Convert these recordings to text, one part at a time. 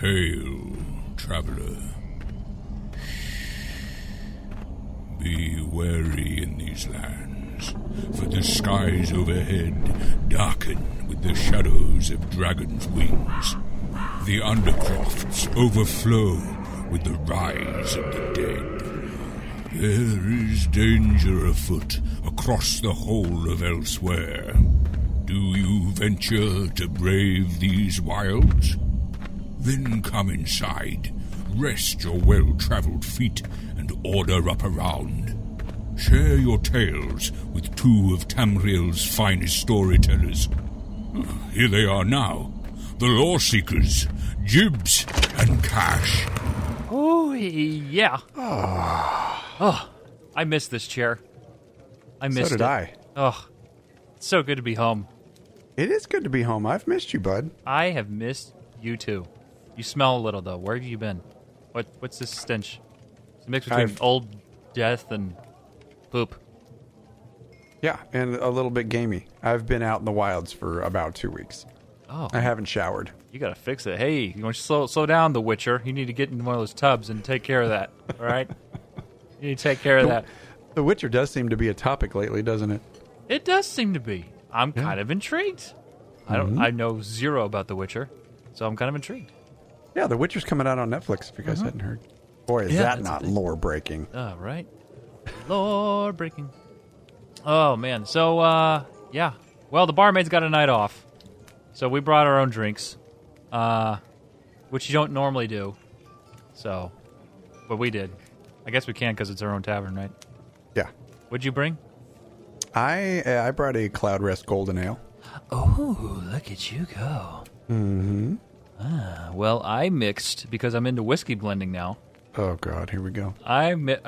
Hail, traveler. Be wary in these lands, for the skies overhead darken with the shadows of dragons' wings. The undercrofts overflow with the rise of the dead. There is danger afoot across the whole of Elsweyr. Do you venture to brave these wilds? Then come inside, rest your well traveled feet, and order up around. Share your tales with two of Tamriel's finest storytellers. Here they are now the Lore Seekers, Jibs and Cash. Oh, yeah. Oh, I missed this chair. I missed so did it. I. Oh, it's so good to be home. It is good to be home. I've missed you, bud. I have missed you too. You smell a little though. Where have you been? What What's this stench? It's a mix between I've- old death and poop. Yeah, and a little bit gamey. I've been out in the wilds for about two weeks. Oh, I haven't showered. you gotta fix it. Hey, you want to slow slow down, The Witcher? You need to get in one of those tubs and take care of that. All right, you need to take care of that. The Witcher does seem to be a topic lately, doesn't it? It does seem to be. I'm kind of intrigued. I don't. Mm-hmm. I know zero about The Witcher, so I'm kind of intrigued. Yeah, The Witcher's coming out on Netflix. If you guys hadn't heard, boy, is Yeah, that that's not a thing. lore breaking? All right. Lord breaking. Oh man. So uh yeah. Well, the barmaid's got a night off. So we brought our own drinks. Uh which you don't normally do. So but we did. I guess we can cuz it's our own tavern, right? Yeah, What'd you bring? I uh, I brought a Cloud Rest Golden Ale. Oh, look at you go. Ah, well, I mixed because I'm into whiskey blending now. Oh God, here we go. I mi-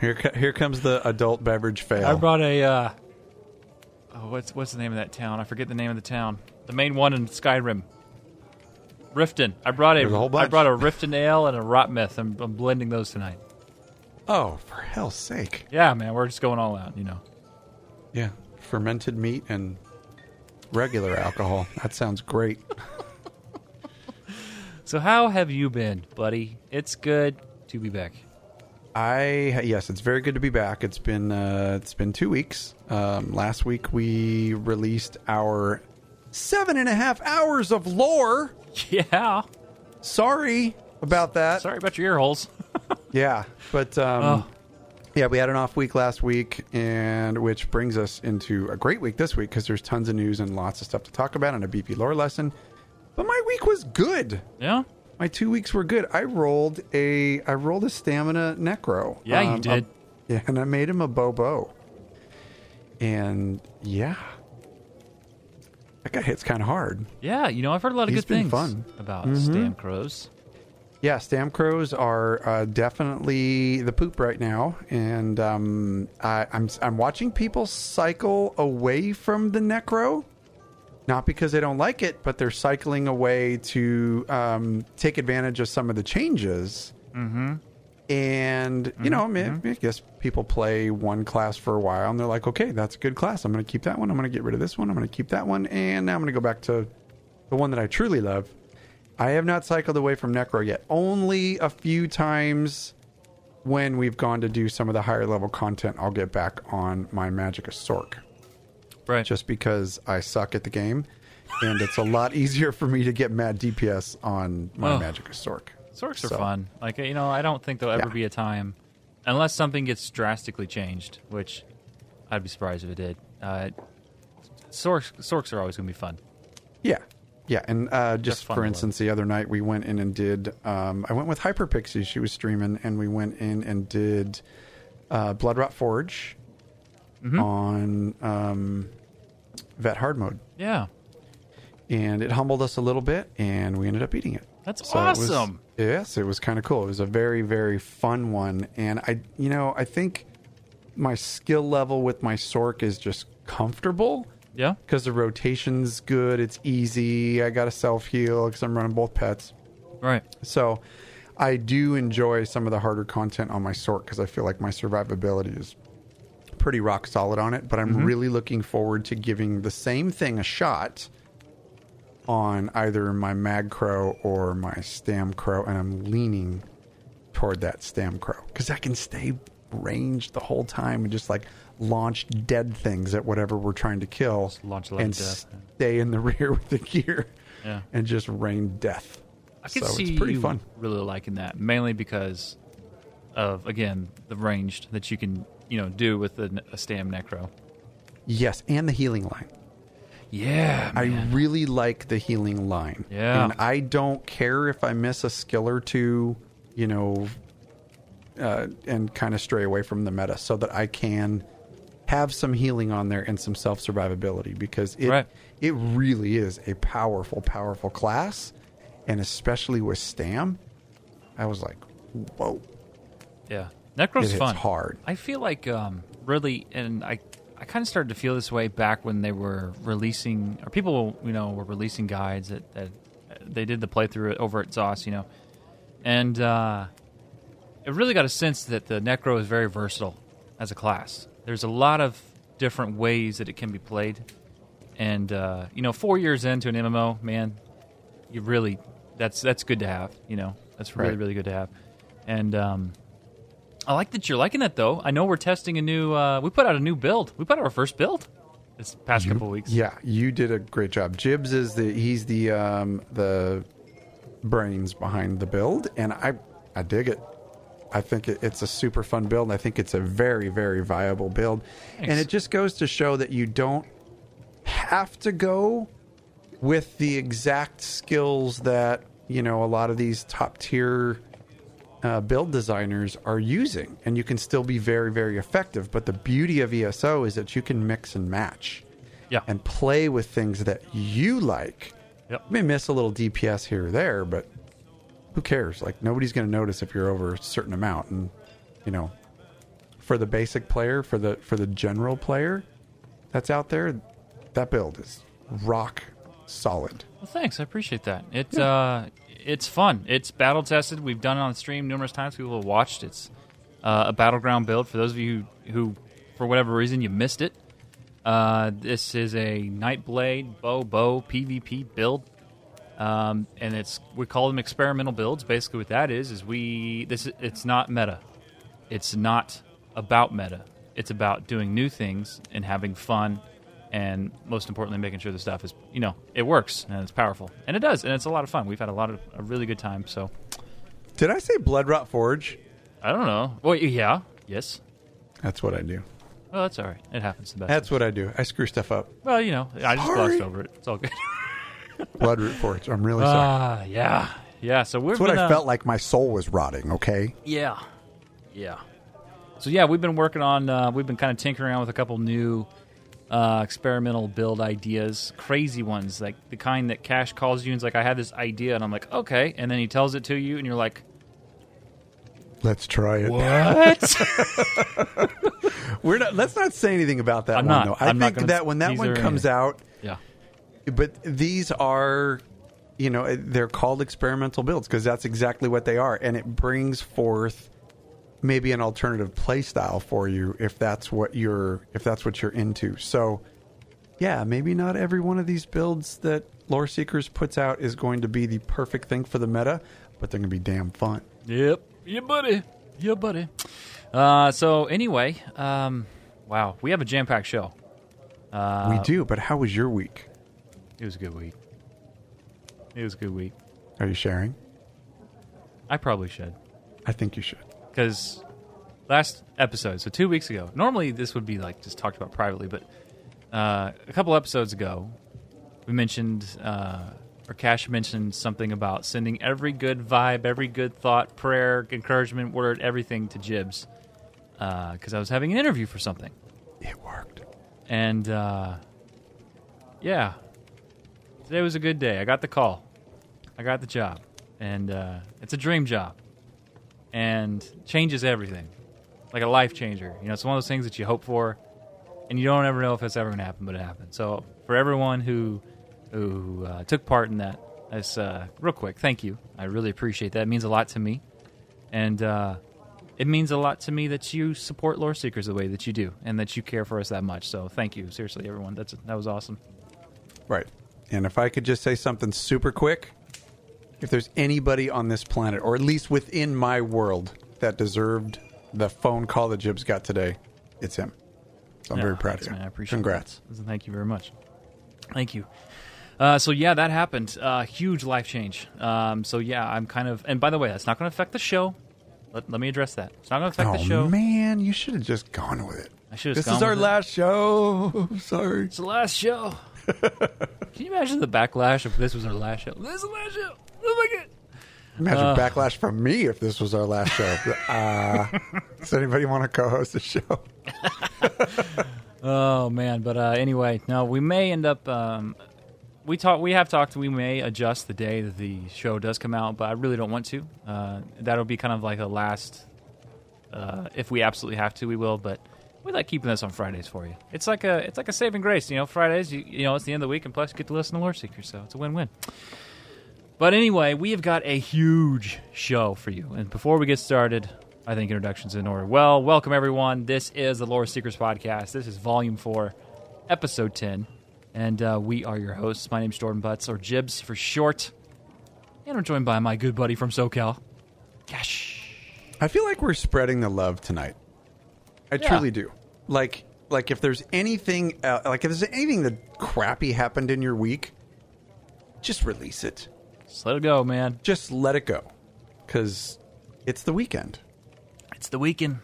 Here, co- here comes the adult beverage fail. I brought a. Uh, oh, what's what's the name of that town? I forget the name of the town. The main one in Skyrim. Riften. I brought a. There's a whole I brought a Riften ale and a Rotmeth. I'm, I'm blending those tonight. oh, for hell's sake! Yeah, man, we're just going all out. You know. Yeah, fermented meat and regular alcohol. That sounds great. So how have you been, buddy? It's good to be back. I yes, it's very good to be back. It's been uh, it's been two weeks. Um, last week we released our seven and a half hours of lore. Yeah. Sorry about that. Sorry about your ear holes. Yeah, but um, Oh. Yeah, we had an off week last week, and which brings us into a great week this week because there's tons of news and lots of stuff to talk about and a BP lore lesson. But my week was good. yeah. My two weeks were good. I rolled a I rolled a stamina necro. Yeah, you Um, did. a- yeah, and I made him a bobo. And yeah, that guy hits kind of hard. Yeah. You know, I've heard a lot of He's good things fun. about Mm-hmm. Stam Crows. Yeah, stam crows are uh, definitely the poop right now, and um, I, I'm I'm watching people cycle away from the necro, not because they don't like it, but they're cycling away to um, take advantage of some of the changes. Mm-hmm. And you know, I, mean, I guess people play one class for a while, and they're like, "Okay, that's a good class. I'm going to keep that one. I'm going to get rid of this one. I'm going to keep that one, and now I'm going to go back to the one that I truly love." I have not cycled away from Necro yet. Only a few times when we've gone to do some of the higher level content, I'll get back on my Magic of Sork Right. just because I suck at the game. And it's a lot easier for me to get mad DPS on my Oh. Magic Sork. Sorks are fun. Like you know, I don't think there'll ever Yeah. be a time, unless something gets drastically changed, which I'd be surprised if it did. Uh, Sorks, Sorks are always going to be fun. Yeah. Yeah, and uh, just for instance, the other night we went in and did. Um, I went with Hyper Pixie. She was streaming, and we went in and did uh, Blood Rot Forge Mm-hmm. on um, Vet Hard mode, Yeah, and it humbled us a little bit, and we ended up eating it. that's So it was- awesome. yes, it was kind of cool. It was a very very fun one, and I, you know, I think my skill level with my Sork is just comfortable yeah, because the rotation's good. It's easy. I got a self heal because I'm running both pets. right. So I do enjoy some of the harder content on my sort because I feel like my survivability is pretty rock solid on it. But I'm mm-hmm. really looking forward to giving the same thing a shot on either my Mag Crow or my Stam Crow, and I'm leaning toward that Stam Crow because I can stay ranged the whole time and just like launch dead things at whatever we're trying to kill Just launch a lot of and death. stay in the rear with the gear Yeah. and just rain death. I can so see it's pretty you fun. really liking that, mainly because of again the ranged that you can you know do with a, a stam necro. Yes, and the healing line. Yeah, I really like the healing line. Yeah. And I don't care if I miss a skill or two, you know, uh, and kind of stray away from the meta so that I can have some healing on there and some self survivability because it Right. it really is a powerful, powerful class. And especially with Stam, I was like, whoa. yeah. Necro's It fun. hard. I feel like um, really, and I I kind of started to feel this way back when they were releasing, or people you know were releasing guides that, that they did the playthrough over at Zos, you know, and uh, it really got a sense that the Necro is very versatile as a class. There's a lot of different ways that it can be played, and uh, you know, four years into an MMO, man, you really that's that's good to have. You know, that's really Right. really good to have, and um, I like that you're liking it though. I know we're testing a new. Uh, we put out a new build. We put out our first build this past couple weeks. Yeah, you did a great job. Jibs is the he's the um the brains behind the build, and I I dig it. I think it, it's a super fun build. and I think it's a very very viable build, and it just goes to show that you don't have to go with the exact skills that you know a lot of these top tier uh, build designers are using, and you can still be very, very effective. But the beauty of ESO is that you can mix and match Yeah. and play with things that you like. Yep. You may miss a little DPS here or there, but who cares? Like nobody's going to notice if you're over a certain amount. And you know, for the basic player, for the for the general player that's out there, that build is rock solid. Well, thanks. I appreciate that. It's uh, it's fun. It's battle tested. We've done it on stream numerous times. People have watched. It's uh, a battleground build. For those of you who, who, for whatever reason, you missed it, uh, this is a Nightblade bow bow PvP build. Um, and it's we call them experimental builds. Basically, what that is is we this it's not meta. It's not about meta. It's about doing new things and having fun, and most importantly, making sure the stuff is you know it works and it's powerful, and it does, and it's a lot of fun. We've had a lot of a really good time. So Did I say Bloodrot Forge? I don't know. Well, yeah, yes. That's what I do. Well, that's all right. It happens the best. That's what I do. I screw stuff up. well, you know, I just glossed over it. It's all good. Bloodroot Forge. I'm really sorry. Ah, yeah, yeah. So we're That's what I felt like my soul was rotting. Okay. Yeah, yeah. So yeah, we've been working on. Uh, we've been kind of tinkering around with a couple new uh, experimental build ideas, crazy ones, like the kind that Cash calls you and's like, "I have this idea," and I'm like, "Okay," and then he tells it to you, and you're like, Let's try it. "What?" We're not. Let's not say anything about that I'm one not. though. I I'm not think gonna that when that one comes out, but these are, you know, they're called experimental builds because that's exactly what they are, and it brings forth maybe an alternative play style for you if that's what you're if that's what you're into. So, yeah, maybe not every one of these builds that Lore Seekers puts out is going to be the perfect thing for the meta, but they're going to be damn fun. yep, yeah, buddy, yeah, buddy. Uh, so anyway, um, wow, we have a jam-packed show. Uh, we do, but how was your week? It was a good week. It was a good week. Are you sharing? I probably should. I think you should. because last episode, so two weeks ago, normally this would be like just talked about privately, but uh, a couple episodes ago, we mentioned, uh, or Cash mentioned something about sending every good vibe, every good thought, prayer, encouragement, word, everything to Jibs because I was having an interview for something. It worked. And uh, yeah, today was a good day. I got the call, I got the job, and uh, it's a dream job, and changes everything, like a life changer. You know, it's one of those things that you hope for, and you don't ever know if it's ever going to happen, but it happened. So for everyone who who uh, took part in that, that's uh, real quick. Thank you. I really appreciate that. It means a lot to me, and. Uh, it means a lot to me that you support lore seekers the way that you do and that you care for us that much so thank you seriously everyone that's that was awesome Right. And if I could just say something super quick, if there's anybody on this planet, or at least within my world, that deserved the phone call that Jibs got today, it's him. So I'm very proud of you. man. I appreciate Congrats. that. Thank you very much. Thank you. Uh, so yeah, that happened. Uh, huge life change. Um, so yeah, I'm kind of. And by the way, that's not going to affect the show. Let, let me address that. It's not going to affect Oh the show. man, you should have just gone with it. I should have. This is our it. last show. Sorry. It's the last show. Can you imagine the backlash if this was our last show? This is the last show. Oh my god. Imagine Uh. backlash from me if this was our last show. uh, does anybody want to co-host the show? Oh man, but uh, anyway, no, we may end up. Um, we talk. We have talked. We may adjust the day that the show does come out, but I really don't want to. Uh, that'll be kind of like a last. Uh, if we absolutely have to, we will. But we like keeping this on Fridays for you. It's like a. It's like a saving grace. You know, Fridays. You, you know, it's the end of the week, and plus you get to listen to Lore Seeker, so it's a win-win. But anyway, we have got a huge show for you. And before we get started, I think introductions in order. Well, welcome everyone. This is the Lore Seekers podcast. This is volume four, episode 10. And uh, we are your hosts. My name's Jordan Butts, or Jibs for short. And I'm joined by my good buddy from SoCal, Cash. I feel like we're spreading the love tonight. I Yeah. truly do. Like, like if there's anything, uh, like if there's anything that crappy happened in your week, just release it. Just let it go, man. Just let it go, because it's the weekend. It's the weekend.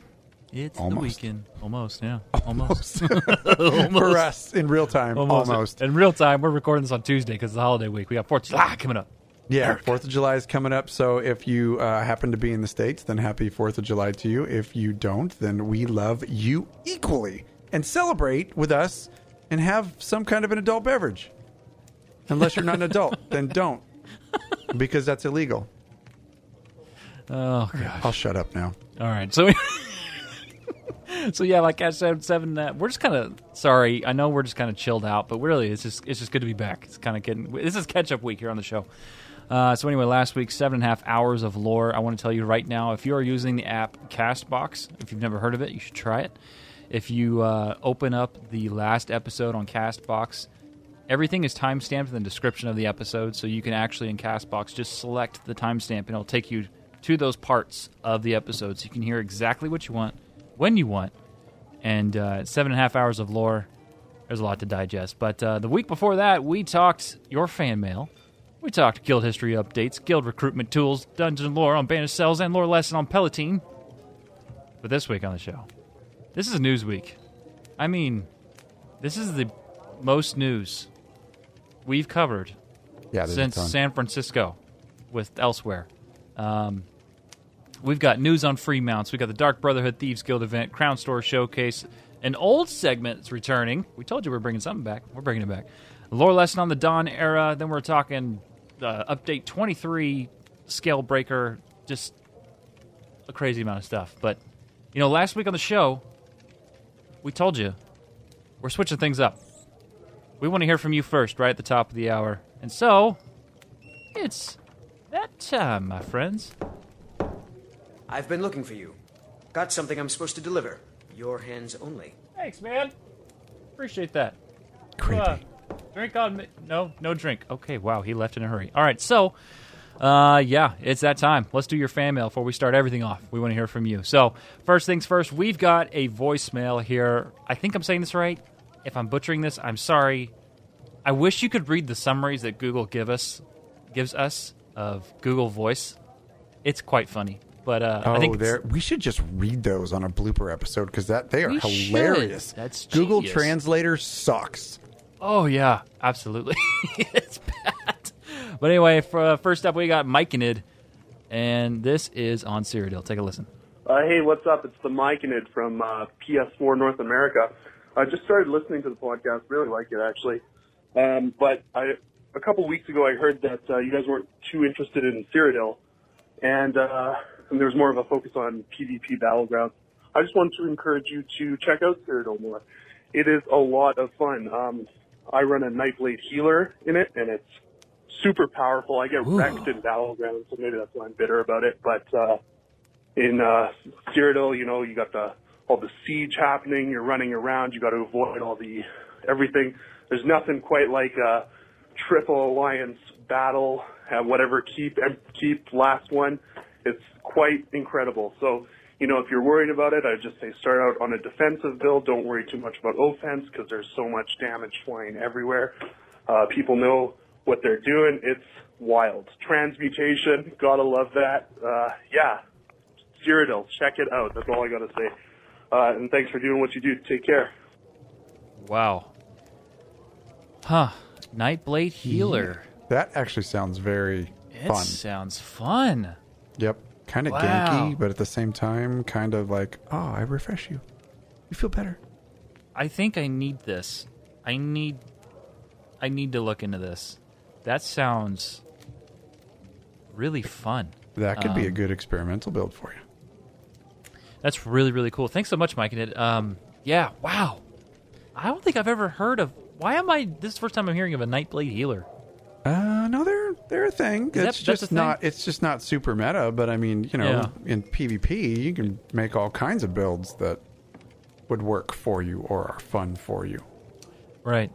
It's Almost. the weekend. Almost, yeah. Almost. For us in real time, Almost. almost. In real time, we're recording this on Tuesday because it's the holiday week. We got 4th of July coming up. Yeah, Fourth of July is coming up. So if you uh, happen to be in the states, then happy Fourth of July to you. If you don't, then we love you equally and celebrate with us and have some kind of an adult beverage. Unless you're not an adult, then don't, because that's illegal. Oh, God. I'll shut up now. All right. So, so yeah, like I said, seven. Uh, we're just kind of sorry. I know we're just kind of chilled out, but really, it's just it's just good to be back. It's kind of getting. This is catch up week here on the show. Uh, so anyway, last week, seven and a half hours of lore. I want to tell you right now, if you are using the app Castbox, if you've never heard of it, you should try it. If you uh, open up the last episode on Castbox, everything is timestamped in the description of the episode, so you can actually in Castbox just select the timestamp, and it'll take you to those parts of the episode, so you can hear exactly what you want, when you want. And uh, seven and a half hours of lore. There's a lot to digest. But uh, the week before that, we talked your fan mail. We talked guild history updates, guild recruitment tools, dungeon lore on banished cells, and lore lesson on Palatine. But this week on the show, this is news week. I mean, this is the most news we've covered Yeah, since. San Francisco with Elsweyr. Um, we've got news on free mounts. We've got the Dark Brotherhood Thieves Guild event, Crown Store Showcase, an old segment is returning. We told you we are bringing something back. We're bringing it back. Lore lesson on the Dawn era. Then we're talking uh, update 23, Scalebreaker, just a crazy amount of stuff. But, you know, last week on the show, we told you we're switching things up. We want to hear from you first, right at the top of the hour. And so, it's that time, my friends. I've been looking for you. Got something I'm supposed to deliver. Your hands only. Thanks, man. Appreciate that. Creepy. Drink on me. No, no drink. Okay, wow, he left in a hurry. All right, so, uh, yeah, it's that time. Let's do your fan mail before we start everything off. We want to hear from you. So, first things first, we've got a voicemail here. I think I'm saying this right. If I'm butchering this, I'm sorry. I wish you could read the summaries that Google give us, gives us of Google Voice. It's quite funny, but uh, Oh, I think there. We should just read those on a blooper episode because that they are We should. hilarious. That's Google genius. Translator sucks. Oh yeah, absolutely. it's bad. But anyway, for, uh, first up we got Myconid, and this is on Cyrodiil. Take a listen. Uh, hey, what's up? It's the Myconid from uh, PS4 North America. I just started listening to the podcast. Really like it, actually. Um, but I, a couple weeks ago, I heard that uh, you guys weren't too interested in Cyrodiil, and, uh, and there was more of a focus on PvP battlegrounds. I just wanted to encourage you to check out Cyrodiil more. It is a lot of fun. Um, I run a Nightblade healer in it, and it's super powerful. I get wrecked in battlegrounds, so maybe that's why I'm bitter about it. But uh, in uh, Cyrodiil, you know, you got the all the siege happening. You're running around. You got to avoid all the everything. There's nothing quite like uh, triple alliance battle at whatever keep keep last one. It's quite incredible. So you know, if you're worried about it, I'd just say start out on a defensive build. Don't worry too much about offense because there's so much damage flying everywhere. Uh, people know what they're doing. It's wild. Transmutation, gotta love that. Uh, yeah, Cyrodiil, check it out. That's all I gotta say. Uh, and thanks for doing what you do. Take care. Wow. Huh. Nightblade Healer. That actually sounds very It fun. sounds fun. Yep. Kind of Wow. ganky, but at the same time, kind of like, oh, I refresh you. You feel better. I think I need this. I need I need to look into this. That sounds really fun. That could be a Um, good experimental build for you. That's really really cool. Thanks so much, Mike. And it, um, yeah, wow. I don't think I've ever heard of. Why am I? This is the first time I'm hearing of a Nightblade healer. Uh, no, they're they're a thing. that- it's just thing? not. It's just not super meta. But I mean, you know, Yeah. in PvP, you can make all kinds of builds that would work for you or are fun for you. Right.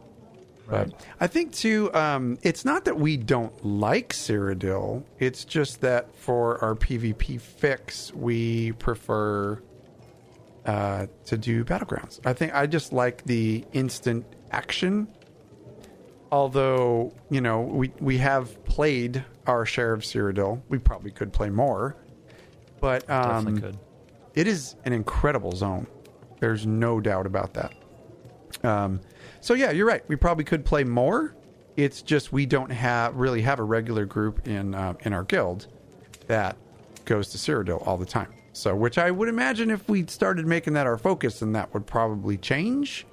Right. But I think too, um, it's not that we don't like Cyrodiil. It's just that for our PvP fix, we prefer uh, to do battlegrounds. I think I just like the instant action. Although you know we we have played our share of Cyrodiil, we probably could play more. But um, Definitely could. it is an incredible zone. There's no doubt about that. Um, so yeah, you're right. We probably could play more. It's just we don't have really have a regular group in uh, in our guild that goes to Cyrodiil all the time. So, which I would imagine if we started making that our focus, then that would probably change.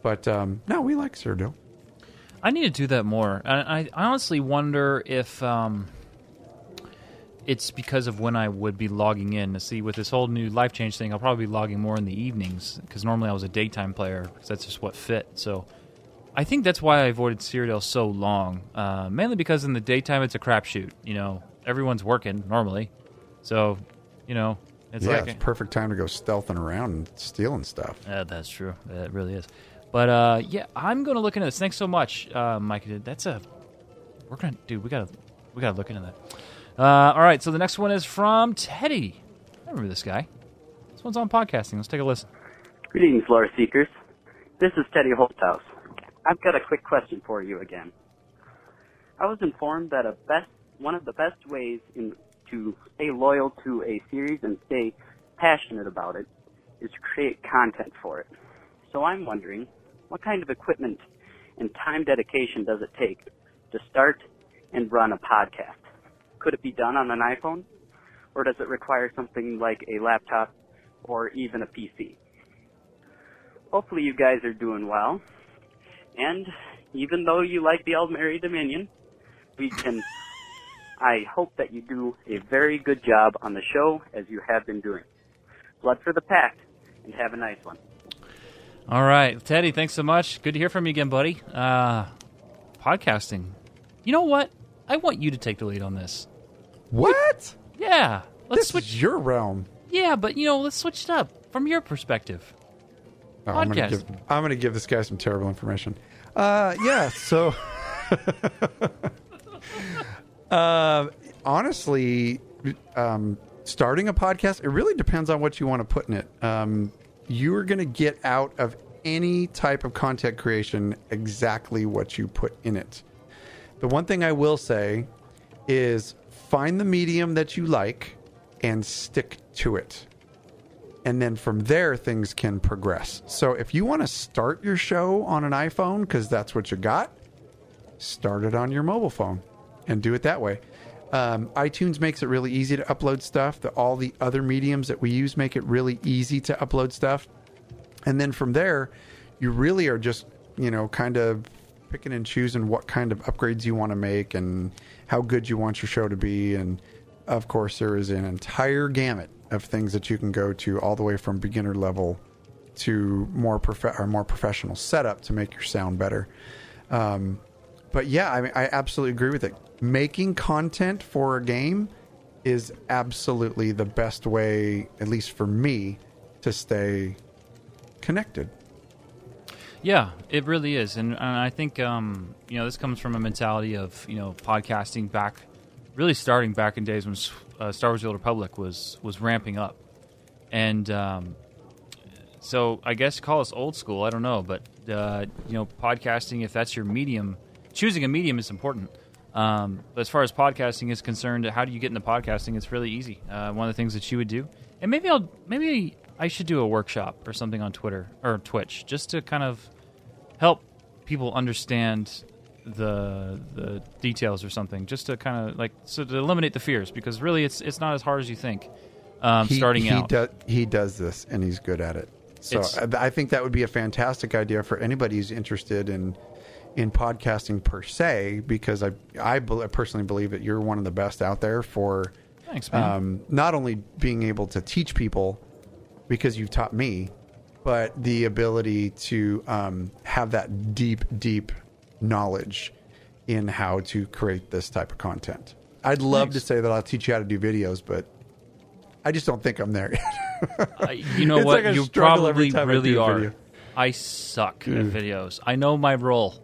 But um, no, we like Cyrodiil. I need to do that more. I, I honestly wonder if um, it's because of when I would be logging in. To see, with this whole new life change thing, I'll probably be logging more in the evenings because normally I was a daytime player because that's just what fit. So I think that's why I avoided Cyrodiil so long. Uh, mainly because in the daytime it's a crapshoot. You know, everyone's working normally, so you know it's yeah, like it's perfect time to go stealthing around and stealing stuff. yeah, that's true. It really is. But uh, yeah, I'm gonna look into this. Thanks so much, uh, Mike. That's a we're gonna dude. We gotta we gotta look into that. Uh, all right. So the next one is from Teddy. I remember this guy. This one's on podcasting. Let's take a listen. Greetings, lore seekers. This is Teddy Holthouse. I've got a quick question for you again. I was informed that a best one of the best ways in, to stay loyal to a series and stay passionate about it is to create content for it. So I'm wondering, what kind of equipment and time dedication does it take to start and run a podcast? Could it be done on an iPhone? Or does it require something like a laptop or even a PC? Hopefully you guys are doing well. And even though you like the Aldmeri Dominion, we can I hope that you do a very good job on the show as you have been doing. Blood for the pact and have a nice one. All right, Teddy. Thanks so much. Good to hear from you again, buddy. Uh, podcasting. You know what? I want you to take the lead on this. What? Yeah. Let's This switch. is your realm. Yeah, but you know, let's switch it up from your perspective. Oh, I'm gonna give I'm gonna give this guy some terrible information. Uh, yeah. So, uh, honestly, um, starting a podcast it really depends on what you want to put in it. Um, you are gonna get out of any type of content creation exactly what you put in it. The one thing I will say is find the medium that you like and stick to it and then from there things can progress. So if you want to start your show on an iPhone because that's what you got, start it on your mobile phone and do it that way. Um, iTunes makes it really easy to upload stuff. The, all the other mediums that we use make it really easy to upload stuff. And then from there, you really are just, you know, kind of picking and choosing what kind of upgrades you want to make and how good you want your show to be. And of course, there is an entire gamut of things that you can go to, all the way from beginner level to more prof- or more professional setup to make your sound better. Um, but yeah, I mean, I absolutely agree with it. Making content for a game is absolutely the best way, at least for me, to stay connected. Yeah, it really is, and, and I think um, you know this comes from a mentality of you know podcasting back, really starting back in days when uh, Star Wars: The Old Republic was was ramping up, and um, so I guess call us old school. I don't know, but uh, you know, podcasting if that's your medium, choosing a medium is important. Um, but as far as podcasting is concerned, how do you get into podcasting? It's really easy. Uh, one of the things that you would do, and maybe I'll maybe I should do a workshop or something on Twitter or Twitch just to kind of help people understand the the details or something, just to kind of like so to eliminate the fears because really it's it's not as hard as you think. Um, he, starting he out, does he does this and he's good at it. So It's- I think that would be a fantastic idea for anybody who's interested in in podcasting per se, because I I personally believe that you're one of the best out there for thanks, um, not only being able to teach people because you've taught me, but the ability to um, have that deep, deep knowledge in how to create this type of content. I'd love Thanks. to say that I'll teach you how to do videos, but I just don't think I'm there yet. I- you know It's what? like you probably I really are. video. I suck at videos. I know my role.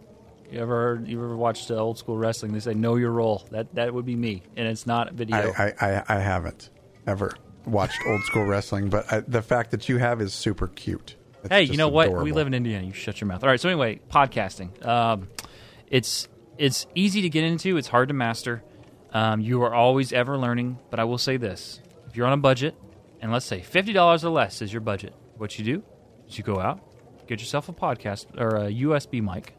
You ever heard, you ever watched uh, old school wrestling? They say know your role. That that would be me, and it's not video. I, I, I, I haven't ever watched old school wrestling, but I, the fact that you have is super cute. It's hey, you know what? We live in Indiana. You shut your mouth. All right. So anyway, podcasting. Um, it's it's easy to get into. It's hard to master. Um, you are always ever learning. But I will say this: if you're on a budget, and let's say fifty dollars or less is your budget, what you do is you go out, get yourself a podcast or a USB mic,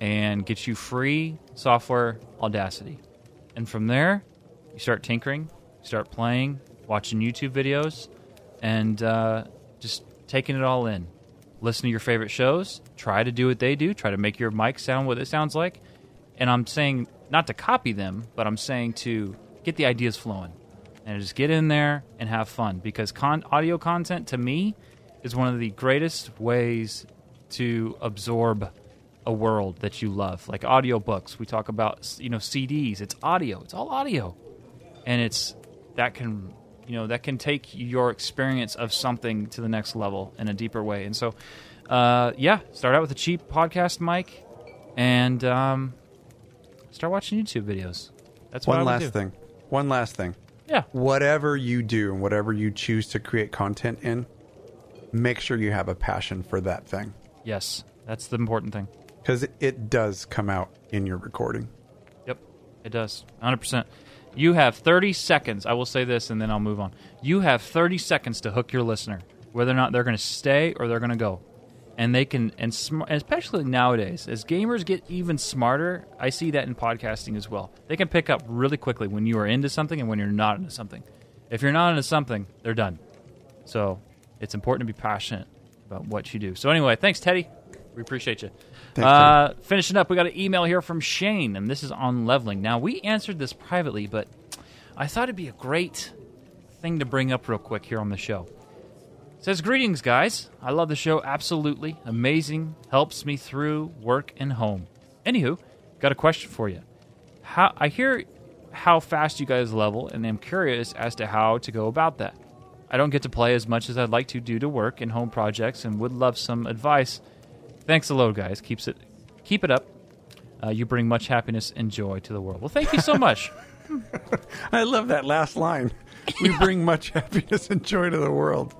and get you free software Audacity, and from there you start tinkering, start playing, watching YouTube videos, and uh, just taking it all in. Listen to your favorite shows. Try to do what they do. Try to make your mic sound what it sounds like. And I'm saying not to copy them, but I'm saying to get the ideas flowing and just get in there and have fun because con- audio content to me is one of the greatest ways to absorb a world that you love like audiobooks. We talk about you know CDs it's audio. It's all audio. And it's that can you know that can take your experience of something to the next level in a deeper way. And so uh, yeah start out with a cheap podcast mic and um, start watching youtube videos. That's what One last do. thing. One last thing. yeah. Whatever you do and whatever you choose to create content in, make sure you have a passion for that thing. Yes. That's the important thing because it does come out in your recording. Yep, it does. 100%. You have 30 seconds. I will say this and then I'll move on. You have 30 seconds to hook your listener, whether or not they're going to stay or they're going to go. And they can, and sm- especially nowadays, as gamers get even smarter, I see that in podcasting as well. They can pick up really quickly when you are into something and when you're not into something. If you're not into something, they're done. So it's important to be passionate about what you do. So, anyway, thanks, Teddy. We appreciate you. Uh, finishing up, we got an email here from Shane, and this is on leveling. Now, we answered this privately, but I thought it'd be a great thing to bring up real quick here on the show. It says, Greetings, guys. I love the show, absolutely. Amazing. Helps me through work and home. Anywho, got a question for you. How I hear how fast you guys level, and I'm curious as to how to go about that. I don't get to play as much as I'd like to due to work and home projects, and would love some advice. Thanks a lot, guys. Keeps it, keep it up. Uh, you bring much happiness and joy to the world. Well, thank you so much. I love that last line. We bring much happiness and joy to the world.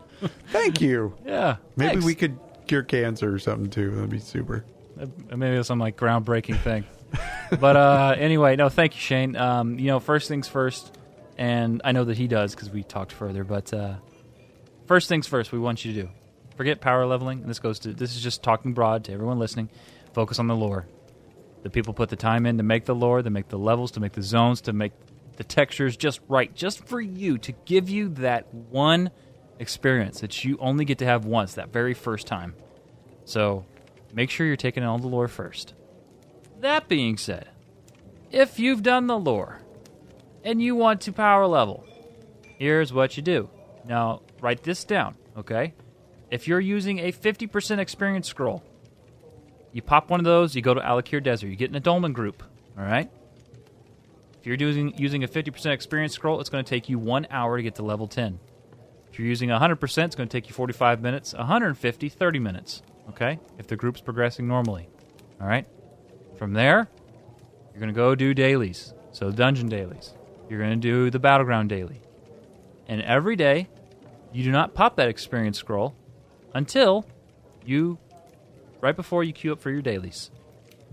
Thank you. yeah, Maybe thanks. we could cure cancer or something too. That'd be super. Uh, maybe it's some like groundbreaking thing. but uh, anyway, no, thank you, Shane. Um, you know, first things first, and I know that he does because we talked further. But uh, first things first, we want you to do. Forget power leveling, this goes to this is just talking broad to everyone listening. Focus on the lore. The people put the time in to make the lore, to make the levels, to make the zones, to make the textures just right, just for you to give you that one experience that you only get to have once, that very first time. So make sure you're taking all the lore first. That being said, if you've done the lore and you want to power level, here's what you do. Now, write this down, okay? If you're using a 50% experience scroll, you pop one of those, you go to Alik'r Desert, you get in a dolmen group, all right? If you're using, using a 50% experience scroll, it's going to take you one hour to get to level 10. If you're using 100%, it's going to take you 45 minutes, 150, 30 minutes. Okay, if the group's progressing normally. All right. From there, you're going to go do dailies. So dungeon dailies. You're going to do the battleground daily. And every day, you do not pop that experience scroll until you, right before you queue up for your dailies.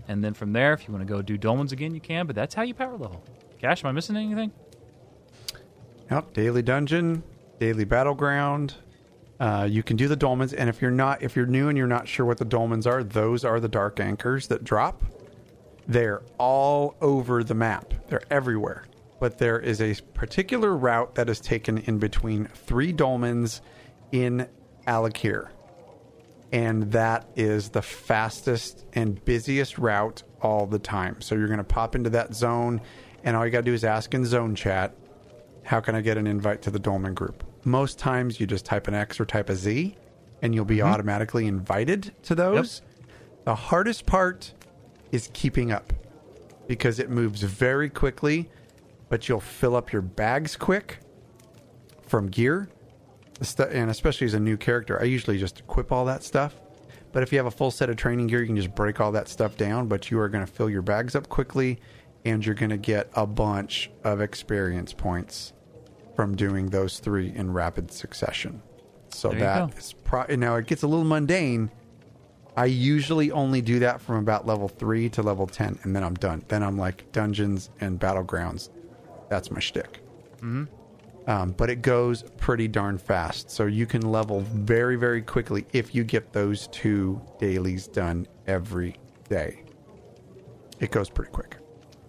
And then from there, if you want to go do dolmens again, you can. But that's how you power level. Cash, am I missing anything? Yep, daily dungeon, daily battleground. Uh, you can do the dolmens, and if you're not, if you're new and you're not sure what the dolmens are, those are the dark anchors that drop. They're all over the map. They're everywhere. But there is a particular route that is taken in between three dolmens in Alik'r. And that is the fastest and busiest route all the time. So you're going to pop into that zone, and all you got to do is ask in zone chat, how can I get an invite to the dolmen group? Most times you just type an X or type a Z, and you'll be mm-hmm. automatically invited to those. The hardest part is keeping up because it moves very quickly, but you'll fill up your bags quick from gear. And especially as a new character, I usually just equip all that stuff. But if you have a full set of training gear, you can just break all that stuff down. But you are going to fill your bags up quickly, and you're going to get a bunch of experience points from doing those three in rapid succession. So There that is pro- now it gets a little mundane. I usually only do that from about level three to level ten, and then I'm done. Then I'm like dungeons and battlegrounds. That's my shtick. Mm-hmm. Um, but it goes pretty darn fast, so you can level very, very quickly if you get those two dailies done every day. It goes pretty quick.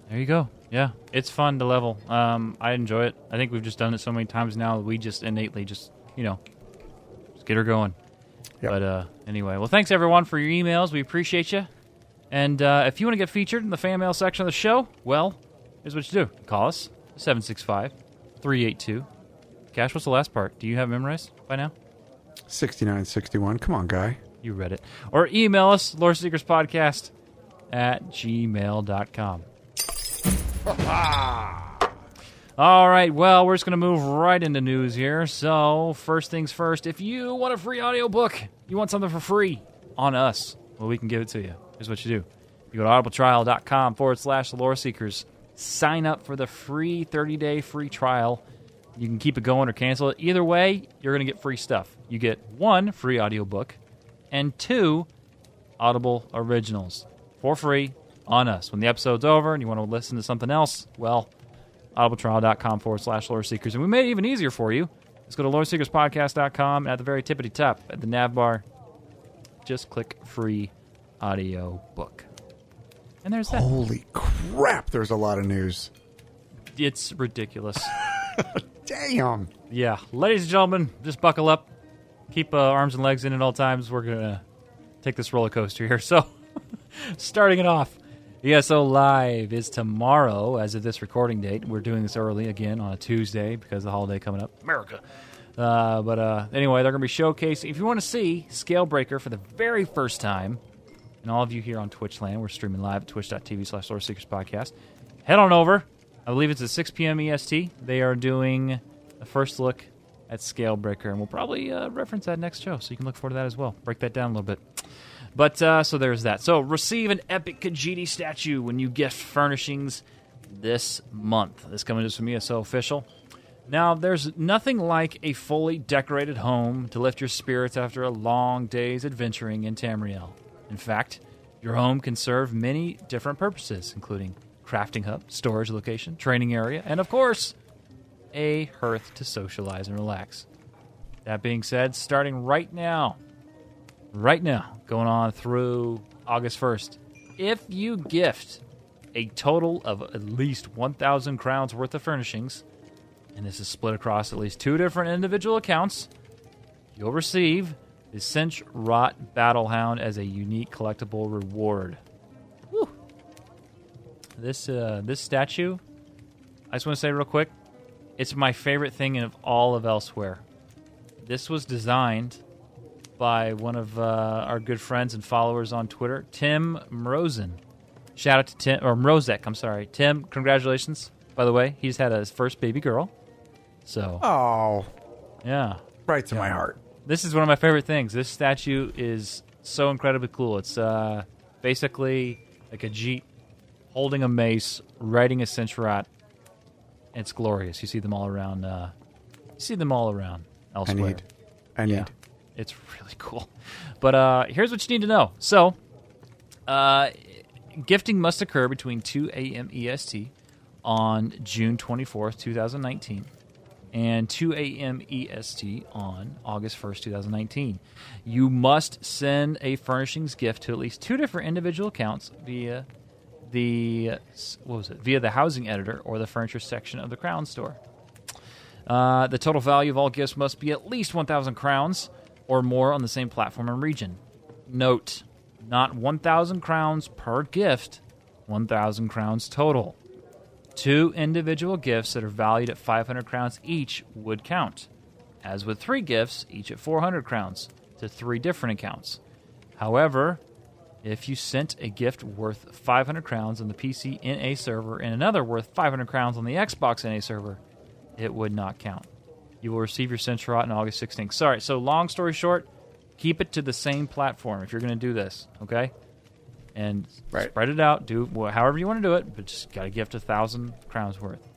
There you go. Yeah, it's fun to level. Um, I enjoy it. I think we've just done it so many times now. We just innately just you know just get her going. Yep. But uh, anyway, well, thanks everyone for your emails. We appreciate you. And uh, if you want to get featured in the fan mail section of the show, well, here's what you do: call us 765-382. Cash, what's the last part? Do you have memorized by now? 69, 61. Come on, guy. You read it. Or email us, loreseekerspodcast at gmail.com. All right, well, we're just going to move right into news here. So, first things first, if you want a free audiobook, you want something for free on us, well, we can give it to you. Here's what you do you go to audibletrial.com forward slash the lore seekers, sign up for the free 30 day free trial. You can keep it going or cancel it. Either way, you're going to get free stuff. You get one free audiobook and two Audible originals for free on us. When the episode's over and you want to listen to something else, well, audibletrial.com forward slash lore seekers. And we made it even easier for you. Just go to loreseekerspodcast.com and at the very tippity top at the nav bar, just click free audio book. And there's that. Holy crap, there's a lot of news. It's ridiculous. Damn. yeah, ladies and gentlemen, just buckle up. Keep uh, arms and legs in at all times. We're going to take this roller coaster here. So, starting it off, ESO Live is tomorrow as of this recording date. We're doing this early again on a Tuesday because of the holiday coming up. America. Uh, but uh, anyway, they're going to be showcasing. If you want to see Scalebreaker for the very first time, and all of you here on Twitch land, we're streaming live at twitch.tv slash Lore Seekers Podcast. Head on over. I believe it's at 6 p.m. EST. They are doing a first look at Scalebreaker, and we'll probably uh, reference that next show, so you can look forward to that as well. Break that down a little bit. But uh, so there's that. So receive an epic Khajiit statue when you gift furnishings this month. This coming just from ESO official. Now, there's nothing like a fully decorated home to lift your spirits after a long day's adventuring in Tamriel. In fact, your home can serve many different purposes, including crafting hub, storage location, training area, and of course, a hearth to socialize and relax. That being said, starting right now, right now, going on through August 1st, if you gift a total of at least 1,000 crowns worth of furnishings, and this is split across at least two different individual accounts, you'll receive the Cinch Rot Battlehound as a unique collectible reward. Whew. This uh, this statue, I just want to say real quick, it's my favorite thing of all of Elsweyr. This was designed by one of uh, our good friends and followers on Twitter, Tim Mrozen. Shout out to Tim or Mrozek. I'm sorry, Tim. Congratulations. By the way, he's had his first baby girl. So Oh, yeah, right to my heart. This is one of my favorite things. This statue is so incredibly cool. It's uh, basically like a jeep holding a mace, riding a Senche-raht. It's glorious. You see them all around. Uh, you see them all around Elsweyr. I need. I need. Yeah, it's really cool. But uh, here's what you need to know. So, uh, gifting must occur between 2 a.m. EST on June 24th, 2019, and 2 a.m. EST on August 1st, 2019. You must send a furnishings gift to at least two different individual accounts via the what was it via the housing editor or the furniture section of the Crown store. Uh, the total value of all gifts must be at least 1,000 crowns or more on the same platform and region. Note, not 1,000 crowns per gift, 1,000 crowns total. Two individual gifts that are valued at 500 crowns each would count, as with three gifts, each at 400 crowns, to three different accounts. However, if you sent a gift worth 500 crowns on the PC NA server and another worth 500 crowns on the Xbox NA server, it would not count. You will receive your Centrot on August 16th. Sorry, so long story short, keep it to the same platform if you're going to do this, okay? And Right. spread it out. Do however you want to do it, but just got to gift a thousand crowns worth.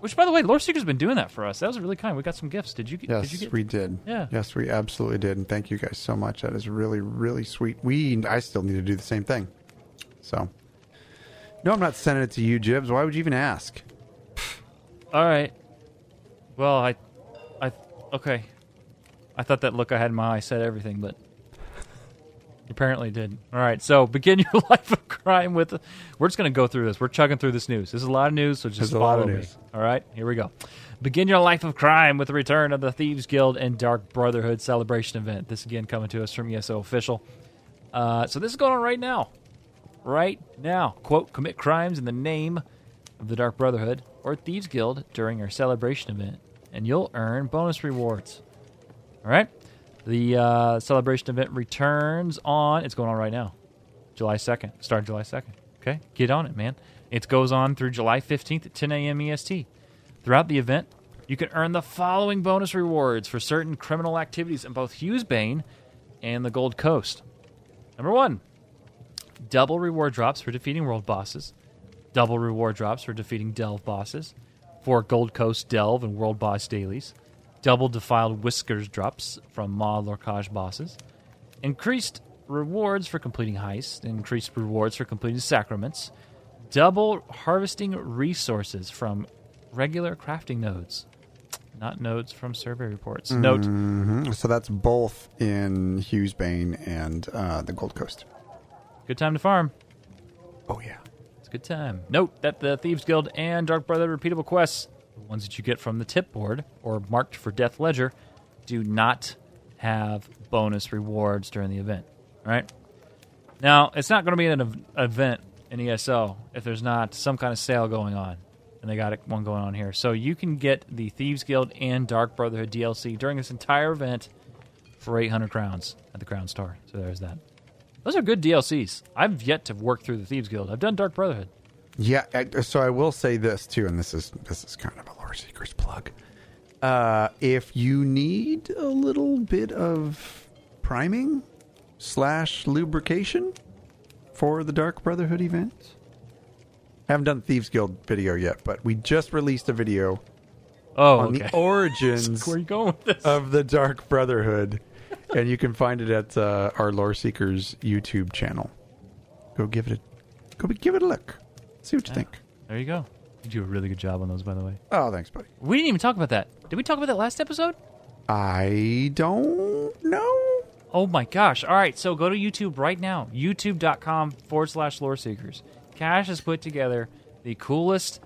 Which, by the way, Lore Seeker's been doing that for us. That was really kind. We got some gifts. Did you? get Yes, did you get? we did. Yeah. Yes, we absolutely did, and thank you guys so much. That is really, really sweet. We, I still need to do the same thing. So, no, I'm not sending it to you, Jibs. Why would you even ask? All right. Well, I, I, okay. I thought that look I had in my eye said everything, but apparently didn't. All right. So begin your life of crime with. We're just going to go through this. We're chugging through this news. This is a lot of news, so just There's a follow lot of me. news. All right. Here we go. Begin your life of crime with the return of the Thieves Guild and Dark Brotherhood celebration event. This again coming to us from ESO official. Uh, so this is going on right now. Right now. Quote, commit crimes in the name of the Dark Brotherhood or Thieves Guild during our celebration event, and you'll earn bonus rewards. All right? The uh, celebration event returns on, it's going on right now, July 2nd. Start July 2nd. Okay? Get on it, man. It goes on through July 15th at 10 a.m. EST. Throughout the event, you can earn the following bonus rewards for certain criminal activities in both Hew's Bane and the Gold Coast. Number one, double reward drops for defeating world bosses, double reward drops for defeating delve bosses, for Gold Coast delve and world boss dailies, double defiled whiskers drops from Ma Lorcage bosses, increased rewards for completing heists, increased rewards for completing sacraments, double harvesting resources from regular crafting nodes, not nodes from survey reports. Note hmm So that's both in Hew's Bane and uh, the Gold Coast. good time to farm. Oh yeah. It's a good time. Note that the Thieves Guild and Dark Brother repeatable quests, the ones that you get from the tip board or marked for Death Ledger, do not have bonus rewards during the event. Right? Now, it's not going to be an ev- event in ESO if there's not some kind of sale going on. And they got one going on here. So you can get the Thieves Guild and Dark Brotherhood DLC during this entire event for 800 crowns at the Crown Store. So there's that. Those are good DLCs. I've yet to work through the Thieves Guild. I've done Dark Brotherhood. Yeah. I, so I will say this too, and this is this is kind of a lore seekers plug. Uh, if you need a little bit of priming slash lubrication for the Dark Brotherhood event, haven't done Thieves Guild video yet, but we just released a video Oh, on okay. the origins Where you going with this? of the Dark Brotherhood, and you can find it at uh, our Lore Seekers YouTube channel. Go give it a go give it a look. See what you think. there you go. You do a really good job on those, by the way. Oh, thanks, buddy. We didn't even talk about that. Did we talk about that last episode? I don't know. Oh my gosh. All right, so go to YouTube right now. YouTube.com forward slash lore seekers. Cash has put together the coolest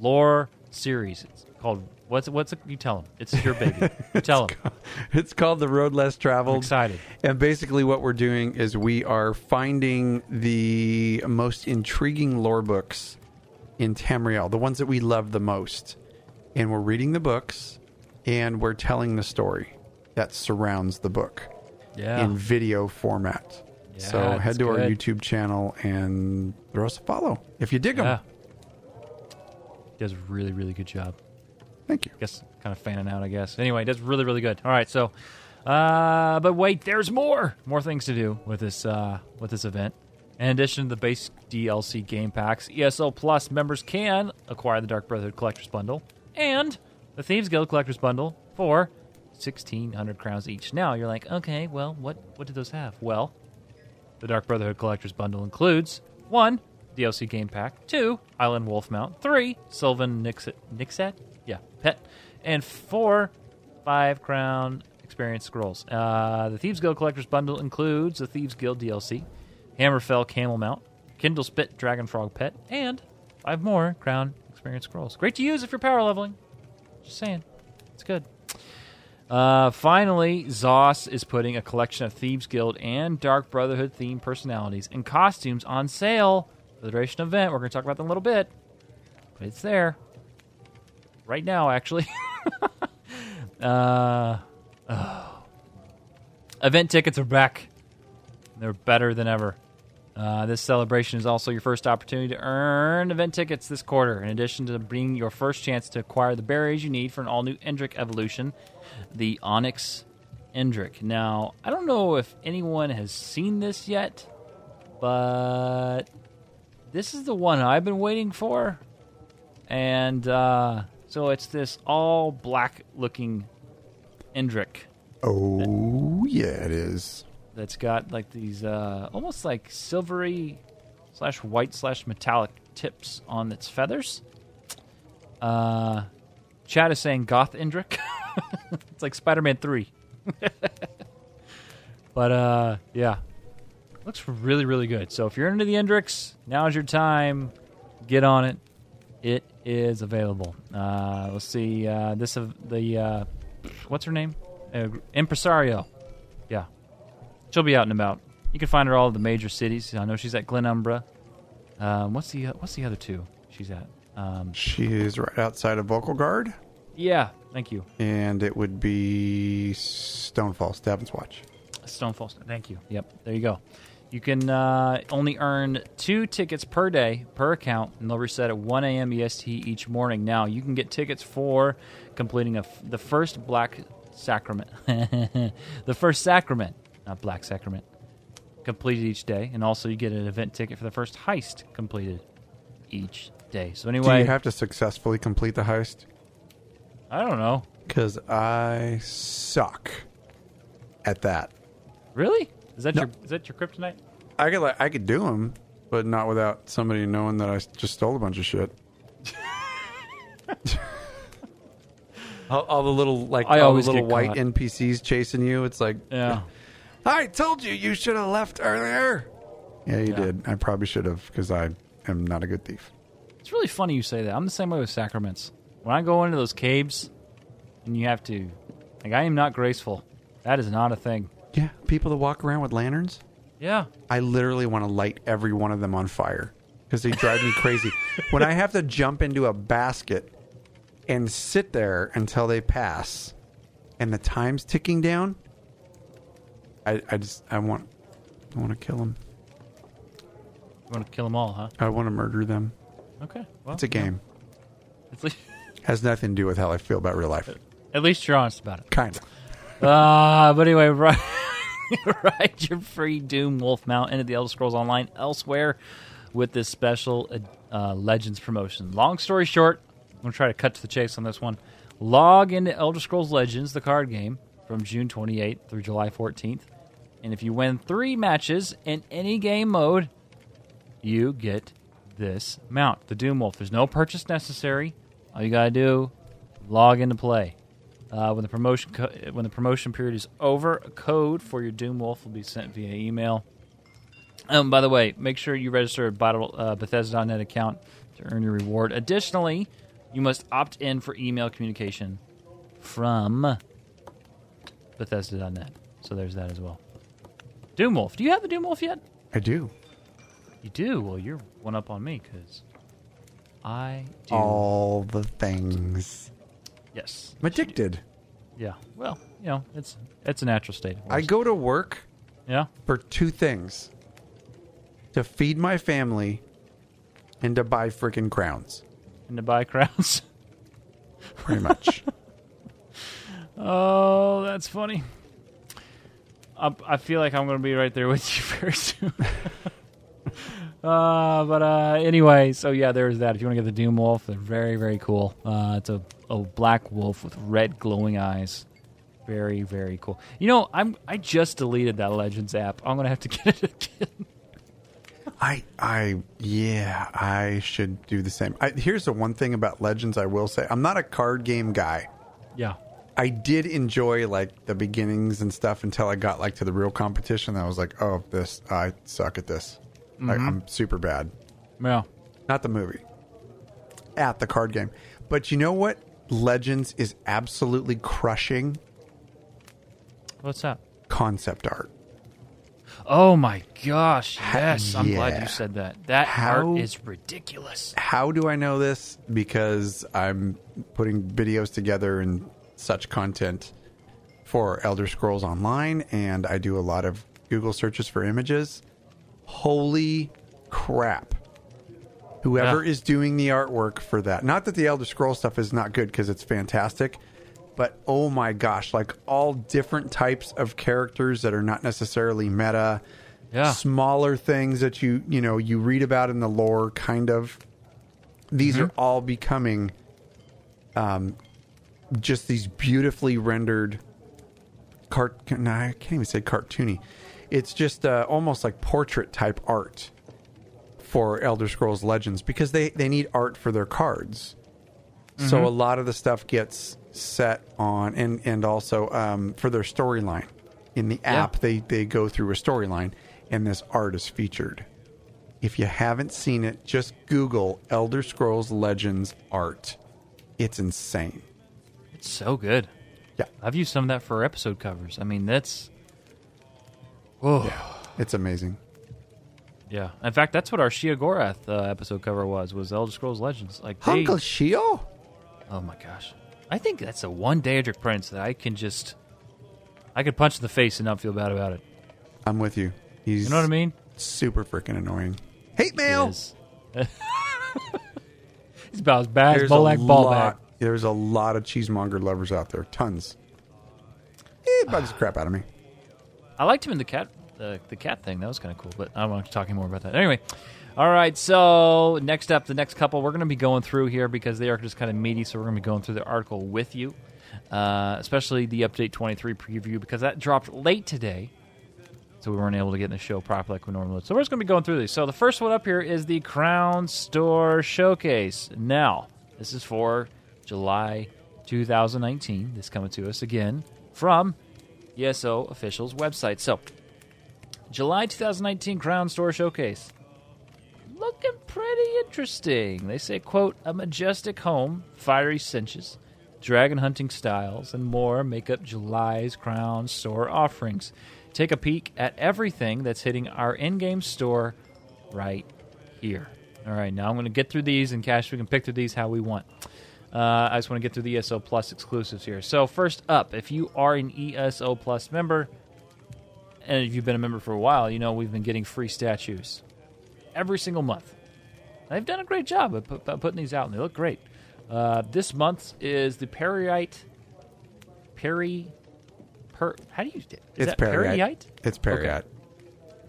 lore series. It's called what's what's it, you tell them. It's your baby. You tell them. It's called The Road Less Traveled. I'm excited. And basically, what we're doing is we are finding the most intriguing lore books in Tamriel, the ones that we love the most. And we're reading the books and we're telling the story that surrounds the book Yeah. in video format. Yeah, so head to our. YouTube channel and throw us a follow if you dig them. yeah. Does a really, really good job. Thank you. I guess kind of fanning out, I guess. Anyway, that's really, really good. All right, so Uh, but wait, there's more. More things to do with this uh, with this event. In addition to the base DLC game packs, ESO Plus members can acquire the Dark Brotherhood Collector's Bundle and the Thieves Guild Collector's Bundle for 1,600 crowns each. Now, you're like, okay, well, what, what do those have? Well, the Dark Brotherhood Collector's Bundle includes one, DLC game pack, two, Island Wolf Mount, three, Sylvan Nixet, Nixet? Pet, and four, five crown experience scrolls. Uh, the Thieves Guild Collector's Bundle includes the Thieves Guild DLC, Hammerfell Camel Mount, Kindlespit Dragon Frog Pet, and five more crown experience scrolls. Great to use if you're power leveling. Just saying. It's good. Uh, finally, ZOS is putting a collection of Thieves Guild and Dark Brotherhood themed personalities and costumes on sale for the duration of the event. We're going to talk about them a little bit, but it's there right now, actually. uh, oh. Event tickets are back. They're better than ever. Uh, this celebration is also your first opportunity to earn event tickets this quarter, in addition to being your first chance to acquire the berries you need for an all new Indrik evolution, the Onyx Indrik. Now, I don't know if anyone has seen this yet, but this is the one I've been waiting for. And uh, so it's this all black looking Indrik Oh, yeah, it is. that's got like these uh, almost like silvery slash white slash metallic tips on its feathers. Uh, Chad is saying Goth Indrik. it's like Spider Man 3. but uh, yeah, looks really, really good. So if you're into the Indriks, now's your time. Get on it. It is available. Uh, let's see. Uh, this of the uh, what's her name? Uh, Impresario. Yeah, she'll be out and about. You can find her all the major cities. I know she's at Glenumbra. Um, what's the what's the other two she's at? Um, She is right outside of Vulkhel Guard, yeah, thank you. and it would be Stonefall, Stabbins Watch. Stonefall. Thank you. Yep, there you go. You can uh, only earn two tickets per day per account, and they'll reset at 1 a.m. EST each morning. Now, you can get tickets for completing a f- the first Black Sacrament, the first Sacrament, not Black Sacrament, completed each day, and also you get an event ticket for the first heist completed each day. So anyway. Do you have to successfully complete the heist? I don't know. Because I suck at that. Really? Is that No. your is that your kryptonite? I could like I could do them, but not without somebody knowing that I s- just stole a bunch of shit. all, all the little like I all always the little get white caught. NPCs chasing you. It's like Yeah. I told you you should have left earlier. Yeah, you Yeah. did. I probably should have because I am not a good thief. It's really funny you say that. I'm the same way with sacraments. When I go into those caves and you have to, like, I am not graceful. That is not a thing. Yeah, people that walk around with lanterns. Yeah. I literally want to light every one of them on fire because they drive me crazy. when I have to jump into a basket and sit there until they pass and the time's ticking down, I, I just I want I want to kill them. You want to kill them all, huh? I want to murder them. Okay. Well, It's a game. It's least, Has nothing to do with how I feel about real life. at least you're honest about it. Kind of. Uh, but anyway, ride your free Doom Wolf mount into the Elder Scrolls Online Elsweyr with this special uh, Legends promotion. Long story short, I'm going to try to cut to the chase on this one. Log into Elder Scrolls Legends, the card game, from June 28th through July 14th. And if you win three matches in any game mode, you get this mount, the Doom Wolf. There's no purchase necessary. All you got to do, log into play. Uh, when the promotion co- when the promotion period is over, a code for your Doom Wolf will be sent via email. Um, by the way, make sure you register a Battle, uh, Bethesda.net account to earn your reward. Additionally, you must opt in for email communication from Bethesda.net. So there's that as well. Doom Wolf. Do you have the Doom Wolf yet? I do. You do. Well, you're one up on me because I do. All the things. Yes. I'm addicted. Yeah. Well, you know, it's it's a natural state. I go to work Yeah. for two things to feed my family and to buy freaking crowns. And to buy crowns. Pretty much. oh, that's funny. I, I feel like I'm going to be right there with you very soon. uh, but uh, anyway, so yeah, there's that. If you want to get the Doom Wolf, they're very, very cool. Uh, it's a, a black wolf with red glowing eyes. Very, very cool. You know, I'm I just deleted that Legends app. I'm gonna have to get it again. I, I, yeah, I should do the same. I, here's the one thing about Legends I will say: I'm not a card game guy. yeah. I did enjoy like the beginnings and stuff until I got like to the real competition. I was like, oh, this I suck at this. Like, mm-hmm. I'm super bad. Yeah. Not the movie. At the card game, but you know what? Legends is absolutely crushing What's that? concept art. Oh my gosh! Yes, I'm glad yeah. you said that. That How- art is ridiculous. How do I know this? Because I'm putting videos together and such content for Elder Scrolls Online, and I do a lot of Google searches for images. Holy crap. Whoever Yeah. is doing the artwork for that, not that the Elder Scroll stuff is not good because it's fantastic, but oh my gosh, like all different types of characters that are not necessarily meta, Yeah. smaller things that you, you know, you read about in the lore, kind of these Mm-hmm. are all becoming um, just these beautifully rendered cart no, I can't even say cartoony. It's just uh, almost like portrait type art for Elder Scrolls Legends because they, they need art for their cards. So a lot of the stuff gets set on and and also um, for their storyline. In the Yeah. app they, they go through a storyline and this art is featured. If you haven't seen it, just Google Elder Scrolls Legends art. It's insane. It's so good. Yeah. I've used some of that for episode covers. I mean, that's. Oh, It's amazing. Yeah. In fact, that's what our Sheogorath uh, episode cover was. Was Elder Scrolls Legends. Like, they, Uncle Sheo? oh my gosh, I think that's the one Daedric Prince that I can just, I could punch in the face and not feel bad about it. I'm with you. He's You know what I mean? super freaking annoying. Hate mail. Yes. He's about as bad as There's a Bolak Ballbag. lot. There's a lot of cheesemonger lovers out there. Tons. It bugs the crap out of me. I liked him in the cat the, the cat thing. That was kind of cool, but I don't want to talk any more about that. Anyway, all right. So next up, the next couple we're going to be going through here because they are just kind of meaty. So we're going to be going through the article with you, uh, especially the update 23 preview because that dropped late today. So we weren't able to get in the show properly like we normally would. So we're just going to be going through these. So the first one up here is the Crown Store Showcase. Now, this is for July 2019. This coming to us again from ESO officials website. So, July 2019 Crown Store Showcase. Looking pretty interesting. They say, quote, a majestic home, fiery senches, dragon hunting styles, and more make up July's Crown Store offerings. Take a peek at everything that's hitting our in-game store right here. All right, now I'm going to get through these, and Cash, we can pick through these how we want. Uh, I just want to get through the ESO Plus exclusives here. So first up, if you are an ESO Plus member, and if you've been a member for a while, you know we've been getting free statues every single month. They've done a great job of pu- of putting these out, and they look great. Uh, this month is the Peryite. Perry. Per, how do you? Is It's that Peryite. Peryite? It's Peryite.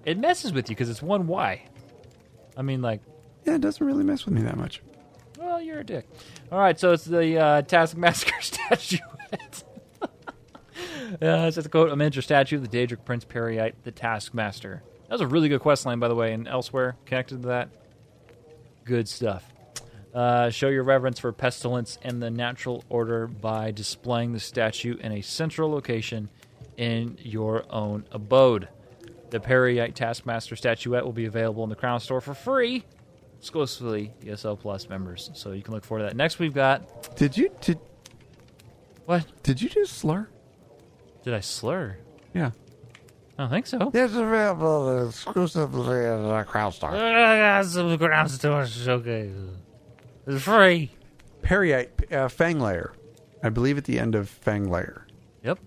It messes with you because it's one Y. I mean, like, Yeah, it doesn't really mess with me that much. well, you're a dick. All right, so it's the uh, Taskmaster statuette. uh, it's just a quote: "A miniature statue of the Daedric Prince Peryite, the Taskmaster." That was a really good quest line, by the way, and elsewhere connected to that. Good stuff. Uh, show your reverence for pestilence and the natural order by displaying the statue in a central location in your own abode. The Peryite Taskmaster statuette will be available in the Crown Store for free, exclusively ESO Plus members. So you can look forward to that. Next, we've got Did you did what? did you just slur? Did I slur? Yeah. I don't think so. It's available exclusively at uh, CrowdStar. Some Crown Store showcase. It's free. Peryite uh, Fang Lair. I believe at the end of Fang Lair Yep.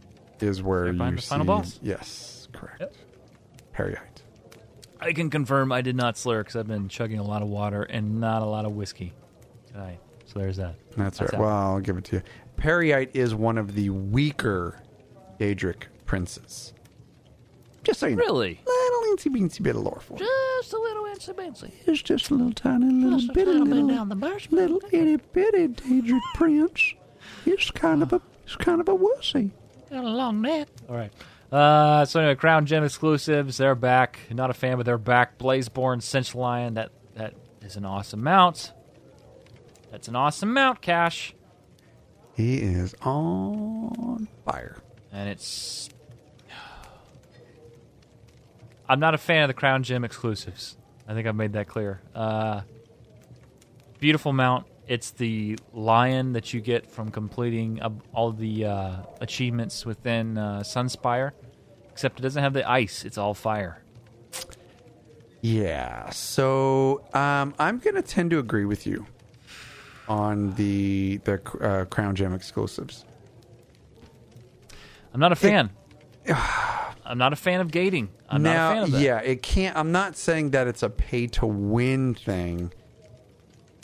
is where you behind the see final boss? Yes, correct. Yep. Peryite. I can confirm I did not slur because I've been chugging a lot of water and not a lot of whiskey tonight. So there's that. That's, That's right. out. Well, I'll give it to you. Peryite is one of the weaker Daedric princes. Just so you know. Really? Little incy beansy bit of lore for you. Just a little incy bincy. It's just a little tiny little Just a bitty little bit little, down the basement. little itty bitty Daedric prince. It's kind of a it's kind of a wussy. Got a long neck. All right. Uh, so anyway, Crown Gem exclusives. They're back. Not a fan, but they're back. Blazeborn Senche Lion. That that is an awesome mount. That's an awesome mount, Cash. He is on fire. And it's. I'm not a fan of the Crown Gem exclusives. I think I've made that clear. Uh, beautiful mount. It's the lion that you get from completing all the uh, achievements within uh, Sunspire, except it doesn't have the ice. It's all fire. Yeah. So um, I'm going to tend to agree with you on the the uh, Crown Gem exclusives. I'm not a fan. I'm not a fan of gating. I'm now, not a fan of that. yeah, it can't. I'm not saying that it's a pay to win thing,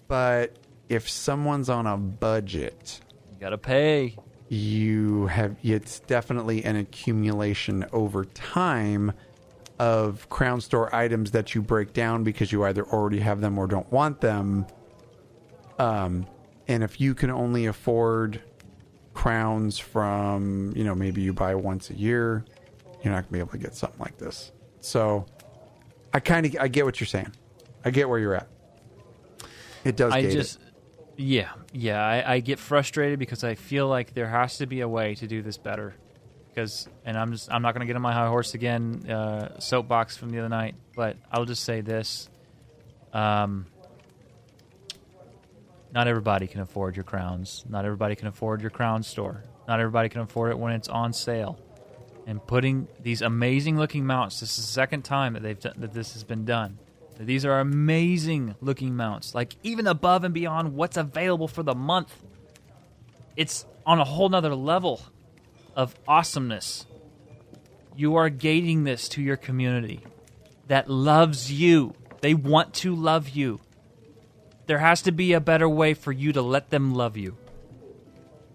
but if someone's on a budget, You gotta pay. you have it's definitely an accumulation over time of crown store items that you break down because you either already have them or don't want them um and if you can only afford crowns from you know maybe you buy once a year you're not going to be able to get something like this so i kind of i get what you're saying i get where you're at it does I gate it. just, yeah, yeah. I, I get frustrated because I feel like there has to be a way to do this better. Because, and I'm just, I'm not going to get on my high horse again, uh, soapbox from the other night. But I'll just say this: um, not everybody can afford your crowns. Not everybody can afford your crown store. Not everybody can afford it when it's on sale. And putting these amazing looking mounts. This is the second time that they've done, that this has been done. These are amazing looking mounts, like even above and beyond what's available for the month. It's on a whole nother level of awesomeness. You are gating this to your community that loves you. They want to love you. There has to be a better way for you to let them love you.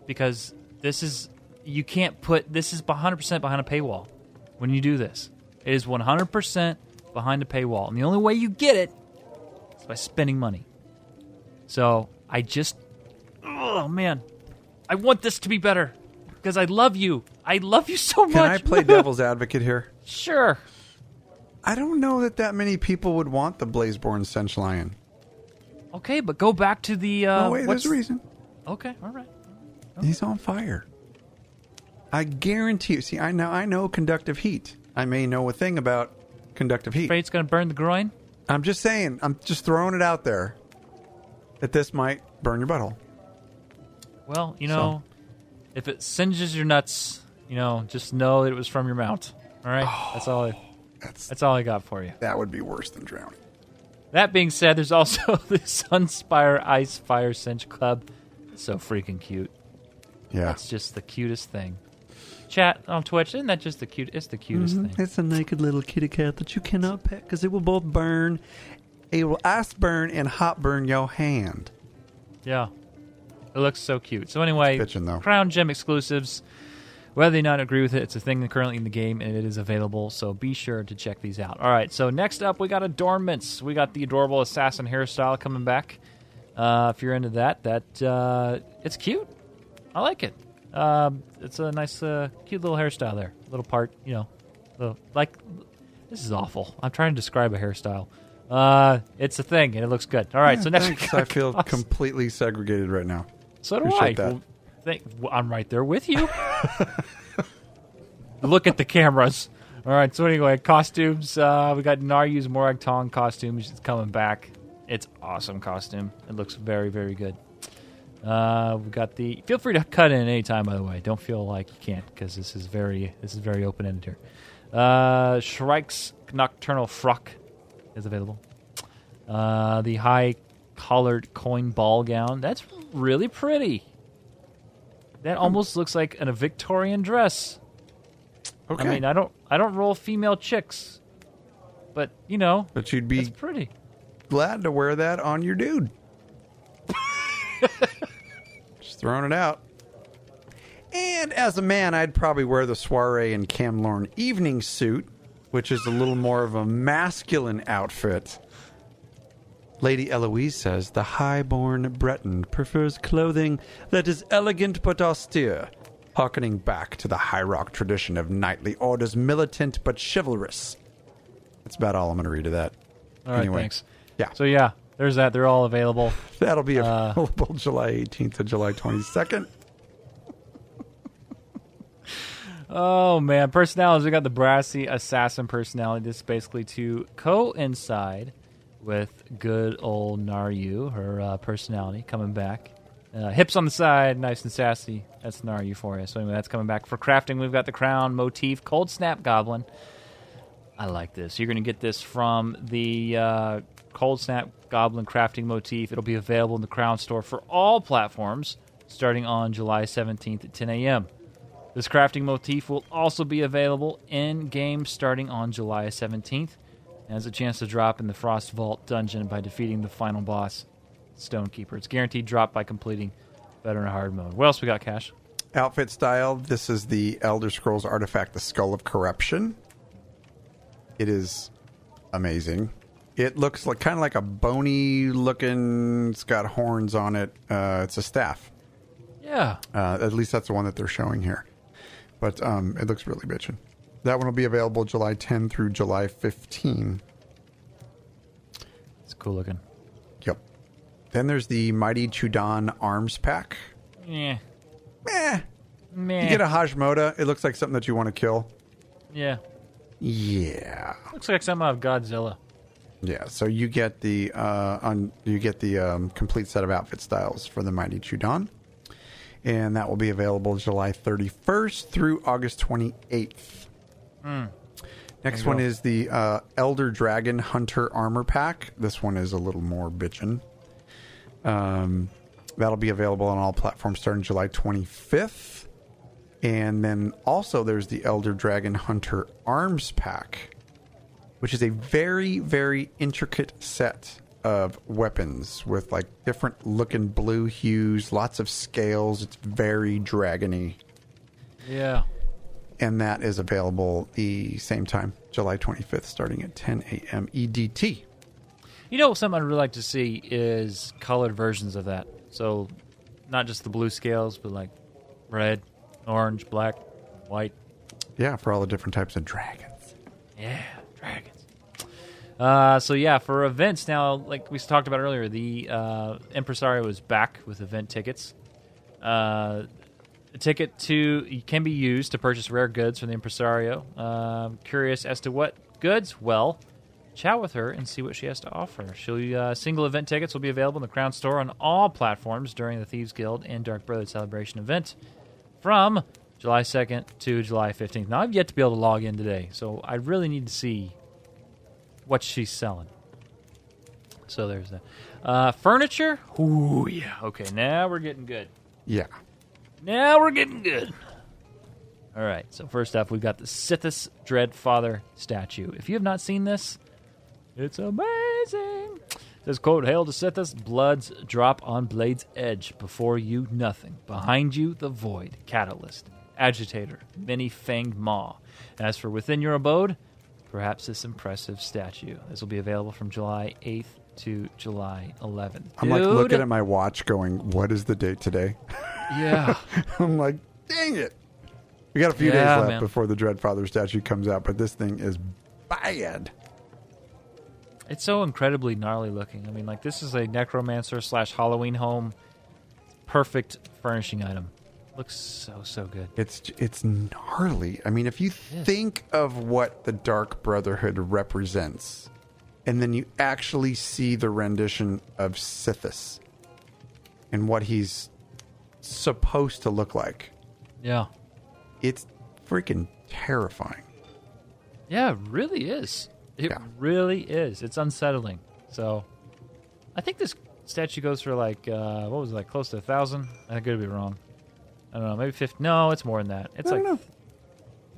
Because this is, you can't put, this is 100% behind a paywall when you do this. It is 100% behind a paywall. And the only way you get it is by spending money. So I just, oh man, I want this to be better because I love you. I love you so much. can i play devil's advocate here sure. I don't know that that many people would want the Blazeborn Senche Lion. Okay, but go back to the. Uh, oh wait, what's- there's a reason. Okay, all right. He's on fire. I guarantee you. See, I know, I know conductive heat. I may know a thing about conductive heat. Afraid it's gonna burn the groin. I'm just saying. I'm just throwing it out there that this might burn your butthole. Well, you know, if it singes your nuts, you know, just know that it was from your mount. All right, that's all. I, That's that's all I got for you. that would be worse than drowning. That being said, there's also the Sunspire Ice Fire Senche Club. So freaking cute. Yeah, It's just the cutest thing. Chat on Twitch, isn't that just the cute? It's the cutest mm-hmm. thing. it's a naked little kitty cat that you cannot pet because it will both burn. It will ice burn and hot burn your hand. Yeah, it looks so cute. So anyway, Bitchin' though. Crown Gem exclusives. Whether you not agree with it, it's a thing currently in the game and it is available. So be sure to check these out. All right. So next up, we got adornments. We got the adorable assassin hairstyle coming back. Uh, if you're into that, that uh, it's cute. I like it. Um, it's a nice, uh, cute little hairstyle there. Little part, you know, the, like this is awful. I'm trying to describe a hairstyle. Uh, it's a thing and it looks good. All right. Yeah, so next, thanks. I feel completely segregated right now. so do Appreciate I. that. Well, I'm right there with you. Look at the cameras. All right. So anyway, costumes. Uh, we got Naryu's Morag Tong costume. She's coming back. It's awesome costume. It looks very very good. Uh, we got the. Feel free to cut in anytime. By the way, don't feel like you can't because this is very this is very open ended here. Uh, Shrike's Nocturnal Frock is available. Uh, the high collared coin ball gown. That's really pretty. That almost looks like an, a Victorian dress. Okay, I mean, I don't, I don't roll female chicks, but you know, but you'd be pretty. glad to wear that on your dude. Just throwing it out. And as a man, I'd probably wear the soiree and Camlorn evening suit which is a little more of a masculine outfit. Lady Eloise says the high-born Breton prefers clothing that is elegant but austere, harkening back to the high rock tradition of knightly orders, militant but chivalrous. That's about all I'm going to read of that. All right, Anyway. thanks. Yeah. So yeah, there's that. They're all available. That'll be Uh, available July 18th to July 22nd. Oh man, personalities. We got the brassy assassin personality. This is basically to coincide with good old Naryu, her uh, personality coming back. Uh, hips on the side, nice and sassy. That's Naryu for you. So anyway, that's coming back for crafting. We've got the crown motif, cold snap goblin. I like this. You're going to get this from the uh, Cold Snap Goblin crafting motif. It'll be available in the Crown Store for all platforms starting on July 17th at 10 a.m. This crafting motif will also be available in game starting on July 17th and has a chance to drop in the Frost Vault dungeon by defeating the final boss, Stonekeeper. It's guaranteed drop by completing Veteran Hard mode. What else we got, Cash? Outfit style. This is the Elder Scrolls artifact, the Skull of Corruption. It is amazing. It looks like kind of like a bony looking. It's got horns on it. Uh, it's a staff. Yeah. Uh, at least that's the one that they're showing here. But um, it looks really bitchin'. That one will be available July 10 through July 15. It's cool looking. Yep. Then there's the Mighty Chudan Arms Pack. Yeah. Eh. Meh. You get a Hajmoda. It looks like something that you want to kill. yeah. Yeah. Looks like something out of Godzilla. Yeah, so you get the uh, on you get the um, complete set of outfit styles for the Mighty Chudan, and that will be available July 31st through August 28th. Next one is the uh, Elder Dragon Hunter Armor Pack. This one is a little more bitchin'. Um, that'll be available on all platforms starting July 25th. And then also there's the Elder Dragon Hunter Arms Pack which is a very, very intricate set of weapons with like different looking blue hues, lots of scales. It's very dragony. Yeah. And that is available the same time, July 25th, starting at 10 a.m. EDT. You know, something I'd really like to see is colored versions of that. So, not just the blue scales, but like red, orange, black, white. Yeah, for all the different types of dragons. Yeah, dragons. Uh, so yeah, for events now, like we talked about earlier, the uh, Impresario is back with event tickets. Uh, a ticket to can be used to purchase rare goods from the Impresario. Um curious as to what goods? Well, chat with her and see what she has to offer. She'll uh, single event tickets will be available in the Crown Store on all platforms during the Thieves Guild and Dark Brotherhood celebration event from July 2nd to July 15th. Now, I've yet to be able to log in today, so I really need to see what she's selling. So there's that. Uh, furniture? Ooh, yeah. Okay, now we're getting good. Yeah. Now we're getting good. All right, so first up, we've got the Sithis Dreadfather statue. If you have not seen this, it's amazing. It says, quote, Hail to Sithis, bloods drop on blade's edge. Before you, nothing. Behind you, the void, catalyst, agitator, many fanged maw. As for within your abode, perhaps this impressive statue. This will be available from July 8th to July 11th. I'm like Dude. looking at my watch going, what is the date today? Yeah. I'm like, dang it. We got a few Yeah, days left man. before the Dreadfather statue comes out, but this thing is bad. It's so incredibly gnarly looking. I mean, like this is a necromancer slash Halloween home, perfect furnishing item. Looks so so good. It's it's gnarly. I mean, if you think of what the Dark Brotherhood represents, and then you actually see the rendition of Sithis and what he's supposed to look like, Yeah, it's freaking terrifying. yeah, it really is. It Yeah. really is. It's unsettling. So, I think this statue goes for like uh, what was it, like close to a thousand. I could be wrong. I don't know. Maybe fifty. No, it's more than that. It's I like don't know.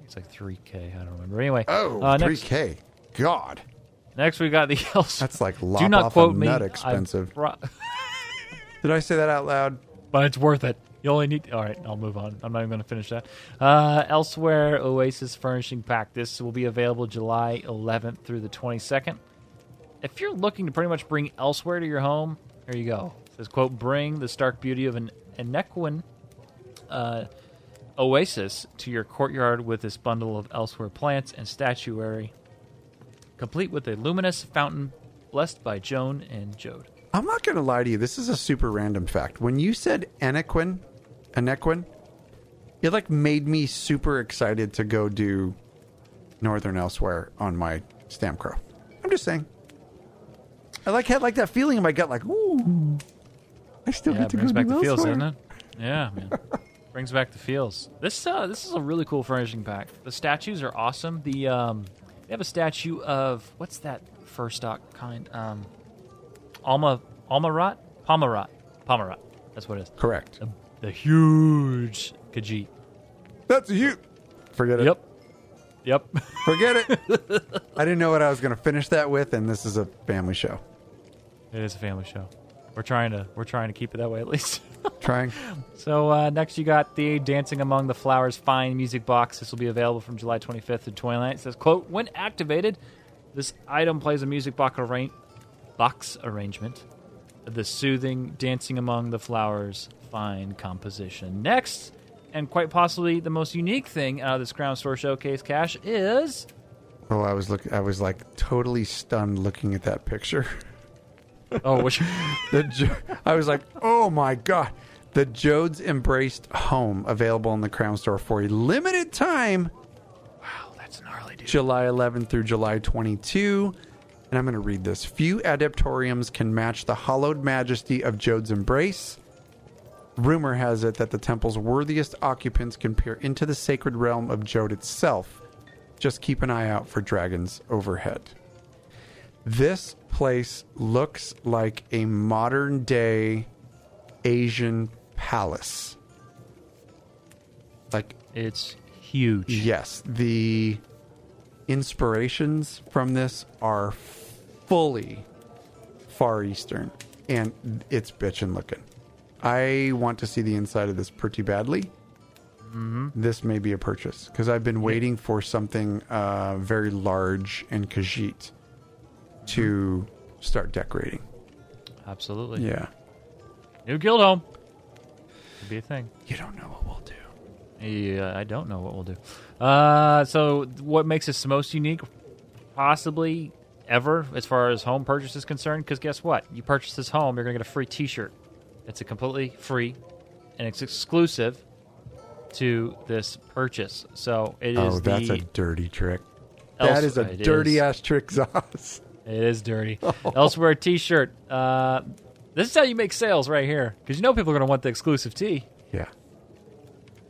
it's like three k. I don't remember. Anyway, Oh, uh, 3K. next, God. Next we got the else. That's like Do not off quote a me. nut I expensive. brought- Did I say that out loud? but it's worth it. You only need. All right, I'll move on. I'm not even going to finish that. Uh, Elsweyr, Oasis Furnishing Pack. This will be available July 11th through the 22nd. If you're looking to pretty much bring Elsweyr to your home, here you go. It says, quote, bring the stark beauty of an Enequin uh, oasis to your courtyard with this bundle of Elsweyr plants and statuary, complete with a luminous fountain blessed by Jone and Jode. I'm not going to lie to you. This is a super random fact. When you said Enequin, Enequin, it like made me super excited to go do Northern Elsweyr on my Stamcrow. I'm just saying. I like had like that feeling in my gut, like ooh, I still Yeah, get to go brings back do the feels, Elsweyr. doesn't it? Yeah, man. brings back the feels. This uh, this is a really cool furnishing pack. The statues are awesome. The um, they have a statue of what's that fur stock kind? Um, Alma Almarat, Pomerat, Pomerat. That's what it is. Correct. The, the huge Khajiit. That's a huge. Forget it. Yep. Yep. Forget it. I didn't know what I was going to finish that with, and this is a family show. it is a family show. We're trying to we're trying to keep it that way at least. Trying. So uh, next you got the Dancing Among the Flowers Fine music box. This will be available from July 25th to 29th. It says, quote, when activated, this item plays a music box, arra- box arrangement the soothing Dancing Among the Flowers Fine composition. Next, and quite possibly the most unique thing out of this Crown Store Showcase cache is... Oh, I was look. I was like totally stunned looking at that picture. Oh, which... The Jo- I was like, oh my god, the Jodes Embraced Home available in the Crown Store for a limited time, wow, that's gnarly, dude. July 11 through July 22. And I'm going to read this. Few adeptoriums can match the hallowed majesty of Jode's embrace. Rumor has it that the temple's worthiest occupants can peer into the sacred realm of Jode itself. Just keep an eye out for dragons overhead. This place looks like a modern day Asian palace. Like It's huge. Yes, the inspirations from this are fully Far Eastern, and it's bitchin' looking. I want to see the inside of this pretty badly. This may be a purchase because I've been waiting for something uh, very large and Khajiit to start decorating. Absolutely. Yeah, New guild home. Could be a thing. you don't know what we'll do. Yeah, I don't know what we'll do. Uh, so what makes this the most unique, possibly ever, as far as home purchase is concerned? Because guess what? You purchase this home, you're gonna get a free T-shirt. It's a completely free, and it's exclusive to this purchase. So it is Oh, that's the a dirty trick. that is a dirty is. ass trick, Zaz. It is dirty. Elsweyr T-shirt. Uh, this is how you make sales right here, because you know people are gonna want the exclusive tee. Yeah.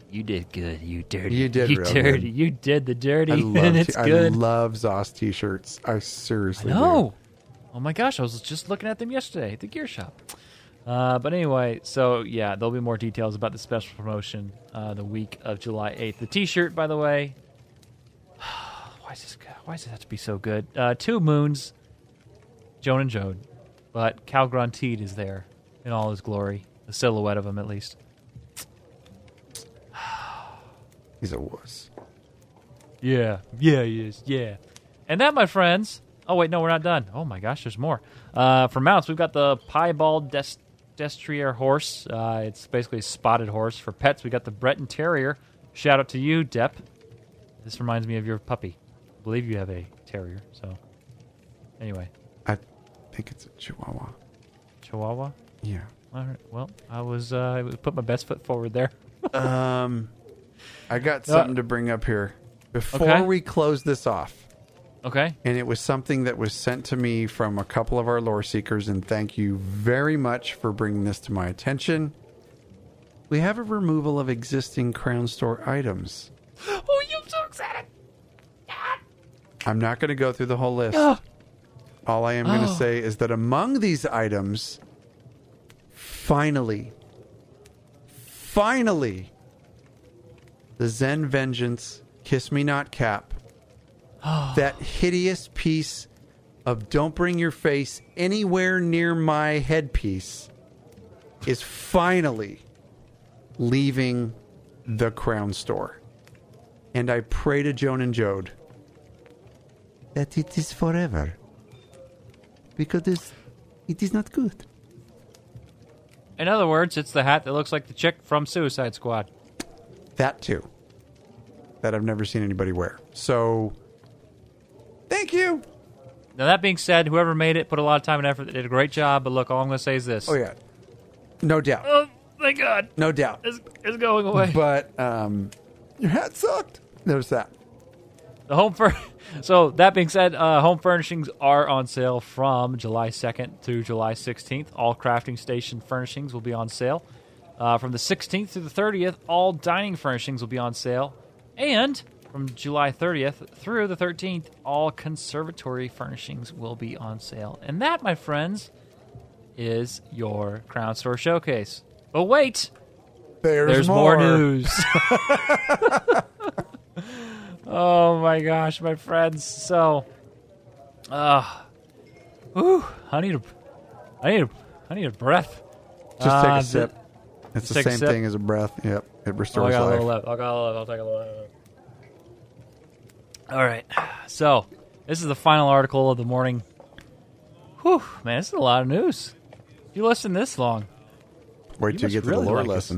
You did good. You dirty. You did You real dirty. good. You did the dirty, I and love, it's t- good. I love ZOS t-shirts. I seriously No. Oh my gosh, I was just looking at them yesterday at the gear shop. Uh, but anyway, so yeah, there'll be more details about the special promotion uh, the week of July 8th. The T-shirt, by the way, why is this? Why does it have to be so good? Uh, two moons, Jone and Jode, but Kaalgrontiid is there in all his glory, the silhouette of him at least. He's a wuss. Yeah, yeah, he is. Yeah. And that, my friends. Oh, wait, no, we're not done. Oh, my gosh, there's more. Uh, for mounts, we've got the Piebald Des- Destrier horse. Uh, it's basically a spotted horse. For pets, we got the Breton Terrier. Shout out to you, Depp. This reminds me of your puppy. I believe you have a terrier. So, anyway, think it's a Chihuahua. Chihuahua. Yeah. All right. Well, I was uh, I put my best foot forward there. Um, I got something to bring up here before Okay. we close this off. Okay. And it was something that was sent to me from a couple of our lore seekers, and thank you very much for bringing this to my attention. We have a removal of existing Crown Store items. Oh, you so excited! I'm not going to go through the whole list. All I am going to oh. say is that among these items, finally, finally, the Zen Vengeance Kiss Me Not cap, oh. that hideous piece of don't bring your face anywhere near my headpiece, is finally leaving the Crown Store. And I pray to Jone and Jode that it is forever. Because this, it is not good. In other words, it's the hat that looks like the chick from Suicide Squad. That too. That I've never seen anybody wear. So, thank you. Now that being said, whoever made it put a lot of time and effort. They did a great job. But look, all I'm going to say is this. Oh, yeah. No doubt. Oh, thank God. No doubt. It's, it's going away. But um, your hat sucked. There's that. The home fur- So that being said, uh, home furnishings are on sale from July 2nd through July 16th. All crafting station furnishings will be on sale. Uh, from the 16th through the 30th, all dining furnishings will be on sale. And from July 30th through the 13th, all conservatory furnishings will be on sale. And that, my friends, is your Crown Store Showcase. But wait, There's, there's more, news. oh my gosh, my friends. So, uh, whew, I need a, I need a, I need a breath. Just Uh, take a th- sip. It's the same thing as a breath. Yep. It Oh, I restores got a life. I got a little left. I'll take a little left. All right. So, this is the final article of the morning. Whew, man, this is a lot of news. If you listen this long, Wait You till you get to really the lore like this.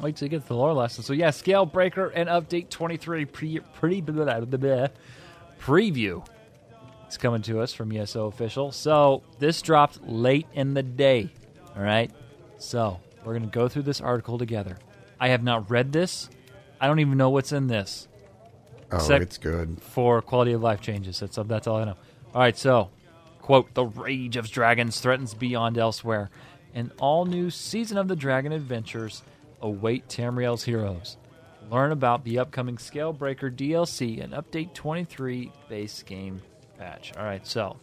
Wait till you get to the lore lesson. So yeah, Scalebreaker and Update 23 pre, pre, blah, blah, blah, preview It's coming to us from ESO Official. So this dropped late in the day. All right. So we're going to go through this article together. I have not read this. I don't even know what's in this Oh, Sec- it's good. for quality of life changes. That's that's all I know. All right, so quote: "The rage of dragons threatens beyond Elsweyr. An all-new season of the Dragon Adventures await Tamriel's heroes. Learn about the upcoming Scalebreaker DLC and Update 23 base game patch. All right, so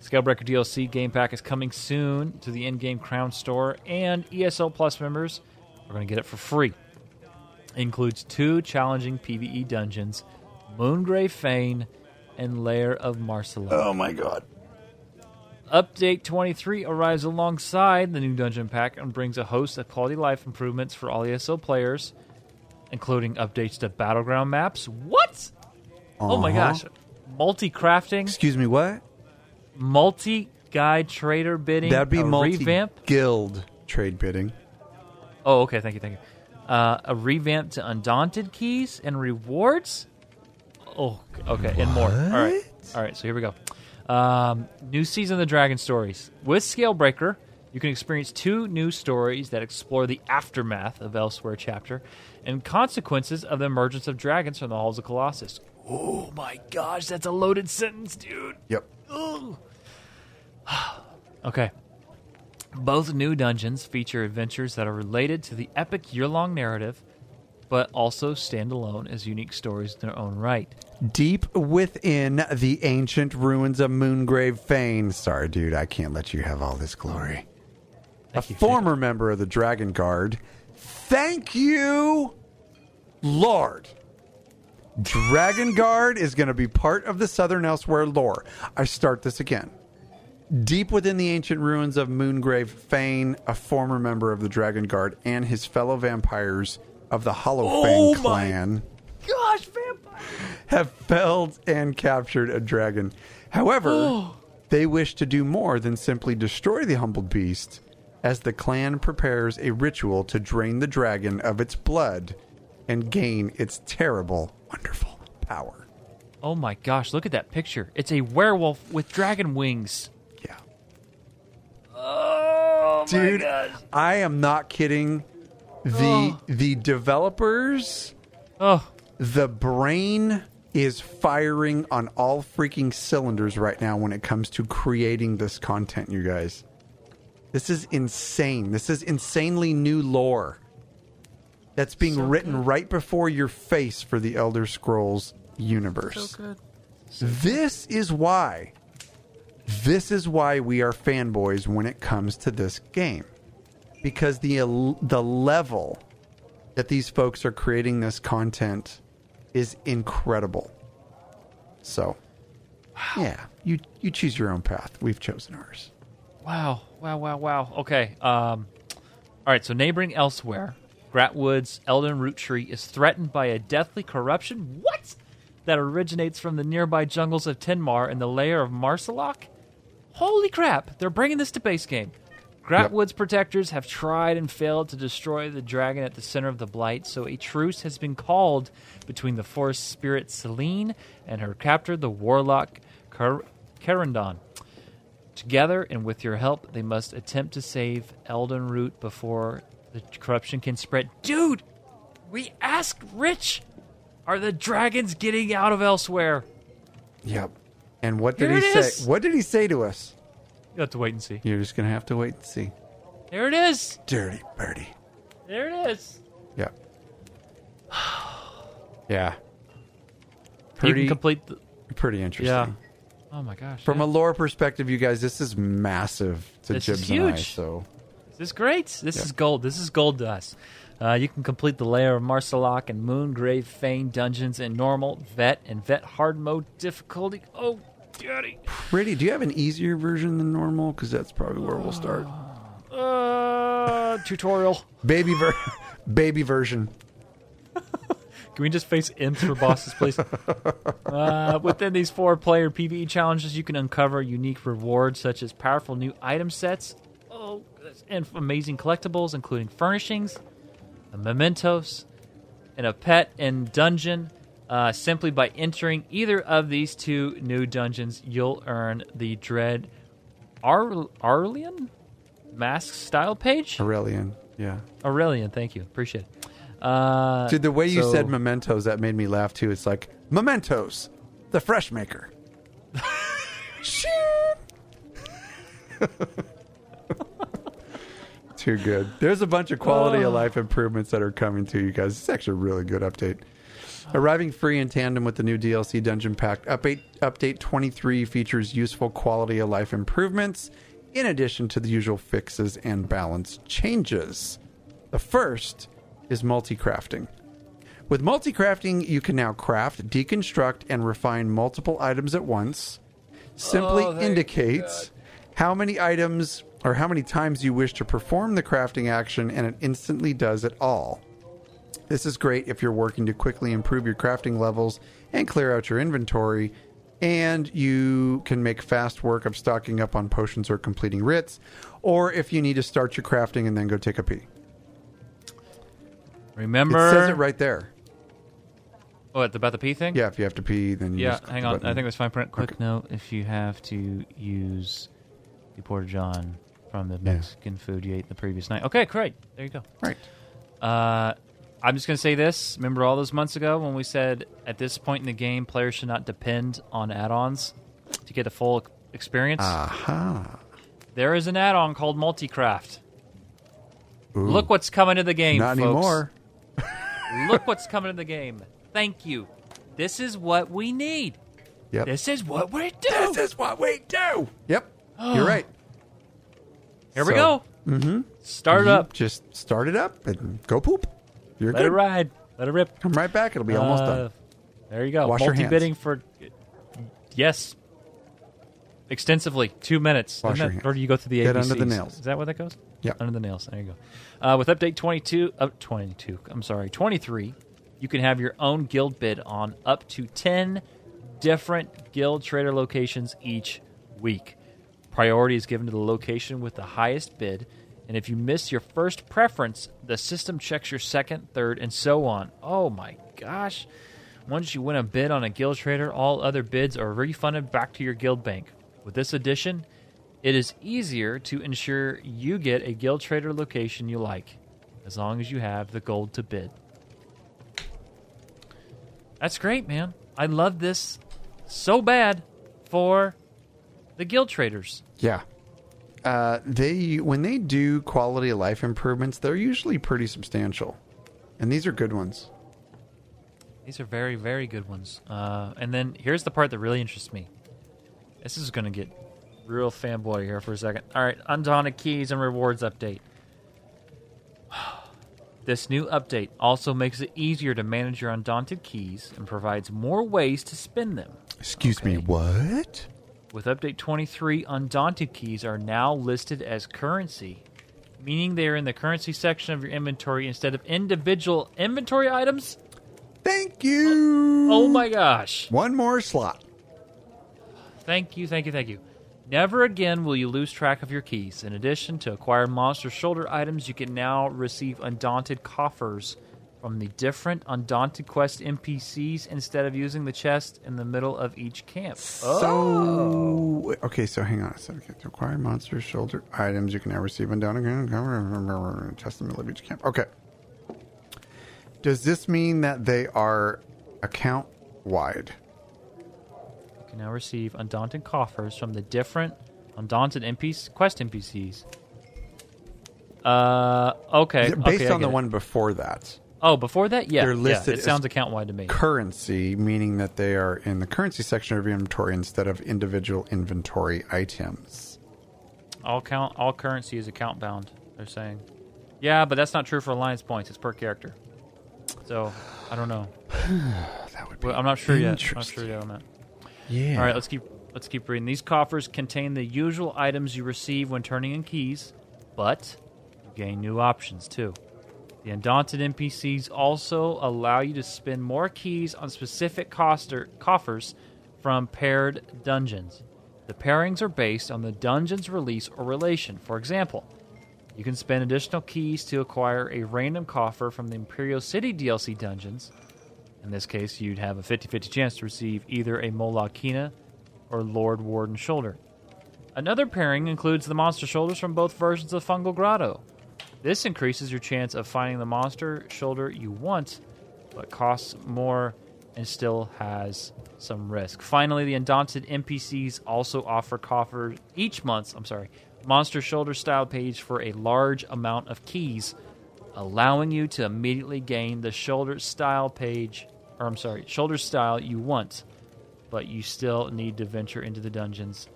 Scalebreaker DLC game pack is coming soon to the in-game Crown Store, and ESO Plus members are going to get it for free includes two challenging PvE dungeons, Moongrave Fane and Lair of Maarselok. Oh my god. Update 23 arrives alongside the new dungeon pack and brings a host of quality life improvements for all ESO players, including updates to battleground maps. What? Oh my Uh-huh. gosh. Multi crafting, Excuse me, what? multi guide trader bidding, That'd be multi revamp. guild trade bidding. Oh, okay. Thank you. Thank you. Uh, a revamp to Undaunted keys and rewards. Oh, okay, and more. All right, all right. So here we go. Um, new season of the Dragon Stories with Scalebreaker. You can experience two new stories that explore the aftermath of Elsweyr chapter and consequences of the emergence of dragons from the halls of Colossus. Oh my gosh, that's a loaded sentence, dude. Yep. Okay. Both new dungeons feature adventures that are related to the epic year long narrative, but also stand alone as unique stories in their own right. Deep within the ancient ruins of Moongrave Fane. Sorry, dude, I can't let you have all this glory. Thank a you, former member of the Dragon Guard. Thank you, Lord. Dragon Guard is going to be part of the Southern Elsweyr lore. I start this again. Deep within the ancient ruins of Moongrave Fane, a former member of the Dragon Guard and his fellow vampires of the Hollow Oh Fang my- clan Gosh, vampires! have felled and captured a dragon. However, oh. they wish to do more than simply destroy the humbled beast, as the clan prepares a ritual to drain the dragon of its blood and gain its terrible, wonderful power. Oh my gosh, look at that picture. It's a werewolf with dragon wings. Yeah. Oh Dude, my gosh. I am not kidding. The oh. the developers Oh, the brain is firing on all freaking cylinders right now when it comes to creating this content, you guys. This is insane. This is insanely new lore that's being written right before your face for the Elder Scrolls universe. So good. This is why. This is why we are fanboys when it comes to this game. Because the the level that these folks are creating this content is incredible. So, yeah, you you choose your own path. We've chosen ours. Wow, wow, wow, wow. Okay. Um, all right, so neighboring Elsweyr, Grahtwood's Elden Root Tree is threatened by a deathly corruption. What? That originates from the nearby jungles of Tenmar and the lair of Maarselok? Holy crap, they're bringing this to base game. Grahtwood's protectors have tried and failed to destroy the dragon at the center of the blight, so a truce has been called between the forest spirit Selene and her captor, the warlock Car- Carandon. Together and with your help, they must attempt to save Elden Root before the corruption can spread. Dude, we asked Rich, are the dragons getting out of Elsweyr? Yep. And what did Here he say? is. What did he say to us? You have to wait and see. You're just gonna have to wait and see. There it is. Dirty birdie. There it is. Yeah. yeah. Pretty you can complete the. pretty interesting. Yeah. Oh my gosh. From yeah. a lore perspective, you guys, this is massive to This is Jibs and I. huge. So This is great. This Yeah. is gold. This is gold to us. Uh, you can complete the Lair of Maarselok and Moongrave Fane dungeons in normal, vet, and vet hard mode difficulty. Oh, daddy. pretty. Do you have an easier version than normal? Because that's probably where we'll start. Uh, tutorial. Baby ver, baby version. Can we just face imps for bosses, please? uh, within these four player PvE challenges, you can uncover unique rewards such as powerful new item sets oh, and amazing collectibles, including furnishings, mementos, and a pet and dungeon. Uh, simply by entering either of these two new dungeons, you'll earn the Dread Ar- Arlian mask style page. Aurelian. Yeah. Aurelian, thank you. Appreciate it. Uh, Dude, the way you so- said mementos, that made me laugh too. It's like mementos, the fresh maker. Shit. Too good. There's a bunch of quality of life improvements that are coming to you guys. It's actually a really good update. Arriving free in tandem with the new DLC Dungeon Pack, update, update 23 features useful quality of life improvements in addition to the usual fixes and balance changes. The first is multi crafting. With multi crafting, you can now craft, deconstruct, and refine multiple items at once. Simply oh, indicates how many items or how many times you wish to perform the crafting action, and it instantly does it all. This is great if you're working to quickly improve your crafting levels and clear out your inventory, and you can make fast work of stocking up on potions or completing writs, or if you need to start your crafting and then go take a pee. remember It says it right there. What about the pee thing? Yeah, if you have to pee, then you Yeah, just hang on. I think that's fine. Print. Quick Okay. note: if you have to use the porta john from the Yeah. Mexican food you ate the previous night. Okay, great. There you go. right. Uh, I'm just gonna say this. Remember all those months ago when we said at this point in the game, players should not depend on add-ons to get a full experience. Aha. There is an add-on called Multicraft. Ooh. Look what's coming to the game. Not folks. anymore. Look what's coming to the game. Thank you. This is what we need. Yep. This is what we do. This is what we do. Yep. You're right. Here we go. Mm-hmm. Start You up. Just start it up and go poop. You're Let good. it ride. Let it rip. Come right back. It'll be almost Uh, done. There you go. Wash your hands. Multi-bidding for yes, extensively. Two minutes. Wash Isn't your that- hands. Or do you go through the Get ABCs? under the nails. Is that where that goes? Yep. Under the nails. There you go. Uh, with update 22, up 22. I'm sorry, 23. You can have your own guild bid on up to 10 different guild trader locations each week. Priority is given to the location with the highest bid, and if you miss your first preference, the system checks your second, third, and so on. Oh my gosh. Once you win a bid on a guild trader, all other bids are refunded back to your guild bank. With this addition, it is easier to ensure you get a guild trader location you like, as long as you have the gold to bid. That's great, man. I love this so bad for the guild traders. Yeah. Uh, they when they do quality of life improvements, they're usually pretty substantial, and these are good ones. These are very, very good ones. Uh, and then here's the part that really interests me. This is going to get real fanboy here for a second. All right, Undaunted Keys and Rewards update. This new update also makes it easier to manage your Undaunted Keys and provides more ways to spend them. Excuse me, what? With update 23, Undaunted Keys are now listed as currency meaning they are in the currency section of your inventory instead of individual inventory items. Thank you. Oh, oh my gosh. One more slot. Thank you, thank you, thank you. Never again will you lose track of your keys. In addition to acquire monster shoulder items, you can now receive undaunted coffers from the different undaunted quest NPCs instead of using the chest in the middle of each camp. So okay, so hang on a second. To acquire monster shoulder items, you can now receive down again. Test the middle of each camp. Okay. Does this mean that they are account wide? You can now receive undaunted coffers from the different undaunted NPC quest NPCs. Uh, okay. Based okay, on the it. one before that, Oh, before that, yeah, They're yeah, listed it sounds account wide to me. currency, meaning that they are in the currency section of your inventory instead of individual inventory items. All count, all currency is account bound. They're saying, yeah, but that's not true for alliance points. It's per character. So I don't know. That would be Well, I'm not sure yet. I'm not sure yet on that. Yeah. All right, let's keep let's keep reading. These coffers contain the usual items you receive when turning in keys, but you gain new options too. The undaunted NPCs also allow you to spend more keys on specific coster, coffers from paired dungeons. The pairings are based on the dungeon's release or relation. For example, you can spend additional keys to acquire a random coffer from the Imperial City DLC dungeons. In this case, you'd have a 50 50 chance to receive either a Molag Kena or Lord Warden Shoulder. Another pairing includes the monster shoulders from both versions of Fungal Grotto. This increases your chance of finding the monster shoulder you want, but costs more and still has some risk. Finally, the Undaunted NPCs also offer coffers each month, I'm sorry, monster shoulder style page for a large amount of keys, allowing you to immediately gain the shoulder style page, or I'm sorry, shoulder style you want, but you still need to venture into the dungeons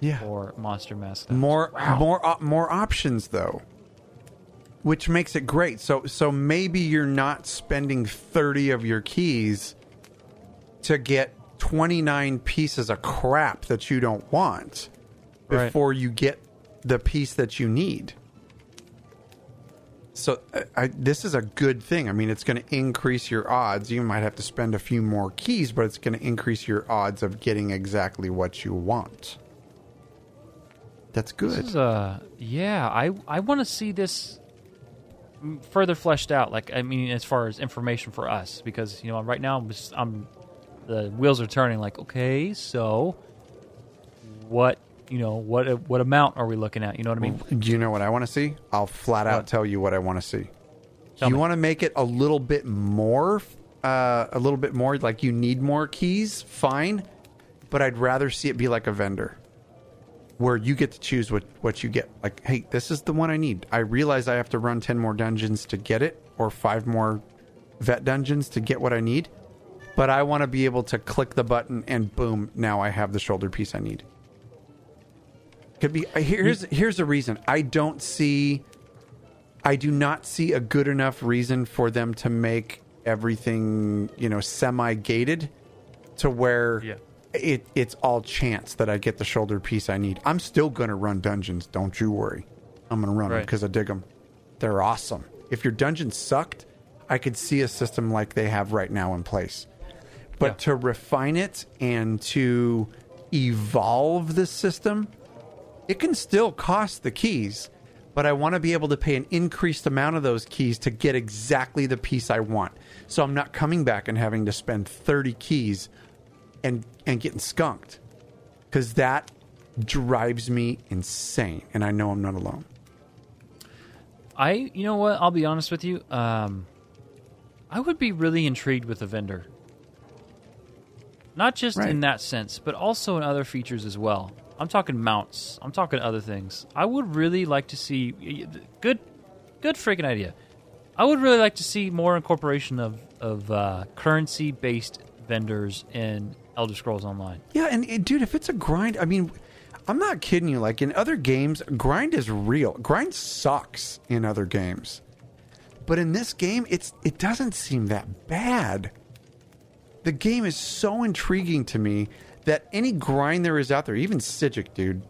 Yeah. for monster mask. more more op- more options though which makes it great. So so maybe you're not spending 30 of your keys to get 29 pieces of crap that you don't want Right. before you get the piece that you need. So I, this is a good thing. I mean it's going to increase your odds. You might have to spend a few more keys but it's going to increase your odds of getting exactly what you want. That's good. This is uh yeah, I I want to see this further fleshed out. Like I mean, as far as information for us, because you know right now I'm, just, I'm the wheels are turning. Like okay, so what you know what what amount are we looking at? You know what I mean? Do you know what I want to see? I'll flat out What? tell you what I want to see. Tell you want to make it a little bit more, uh, a little bit more like you need more keys. Fine, but I'd rather see it be like a vendor, where you get to choose what what you get. Like, hey, this is the one I need. I realize I have to run ten more dungeons to get it, or five more vet dungeons to get what I need. But I want to be able to click the button and boom, now I have the shoulder piece I need. Could be uh, here's here's the reason. I don't see I do not see a good enough reason for them to make everything, you know, semi-gated to where Yeah. It it's all chance that I get the shoulder piece I need. I'm still going to run dungeons, don't you worry. I'm going to run them because I dig them. They're awesome. If your dungeon sucked, I could see a system like they have right now in place. But Yeah. to refine it and to evolve the system, it can still cost the keys, but I want to be able to pay an increased amount of those keys to get exactly the piece I want. So I'm not coming back and having to spend 30 keys and and getting skunked. Cuz that drives me insane and I know I'm not alone. I you know what? I'll be honest with you. Um, I would be really intrigued with a vendor. Not just Right. in that sense, but also in other features as well. I'm talking mounts. I'm talking other things. I would really like to see good, good freaking idea. I would really like to see more incorporation of of uh, currency based vendors in Elder Scrolls Online. Yeah, and, dude, if it's a grind, I mean, I'm not kidding you. Like in other games, grind is real. Grind sucks in other games, but in this game, it's it doesn't seem that bad. The game is so intriguing to me that any grind there is out there, even Psijic, dude,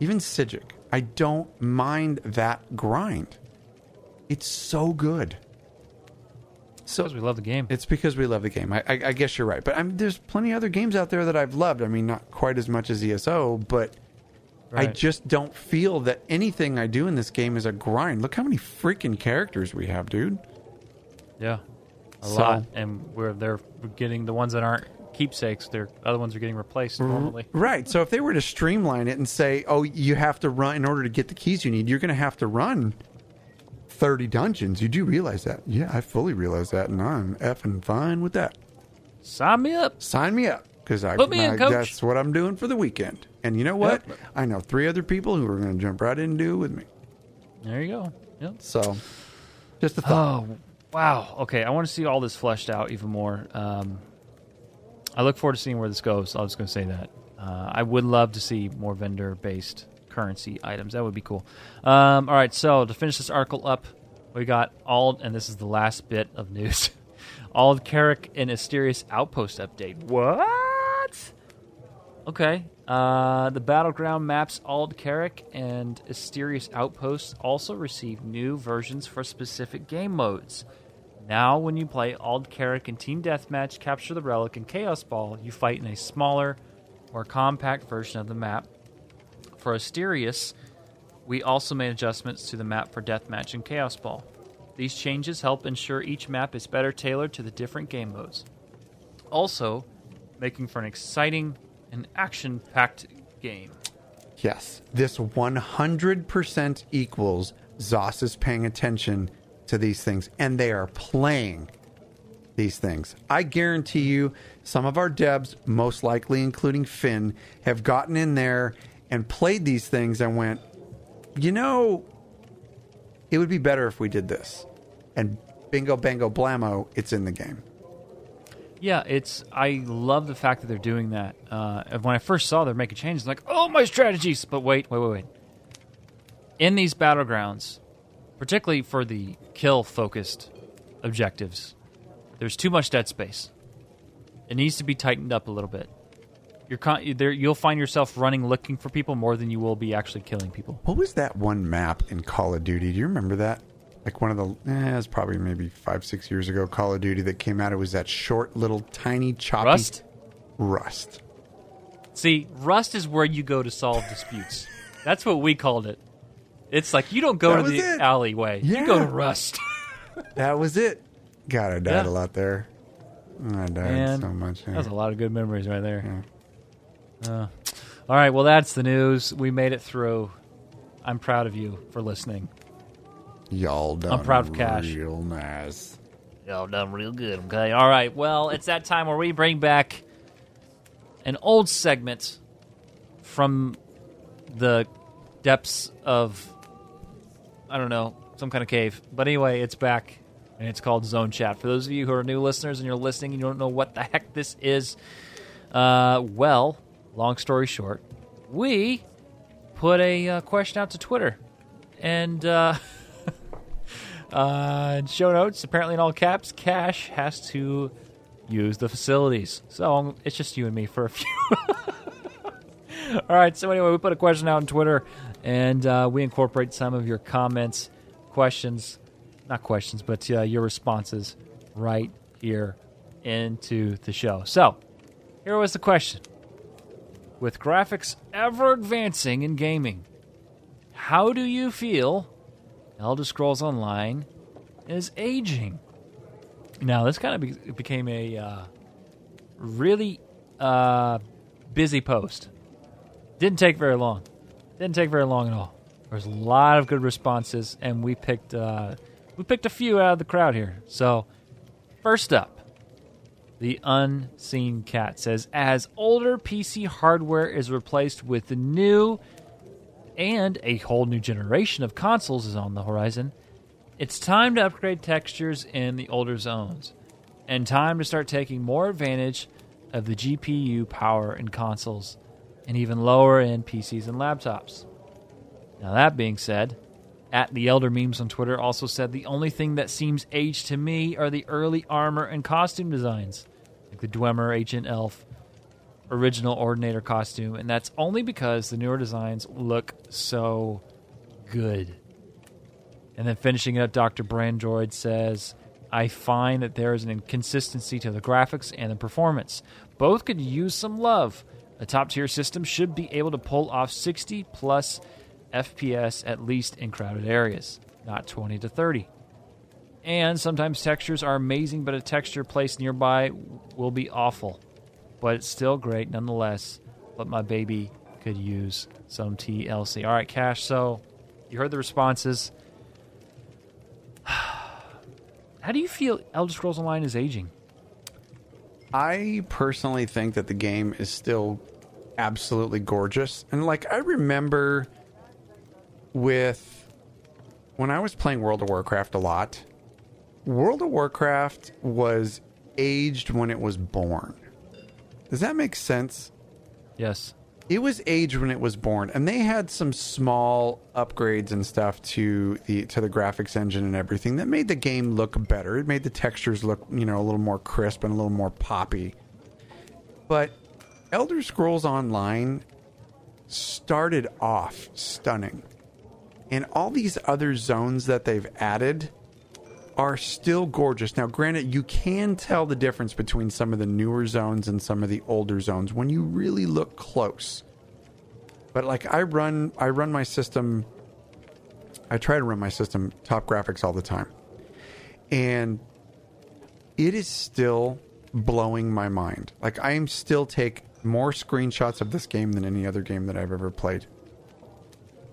even Psijic, I don't mind that grind. It's so good. So Because we love the game. it's because we love the game. I, I, I guess you're right, but I'm, there's plenty of other games out there that I've loved. I mean, not quite as much as ESO, but I just don't feel that anything I do in this game is a grind. Look how many freaking characters we have, dude. Yeah, a So- lot, and we're they're getting the ones that aren't keepsakes. Their other ones are getting replaced normally. Right. So if they were to streamline it and say, "Oh, you have to run in order to get the keys you need," you're going to have to run 30 dungeons. You do realize that? Yeah, I fully realize that, and I'm effing fine with that. Sign me up. Sign me up because I, Put me in, I- coach. that's what I'm doing for the weekend. And you know what? Yep. I know three other people who are going to jump right in and do it with me. There you go. Yep. So, just a thought. Oh, wow. Okay, I want to see all this fleshed out even more. Um, I look forward to seeing where this goes. I was going to say that. Uh, I would love to see more vendor based currency items. That would be cool. Um, all right, so to finish this article up, we got all, and this is the last bit of news. Ald Carac and Istirus Outpost update. What? Okay. Uh, the battleground maps Ald Carac and Istirus Outposts also received new versions for specific game modes. Now, when you play Ald Carac in Team Deathmatch, Capture the Relic, and Chaos Ball, you fight in a smaller, more compact version of the map. For Istirus, we also made adjustments to the map for Deathmatch and Chaos Ball. These changes help ensure each map is better tailored to the different game modes. Also, making for an exciting and action packed game. Yes, this 100% equals ZOS is paying attention to these things and they are playing these things. I guarantee you, some of our devs, most likely including Finn, have gotten in there and played these things and went, you know, it would be better if we did this. And bingo, bango, blammo, it's in the game. Yeah, it's. I love the fact that they're doing that. Uh, when I first saw they're making changes, like, oh, my strategies. But wait, wait, wait, wait. In these battlegrounds, particularly for the kill focused objectives, there's too much dead space. It needs to be tightened up a little bit. You're con- there. You'll find yourself running looking for people more than you will be actually killing people. What was that one map in Call of Duty? Do you remember that? Like one of the, eh, it was probably maybe five, six years ago, Call of Duty that came out. It was that short, little, tiny, choppy. Rust. Rust. See, Rust is where you go to solve disputes. That's what we called it. It's like you don't go That to the it. alleyway. You go to Rust. That was it. God, I died Yeah. a lot there. I died Man, so much. That was a lot of good memories right there. Uh, all right, well, that's the news. We made it through. I'm proud of you for listening. Y'all done I'm proud of Cash. real nice. Y'all done real good, okay? All right, well, it's that time where we bring back an old segment from the depths of, I don't know, some kind of cave. But anyway, it's back, and it's called Zone Chat. For those of you who are new listeners and you're listening and you don't know what the heck this is, uh, well, long story short, we put a uh, question out to Twitter. And, uh,. Uh, show notes, apparently in all caps, Cash has to use the facilities. So um, it's just you and me for a few. all right. So anyway, we put a question out on Twitter, and uh, we incorporate some of your comments, questions, not questions, but uh, your responses right here into the show. So here was the question: With graphics ever advancing in gaming, how do you feel Elder Scrolls Online is aging. Now, this kind of be- became a uh, really uh, busy post. Didn't take very long. Didn't take very long at all. There's a lot of good responses, and we picked uh, we picked a few out of the crowd here. So, first up, the unseen cat says, as older PC hardware is replaced with the new and a whole new generation of consoles is on the horizon, it's time to upgrade textures in the older zones, and time to start taking more advantage of the GPU power in consoles and even lower end PCs and laptops. Now, that being said, at the Elder Memes on Twitter also said the only thing that seems aged to me are the early armor and costume designs, like the Dwemer, Ancient Elf, original Ordinator costume, and that's only because the newer designs look so good. And then finishing it up, Dr. Brandroid says, I find that there is an inconsistency to the graphics and the performance. Both could use some love. A top tier system should be able to pull off 60 plus FPS at least in crowded areas, not 20 to 30. And sometimes textures are amazing, but a texture placed nearby will be awful. But it's still great nonetheless. But my baby could use some TLC. All right, Cash. So you heard the responses. How do you feel Elder Scrolls Online is aging? I personally think that the game is still absolutely gorgeous. And like I remember with when I was playing World of Warcraft a lot, World of Warcraft was aged when it was born. Does that make sense? Yes. It was aged when it was born, and they had some small upgrades and stuff to the to the graphics engine and everything that made the game look better. It made the textures look, you know, a little more crisp and a little more poppy. But Elder Scrolls Online started off stunning. And all these other zones that they've added are still gorgeous. Now, granted, you can tell the difference between some of the newer zones and some of the older zones when you really look close. But like I run I run my system I try to run my system top graphics all the time. And it is still blowing my mind. Like I am still take more screenshots of this game than any other game that I've ever played.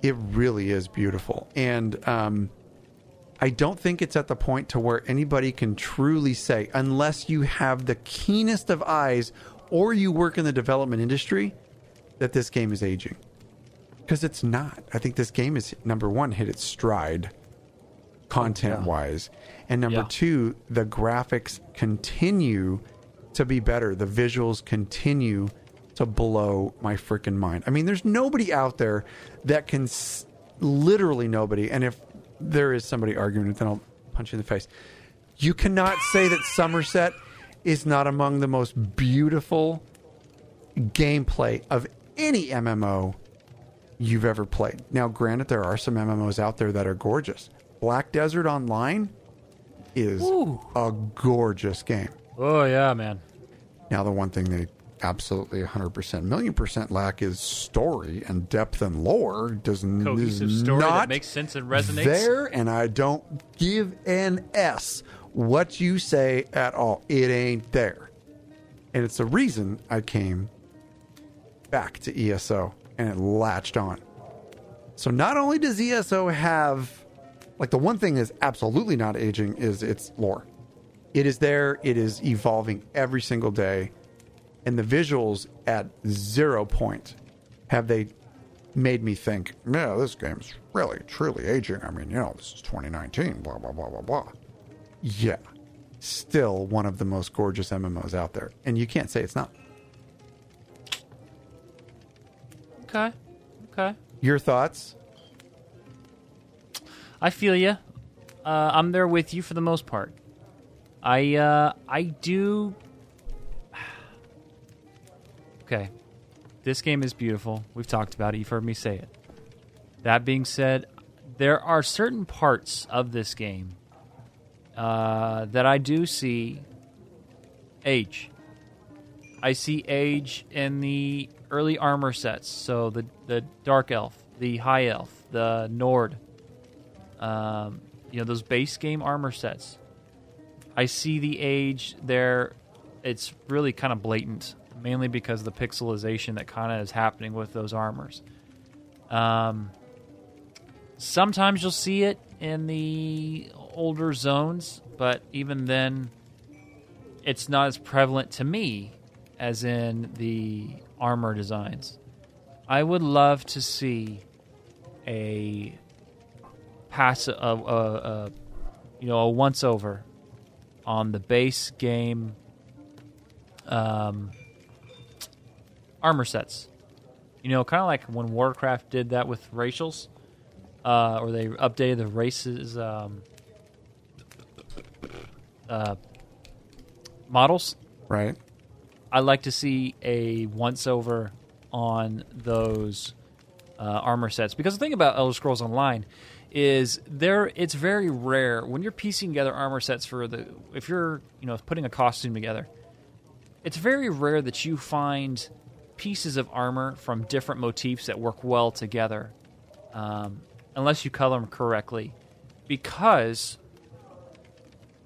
It really is beautiful. And um I don't think it's at the point to where anybody can truly say, unless you have the keenest of eyes or you work in the development industry, that this game is aging. Because it's not. I think this game is number one, hit its stride content wise. And number Yeah. two, the graphics continue to be better. The visuals continue to blow my freaking mind. I mean, there's nobody out there that can s- literally nobody. And if there is somebody arguing it, then I'll punch you in the face. You cannot say that Somerset is not among the most beautiful gameplay of any MMO you've ever played. Now, granted, there are some MMOs out there that are gorgeous. Black Desert Online is Ooh. a gorgeous game. Oh yeah, man. Now, the one thing they absolutely 100% million percent lack is story and depth and lore. Does Cohesive is story that makes sense and resonates. There, and I don't give an S what you say at all. It ain't there. And it's the reason I came back to ESO and it latched on. So not only does ESO have like the one thing is absolutely not aging is its lore. It is there, it is evolving every single day. And the visuals at zero point have they made me think, yeah, this game's really, truly aging. I mean, you know, this is 2019, blah, blah, blah, blah, blah. Yeah. Still one of the most gorgeous MMOs out there. And you can't say it's not. Okay. Okay. Your thoughts? I feel you. Uh, I'm there with you for the most part. I uh, I do. Okay, this game is beautiful. We've talked about it. You've heard me say it. That being said, there are certain parts of this game uh, that I do see age. I see age in the early armor sets. So the the dark elf, the high elf, the Nord. Um, you know those base game armor sets. I see the age there. It's really kind of blatant, mainly because of the pixelization that kind of is happening with those armors. Um, sometimes you'll see it in the older zones, but even then, it's not as prevalent to me as in the armor designs. I would love to see a pass a, a, a you know a once over on the base game um, armor sets. You know, kind of like when Warcraft did that with racials, uh, or they updated the races um, uh, models. Right. I like to see a once over on those uh, armor sets because the thing about Elder Scrolls Online is there it's very rare when you're piecing together armor sets for the if you're you know putting a costume together it's very rare that you find pieces of armor from different motifs that work well together um, unless you color them correctly because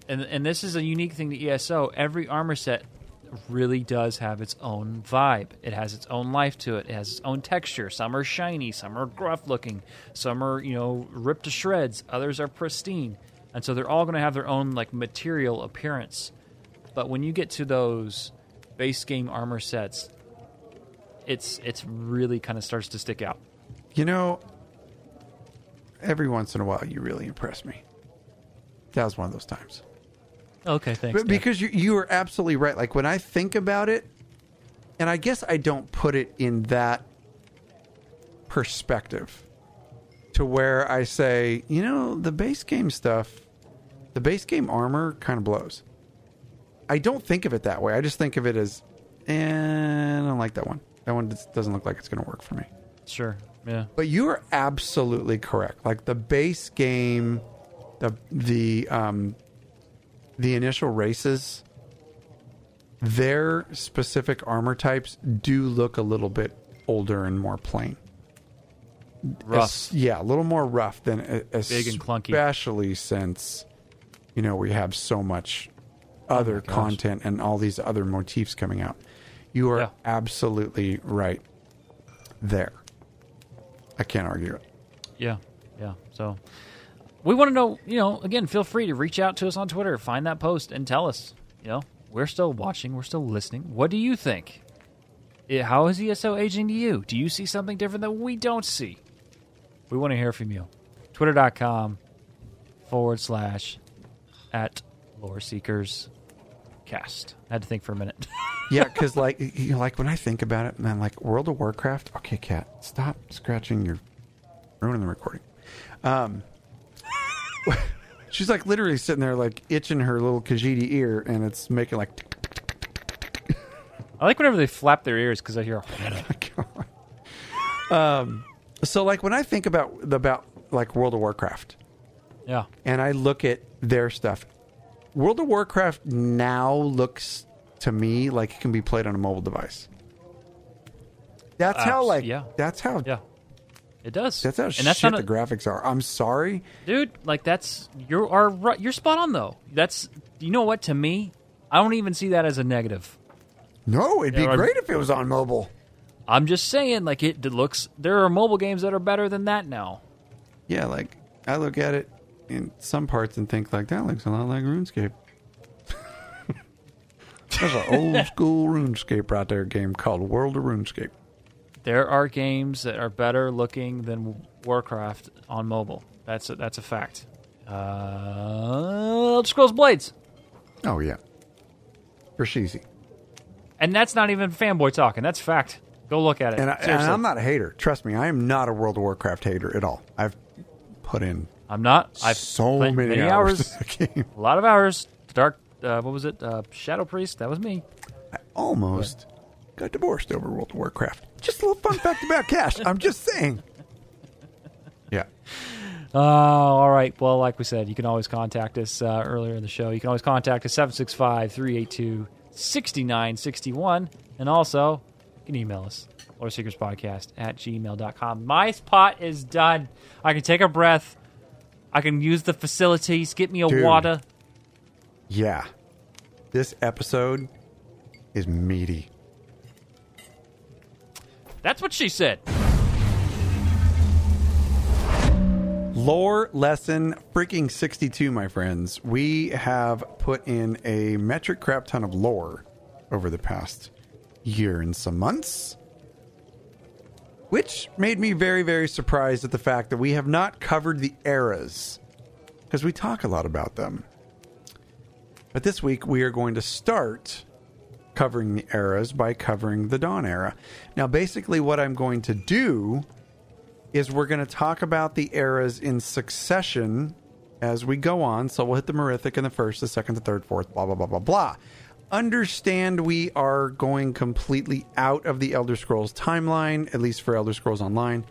and and this is a unique thing to ESO every armor set really does have its own vibe. It has its own life to it. It has its own texture. Some are shiny, some are gruff looking, some are, you know, ripped to shreds, others are pristine. And so they're all going to have their own like material appearance. But when you get to those base game armor sets, it's it's really kind of starts to stick out. You know, every once in a while, you really impress me. That was one of those times. Okay, thanks. But because you you are absolutely right. Like when I think about it, and I guess I don't put it in that perspective to where I say, you know, the base game stuff, the base game armor kind of blows. I don't think of it that way. I just think of it as, eh, I don't like that one. That one doesn't look like it's going to work for me. sure. Yeah. But you are absolutely correct. Like the base game, the the um, the initial races, their specific armor types do look a little bit older and more plain. Rough. Es- yeah, a little more rough than e- Big and clunky. especially since you know we have so much other gosh. content and all these other motifs coming out. You are Yeah. absolutely right there. I can't argue it. Yeah, yeah. So we want to know, you know, again, feel free to reach out to us on Twitter, find that post, and tell us. You know, we're still watching, we're still listening. What do you think? How is ESO aging to you? Do you see something different that we don't see? We want to hear from you. Twitter.com forward slash at lore seekers cast. I had to think for a minute. Yeah, because like you know, like when I think about it, man, like World of Warcraft. Okay, cat, stop scratching your ruining the recording. Um, she's like literally sitting there, like itching her little Khajiit ear, and it's making like. tick, tick, tick. I like whenever they flap their ears because I hear. um, so like when I think about about like World of Warcraft, Yeah. and I look at their stuff, World of Warcraft now looks to me like it can be played on a mobile device. That's how like yeah. that's how Yeah. It does. That's how and that's shit not the graphics are. I'm sorry. dude like that's you are right you're spot on though that's you know what to me i don't even see that as a negative No, it'd be Yeah, great if it was on mobile. i'm just saying like it looks there are mobile games that are better than that now Yeah, like I look at it in some parts and think like that looks a lot like RuneScape. There's an old school RuneScape right there game called World of RuneScape. there are games that are better looking than warcraft on mobile that's a, that's a fact uh Elder Scrolls Blades. Oh yeah. For Sheezy. And that's not even fanboy talking. That's fact. Go look at it. And, I, and I'm not a hater. Trust me, I am not a World of Warcraft hater at all. I've put in I'm not. I've so many, many hours, hours. A lot of hours. The Dark. Uh, what was it? Uh, Shadow Priest. That was me. I almost got divorced over World of Warcraft. Just a little fun fact about Cash. I'm just saying. Yeah. Oh, all right. Well, like we said, you can always contact us uh, earlier in the show. You can always contact us 765 382 6961. And also, you can email us, Podcast at gmail.com. My spot is done. I can take a breath. I can use the facilities. Get me a Dude. water. Yeah. This episode is meaty. That's what she said. Lore lesson freaking 62, my friends. We have put in a metric crap ton of lore over the past year and some months, which made me very, very surprised at the fact that we have not covered the eras because we talk a lot about them. But this week we are going to start covering the eras by covering the Dawn era. Now, basically, what I'm going to do is we're going to talk about the eras in succession as we go on. So we'll hit the Merithic in the first, the second, the third, fourth, blah, blah, blah, blah, blah. Understand we are going completely out of the Elder Scrolls timeline, at least for Elder Scrolls Online,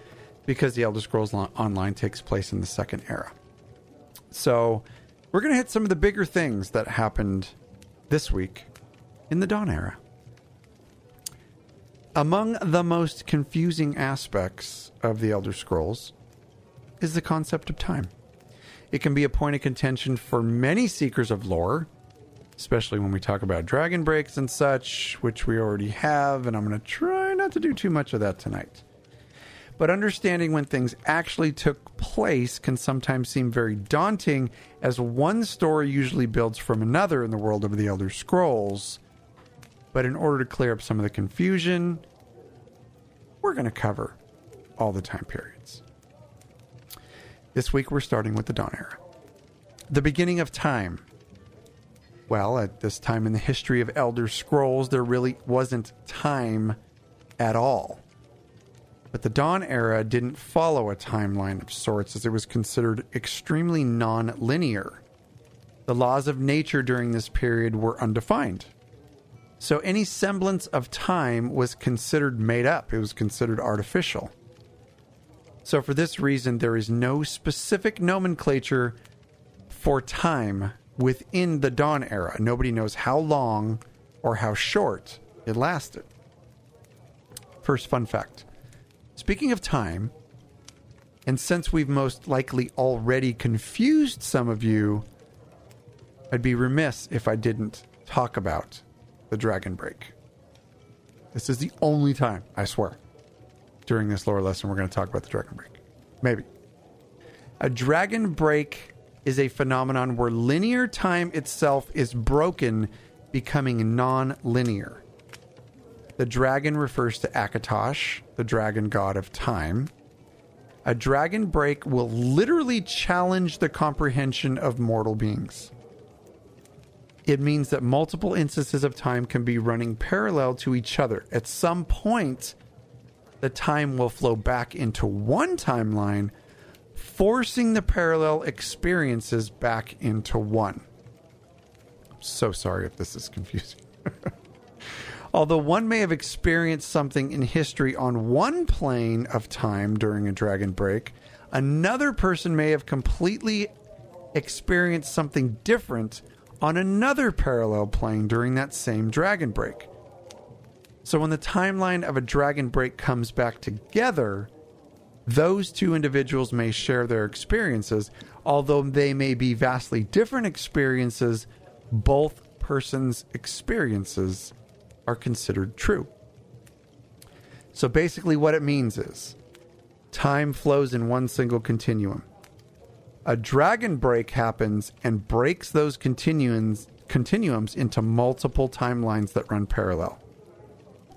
because the Elder Scrolls Online takes place in the second era. So we're going to hit some of the bigger things that happened this week in the Dawn era. Among the most confusing aspects of the Elder Scrolls is the concept of time. It can be a point of contention for many seekers of lore, especially when we talk about dragon breaks and such, which we already have, and I'm going to try not to do too much of that tonight. But understanding when things actually took place can sometimes seem very daunting, as one story usually builds from another in the world of the Elder Scrolls. But in order to clear up some of the confusion, we're going to cover all the time periods. This week we're starting with the Dawn Era. The beginning of time. Well, at this time in the history of Elder Scrolls, there really wasn't time at all. But the Dawn Era didn't follow a timeline of sorts, as it was considered extremely non linear. The laws of nature during this period were undefined. So any semblance of time was considered made up, it was considered artificial. So, for this reason, there is no specific nomenclature for time within the Dawn era. Nobody knows how long or how short it lasted. First fun fact speaking of time, and since we've most likely already confused some of you, I'd be remiss if I didn't talk about the Dragon Break. This is the only time, I swear, during this lore lesson we're going to talk about the Dragon Break. Maybe. A Dragon Break is a phenomenon where linear time itself is broken, becoming non linear. The dragon refers to Akatosh, the dragon god of time. A dragon break will literally challenge the comprehension of mortal beings. It means that multiple instances of time can be running parallel to each other. At some point, the time will flow back into one timeline, forcing the parallel experiences back into one. I'm so sorry if this is confusing. Although one may have experienced something in history on one plane of time during a dragon break, another person may have completely experienced something different on another parallel plane during that same dragon break. So when the timeline of a dragon break comes back together, those two individuals may share their experiences, although they may be vastly different experiences, both persons' experiences are considered true. So basically, what it means is time flows in one single continuum. A dragon break happens and breaks those continuums, continuums into multiple timelines that run parallel.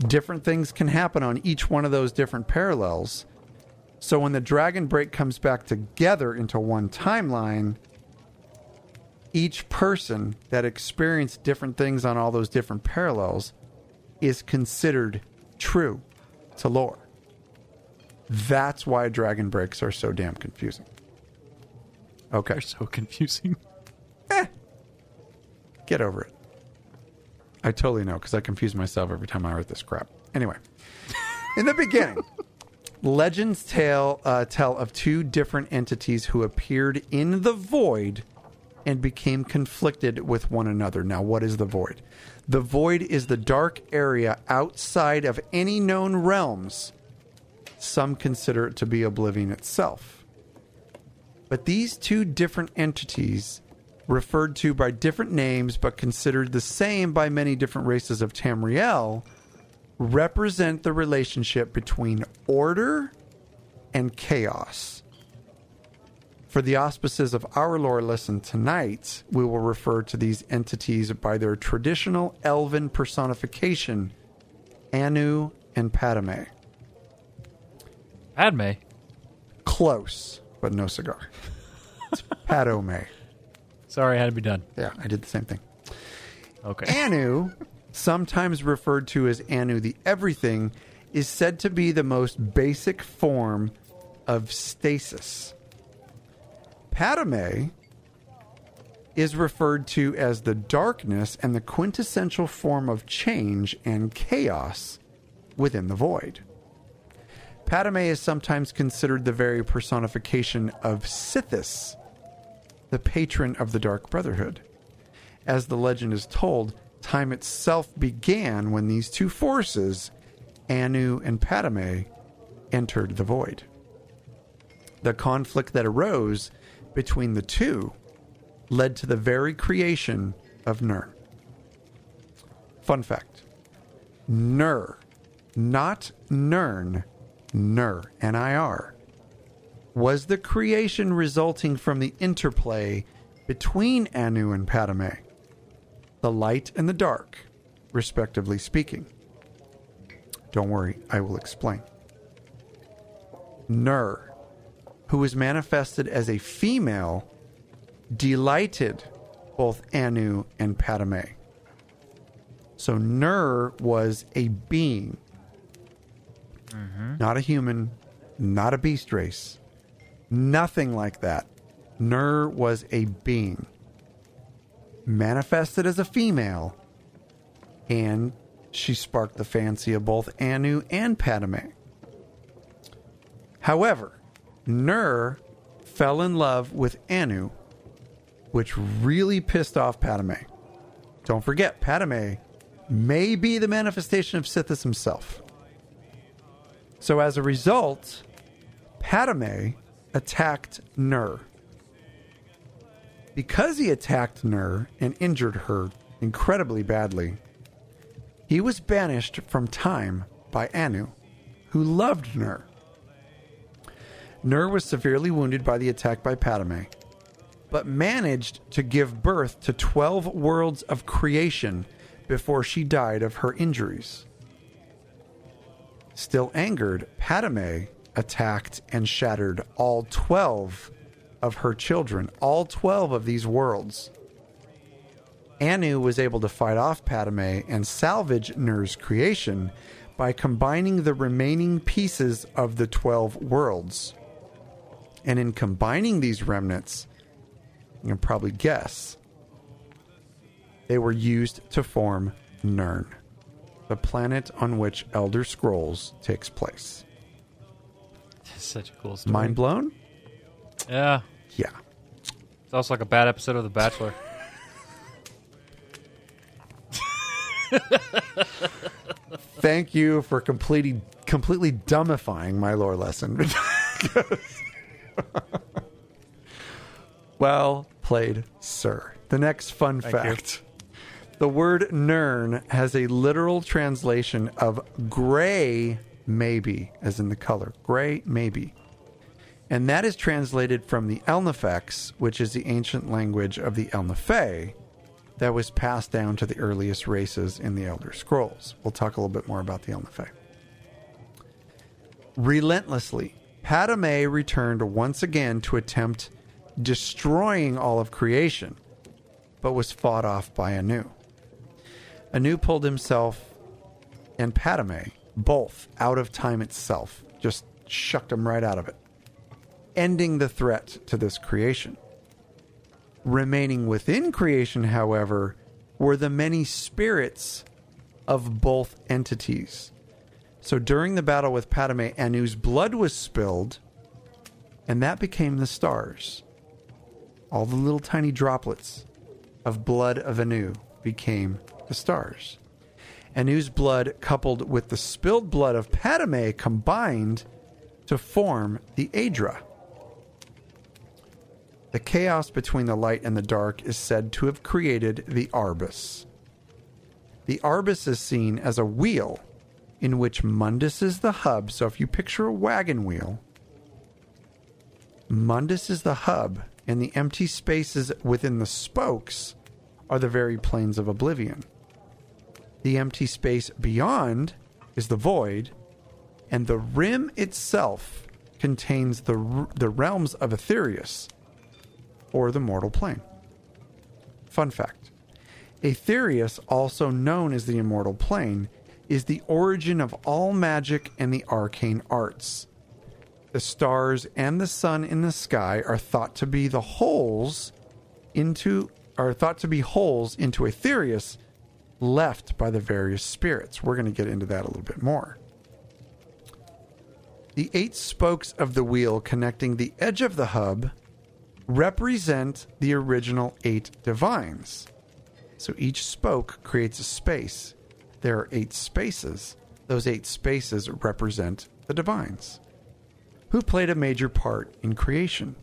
Different things can happen on each one of those different parallels. So when the dragon break comes back together into one timeline, each person that experienced different things on all those different parallels is considered true to lore. That's why dragon breaks are so damn confusing. Okay. They're so confusing. Eh. Get over it. I totally know because I confuse myself every time I write this crap. Anyway, in the beginning, legends tell uh, tell of two different entities who appeared in the void and became conflicted with one another. Now, what is the void? The void is the dark area outside of any known realms. Some consider it to be oblivion itself. But these two different entities, referred to by different names but considered the same by many different races of Tamriel, represent the relationship between order and chaos. For the auspices of our lore lesson tonight, we will refer to these entities by their traditional elven personification, Anu and Padme. Padme. Close, but no cigar. It's Padome. Sorry, it had to be done. Yeah, I did the same thing. Okay. Anu, sometimes referred to as Anu the Everything, is said to be the most basic form of stasis. Padme is referred to as the darkness and the quintessential form of change and chaos within the void. Padme is sometimes considered the very personification of Sithis, the patron of the Dark Brotherhood. As the legend is told, time itself began when these two forces, Anu and Padme, entered the void. The conflict that arose between the two led to the very creation of Nir. Fun fact Nir, not Nirn, Nir, N I R, was the creation resulting from the interplay between Anu and Padme, the light and the dark, respectively speaking. Don't worry, I will explain. Nir, who was manifested as a female, delighted both Anu and Padme. So Nir was a being, mm-hmm. not a human, not a beast race, nothing like that. Nir was a being, manifested as a female, and she sparked the fancy of both Anu and Padme. However, Nir fell in love with Anu, which really pissed off Padme. Don't forget, Padme may be the manifestation of Sithis himself. So as a result, Padme attacked Nir. Because he attacked Nir and injured her incredibly badly, he was banished from time by Anu, who loved Nir. Nir was severely wounded by the attack by Padme, but managed to give birth to 12 worlds of creation before she died of her injuries. Still angered, Padme attacked and shattered all 12 of her children, all 12 of these worlds. Anu was able to fight off Padme and salvage Nir's creation by combining the remaining pieces of the 12 worlds. And in combining these remnants, you can probably guess, they were used to form Nirn, the planet on which Elder Scrolls takes place. Such a cool story. Mind blown? Yeah. Yeah. It's also like a bad episode of The Bachelor. Thank you for completely completely dumbifying my lore lesson. well played, sir. The next fun Thank you. fact. The word Nirn has a literal translation of gray maybe, as in the color. Gray maybe. And that is translated from the Ehlnofex, which is the ancient language of the Ehlnofey, that was passed down to the earliest races in the Elder Scrolls. We'll talk a little bit more about the Ehlnofey. Relentlessly, Padme returned once again to attempt destroying all of creation, but was fought off by Anu. Anu pulled himself and Padme both out of time itself, just shucked them right out of it, ending the threat to this creation. Remaining within creation, however, were the many spirits of both entities. So during the battle with Padme, Anu's blood was spilled, and that became the stars. All the little tiny droplets of blood of Anu became the stars. Anu's blood, coupled with the spilled blood of Padme, combined to form the Aedra. The chaos between the light and the dark is said to have created the Aurbis. The Aurbis is seen as a wheel in which Mundus is the hub. So if you picture a wagon wheel, Mundus is the hub, and the empty spaces within the spokes are the very planes of oblivion. The empty space beyond is the void, and the rim itself contains the, the realms of Aetherius, or the mortal plane. Fun fact Aetherius, also known as the immortal plane, is the origin of all magic and the arcane arts. The stars and the sun in the sky are thought to be the holes into are thought to be holes into Aetherius left by the various spirits. We're going to get into that a little bit more. The eight spokes of the wheel connecting the edge of the hub represent the original eight divines. So each spoke creates a space. There are eight spaces. Those eight spaces represent the divines, who played a major part in creation.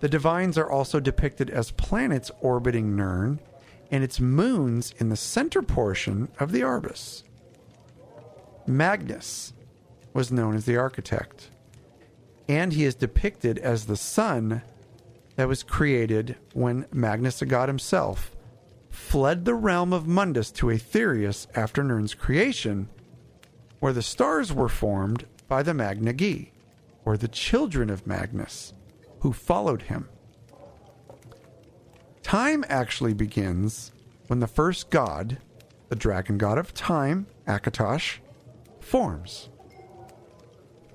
The divines are also depicted as planets orbiting Nirn and its moons in the center portion of the Aurbis. Magnus was known as the architect, and he is depicted as the sun that was created when Magnus, god himself, fled the realm of Mundus to Aetherius after Nirn's creation, where the stars were formed by the Magna Ge, or the children of Magnus, who followed him. Time actually begins when the first god, the dragon god of time, Akatosh, forms.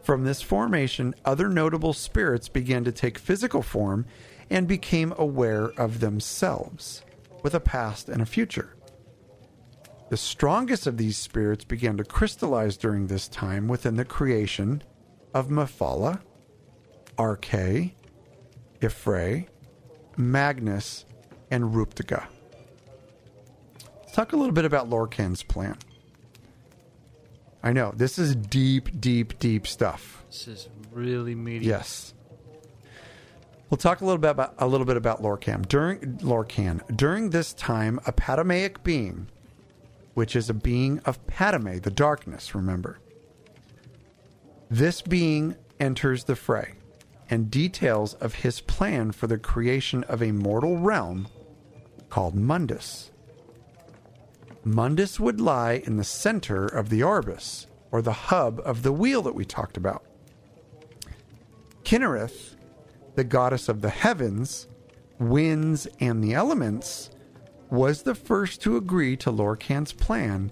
From this formation, other notable spirits began to take physical form and became aware of themselves, with a past and a future. The strongest of these spirits began to crystallize during this time within the creation of Mephala, Arkay, Y'ffre, Magnus, and Ruptga. Let's talk a little bit about Lorkhan's plan. I know, this is deep, deep, deep stuff. This is really meaty. Yes. We'll talk a little bit about a little bit about Lorkhan. During Lorkhan, during this time, a Padomaic being, which is a being of Padme, the darkness, remember. This being enters the fray and details of his plan for the creation of a mortal realm called Mundus. Mundus would lie in the center of the Aurbis, or the hub of the wheel that we talked about. Kynareth, the goddess of the heavens, winds, and the elements, was the first to agree to Lorkhan's plan,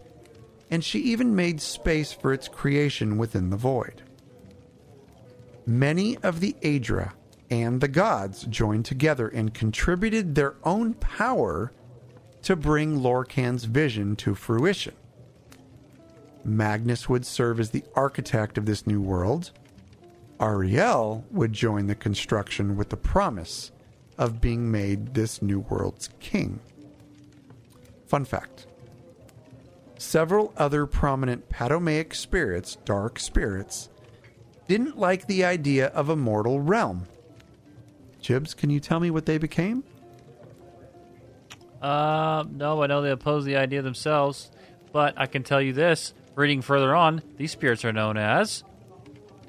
and she even made space for its creation within the void. Many of the Aedra and the gods joined together and contributed their own power to bring Lorkhan's vision to fruition. Magnus would serve as the architect of this new world. Auri-El would join the construction with the promise of being made this new world's king. Fun fact several other prominent Padomaic spirits, dark spirits, didn't like the idea of a mortal realm. Jibs, can you tell me what they became? Uh, no, I know they oppose the idea themselves, but I can tell you this: reading further on, these spirits are known as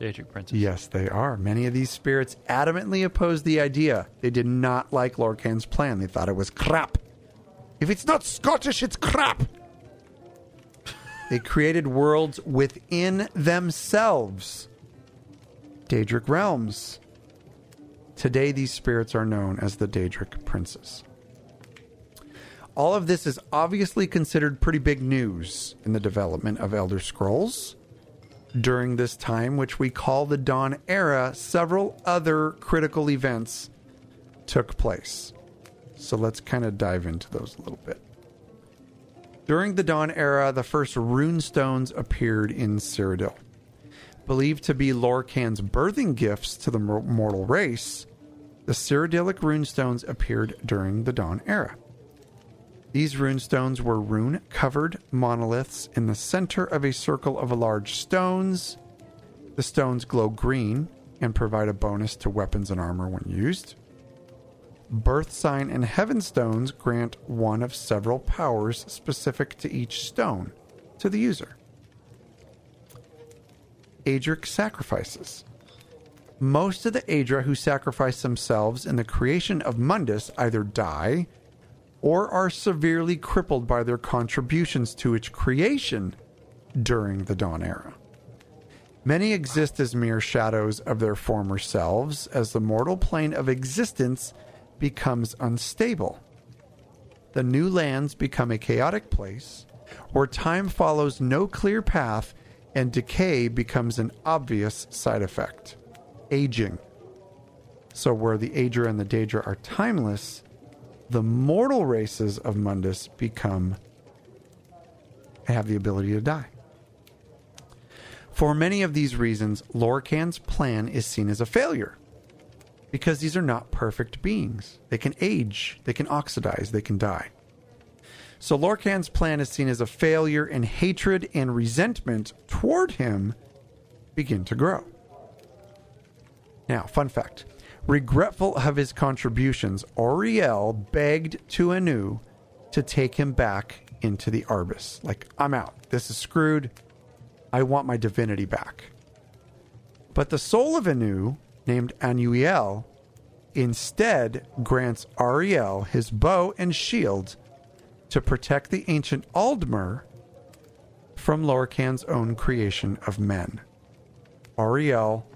Daedric princes. Yes, they are. Many of these spirits adamantly opposed the idea. They did not like Lorkhan's plan. They thought it was crap. If it's not Scottish, it's crap. they created worlds within themselves. Daedric realms. Today, these spirits are known as the Daedric princes. All of this is obviously considered pretty big news in the development of Elder Scrolls. During this time, which we call the Dawn Era, several other critical events took place. So let's kind of dive into those a little bit. During the Dawn Era, the first rune stones appeared in Cyrodiil. Believed to be Lorkhan's birthing gifts to the mortal race, the Cyrodiilic runestones appeared during the Dawn Era. These runestones were rune covered monoliths in the center of a circle of large stones. The stones glow green and provide a bonus to weapons and armor when used. Birth sign and heaven stones grant one of several powers specific to each stone to the user. Aedric sacrifices. Most of the Aedra who sacrifice themselves in the creation of Mundus either die or are severely crippled by their contributions to its creation during the Dawn Era. Many exist as mere shadows of their former selves as the mortal plane of existence becomes unstable. The new lands become a chaotic place where time follows no clear path and decay becomes an obvious side effect. Aging. So, where the Aedra and the Daedra are timeless, the mortal races of Mundus become have the ability to die. For many of these reasons, Lorkhan's plan is seen as a failure because these are not perfect beings. They can age, they can oxidize, they can die. So Lorkhan's plan is seen as a failure, and hatred and resentment toward him begin to grow. Now, fun fact regretful of his contributions, Auri-El begged to Anu to take him back into the Aurbis. Like, I'm out. This is screwed. I want my divinity back. But the soul of Anu, named Anuiel, instead grants Auri-El his bow and shield to protect the ancient Aldmer from Lorkhan's own creation of men. Auri-El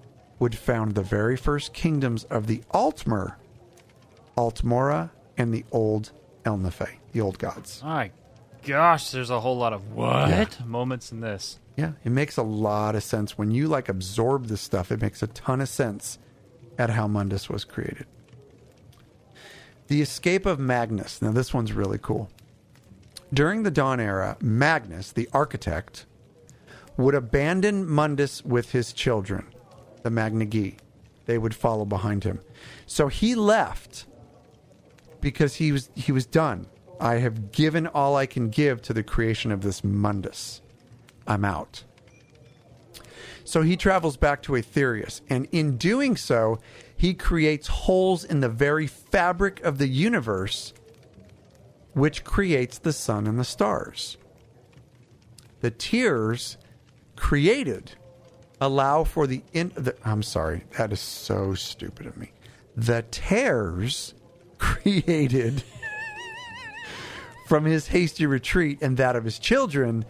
would found the very first kingdoms of the Altmer, Altmora, and the Old Ehlnofey, the old gods. My gosh, there's a whole lot of what moments in this. Yeah, it makes a lot of sense. When you like absorb this stuff, it makes a ton of sense at how Mundus was created. The escape of Magnus. Now, this one's really cool. During the Dawn era, Magnus, the architect, would abandon Mundus with his children, the Magna Ge. They would follow behind him. So he left because he was he was done. I have given all I can give to the creation of this Mundus. I'm out. So he travels back to Aetherius, and in doing so, he creates holes in the very fabric of the universe, which creates the sun and the stars. The tears created allow for the, in, the I'm sorry, that is so stupid of me. The tears created from his hasty retreat and that of his children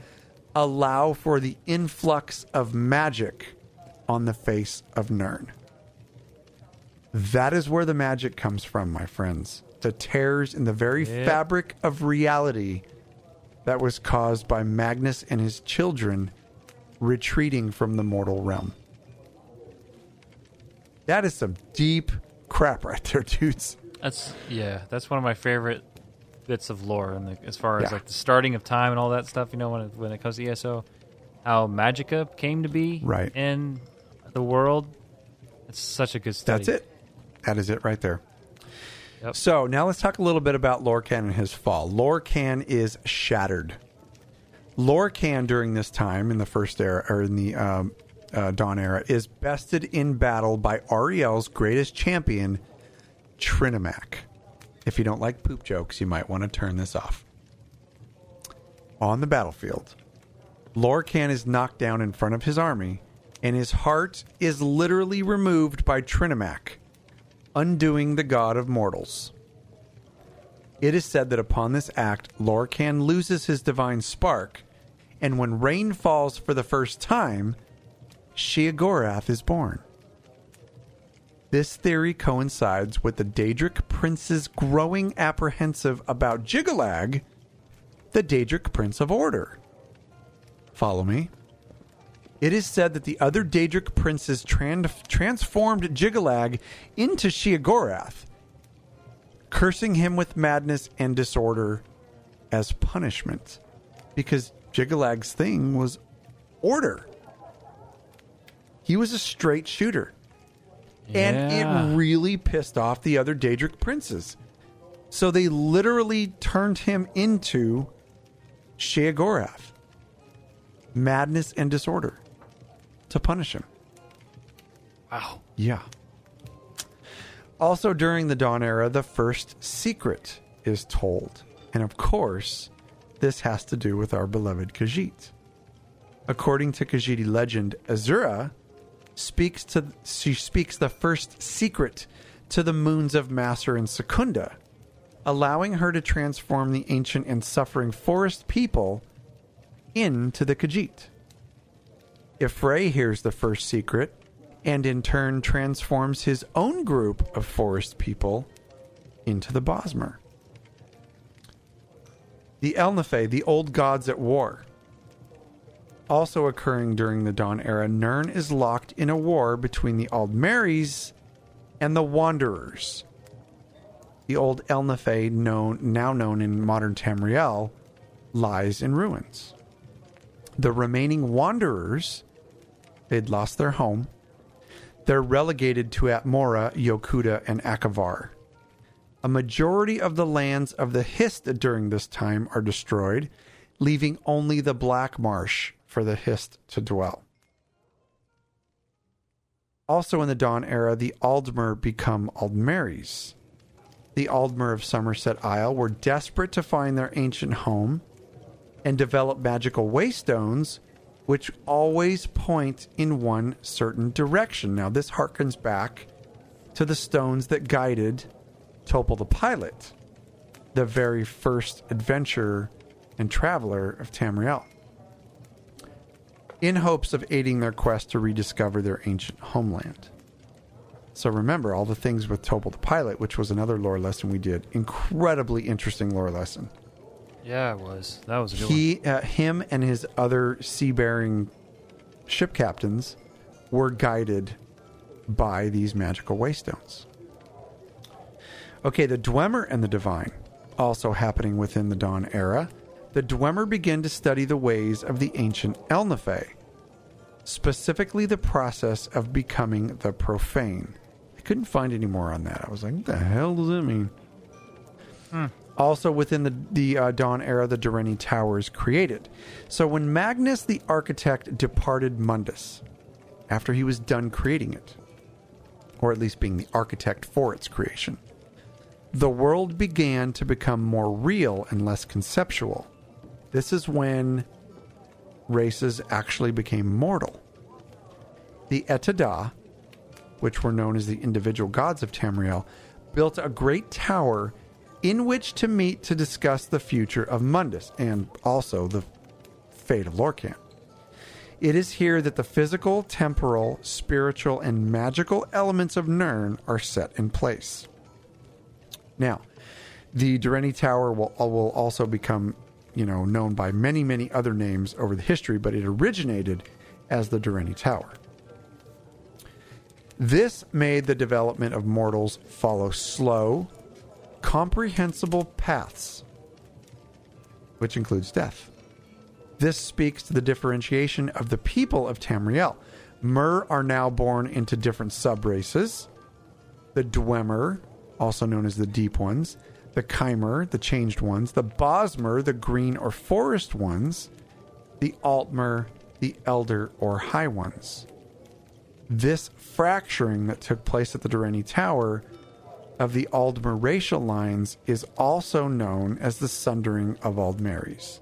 allow for the influx of magic on the face of Nirn. That is where the magic comes from, my friends. The tears in the very Yep. fabric of reality that was caused by Magnus and his children retreating from the mortal realm. That is some deep crap right there, dudes. That's yeah, that's one of my favorite bits of lore, and as far as Yeah. like the starting of time and all that stuff. You know, when it, when it comes to ESO, how Magica came to be Right. in the world. It's such a good study. That's it. That is it right there. Yep. So now let's talk a little bit about Lorkhan and his fall. Lorkhan is shattered. Lorkhan during this time in the first era or in the um, uh, Dawn era is bested in battle by Auri-El's greatest champion, Trinimac. If you don't like poop jokes, you might want to turn this off. On the battlefield, Lorkhan is knocked down in front of his army, and his heart is literally removed by Trinimac, undoing the god of mortals. It is said that upon this act, Lorkhan loses his divine spark, and when rain falls for the first time, Sheogorath is born. This theory coincides with the Daedric prince's growing apprehensive about Jyggalag, the Daedric prince of order. Follow me. It is said that the other Daedric princes tran- transformed Jyggalag into Sheogorath, cursing him with madness and disorder as punishment. Because Jyggalag's thing was order. He was a straight shooter. And it really pissed off the other Daedric princes. So they literally turned him into Sheogorath. Madness and disorder to punish him. Wow. Yeah. Also, during the Dawn era, the first secret is told. And of course, this has to do with our beloved Khajiit. According to Khajiiti legend, Azura speaks to she speaks the first secret to the moons of Masser and Secunda, allowing her to transform the ancient and suffering forest people into the Khajiit. Y'ffre hears the first secret and in turn transforms his own group of forest people into the Bosmer. The Ehlnofey, the old gods at war. Also occurring during the Dawn era, Nirn is locked in a war between the Aldmeris and the Wanderers. the old Ehlnofey, known now known in modern Tamriel, lies in ruins. The remaining wanderers, they'd lost their home. They're relegated to Atmora, Yokuda, and Akavir. A majority of the lands of the Hist during this time are destroyed, leaving only the Black Marsh for the Hist to dwell. Also in the Dawn era, the Aldmer become Aldmeris. The Aldmer of Summerset Isle were desperate to find their ancient home and develop magical waystones, which always point in one certain direction. Now, this harkens back to the stones that guided Topal the pilot, the very first adventurer and traveler of Tamriel, in hopes of aiding their quest to rediscover their ancient homeland. So remember all the things with Topal the pilot, which was another lore lesson we did. Incredibly interesting lore lesson. Yeah, it was. That was a good one. He, uh, him, and his other sea-bearing ship captains were guided by these magical waystones. Okay, the Dwemer and the Divine, also happening within the Dawn era. The Dwemer begin to study the ways of the ancient Ehlnofey, specifically the process of becoming the profane. I couldn't find any more on that. I was like, what the hell does that mean? Also, within the, the uh, Dawn era, the Direnni Towers created. So, when Magnus the architect departed Mundus, after he was done creating it, or at least being the architect for its creation, the world began to become more real and less conceptual. This is when races actually became mortal. The Et'Ada, which were known as the individual gods of Tamriel, built a great tower in which to meet to discuss the future of Mundus and also the fate of Lorkhan. It is here that the physical, temporal, spiritual, and magical elements of Nirn are set in place. Now, the Direnni Tower will, uh, will also become, you know, known by many, many other names over the history, but it originated as the Direnni Tower. This made the development of mortals follow slow, comprehensible paths, which includes death. This speaks to the differentiation of the people of Tamriel. Mer are now born into different subraces. The Dwemer, also known as the Deep Ones, the Chimer, the Changed Ones, the Bosmer, the Green or Forest Ones, the Altmer, the Elder or High Ones. This fracturing that took place at the Direnni Tower of the Aldmer racial lines is also known as the Sundering of Aldmeris.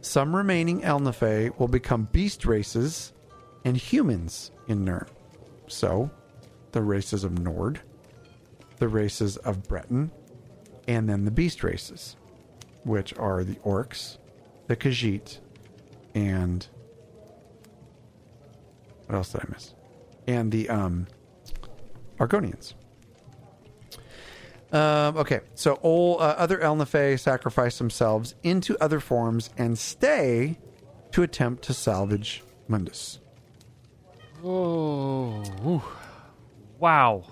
Some remaining Ehlnofey will become beast races and humans in Nirn. So, the races of Nord, the races of Breton, and then the beast races, which are the Orcs, the Khajiit, and what else did I miss? And the um, Argonians. Um, okay, so all uh, other Ehlnofey sacrifice themselves into other forms and stay to attempt to salvage Mundus. Oh, wow.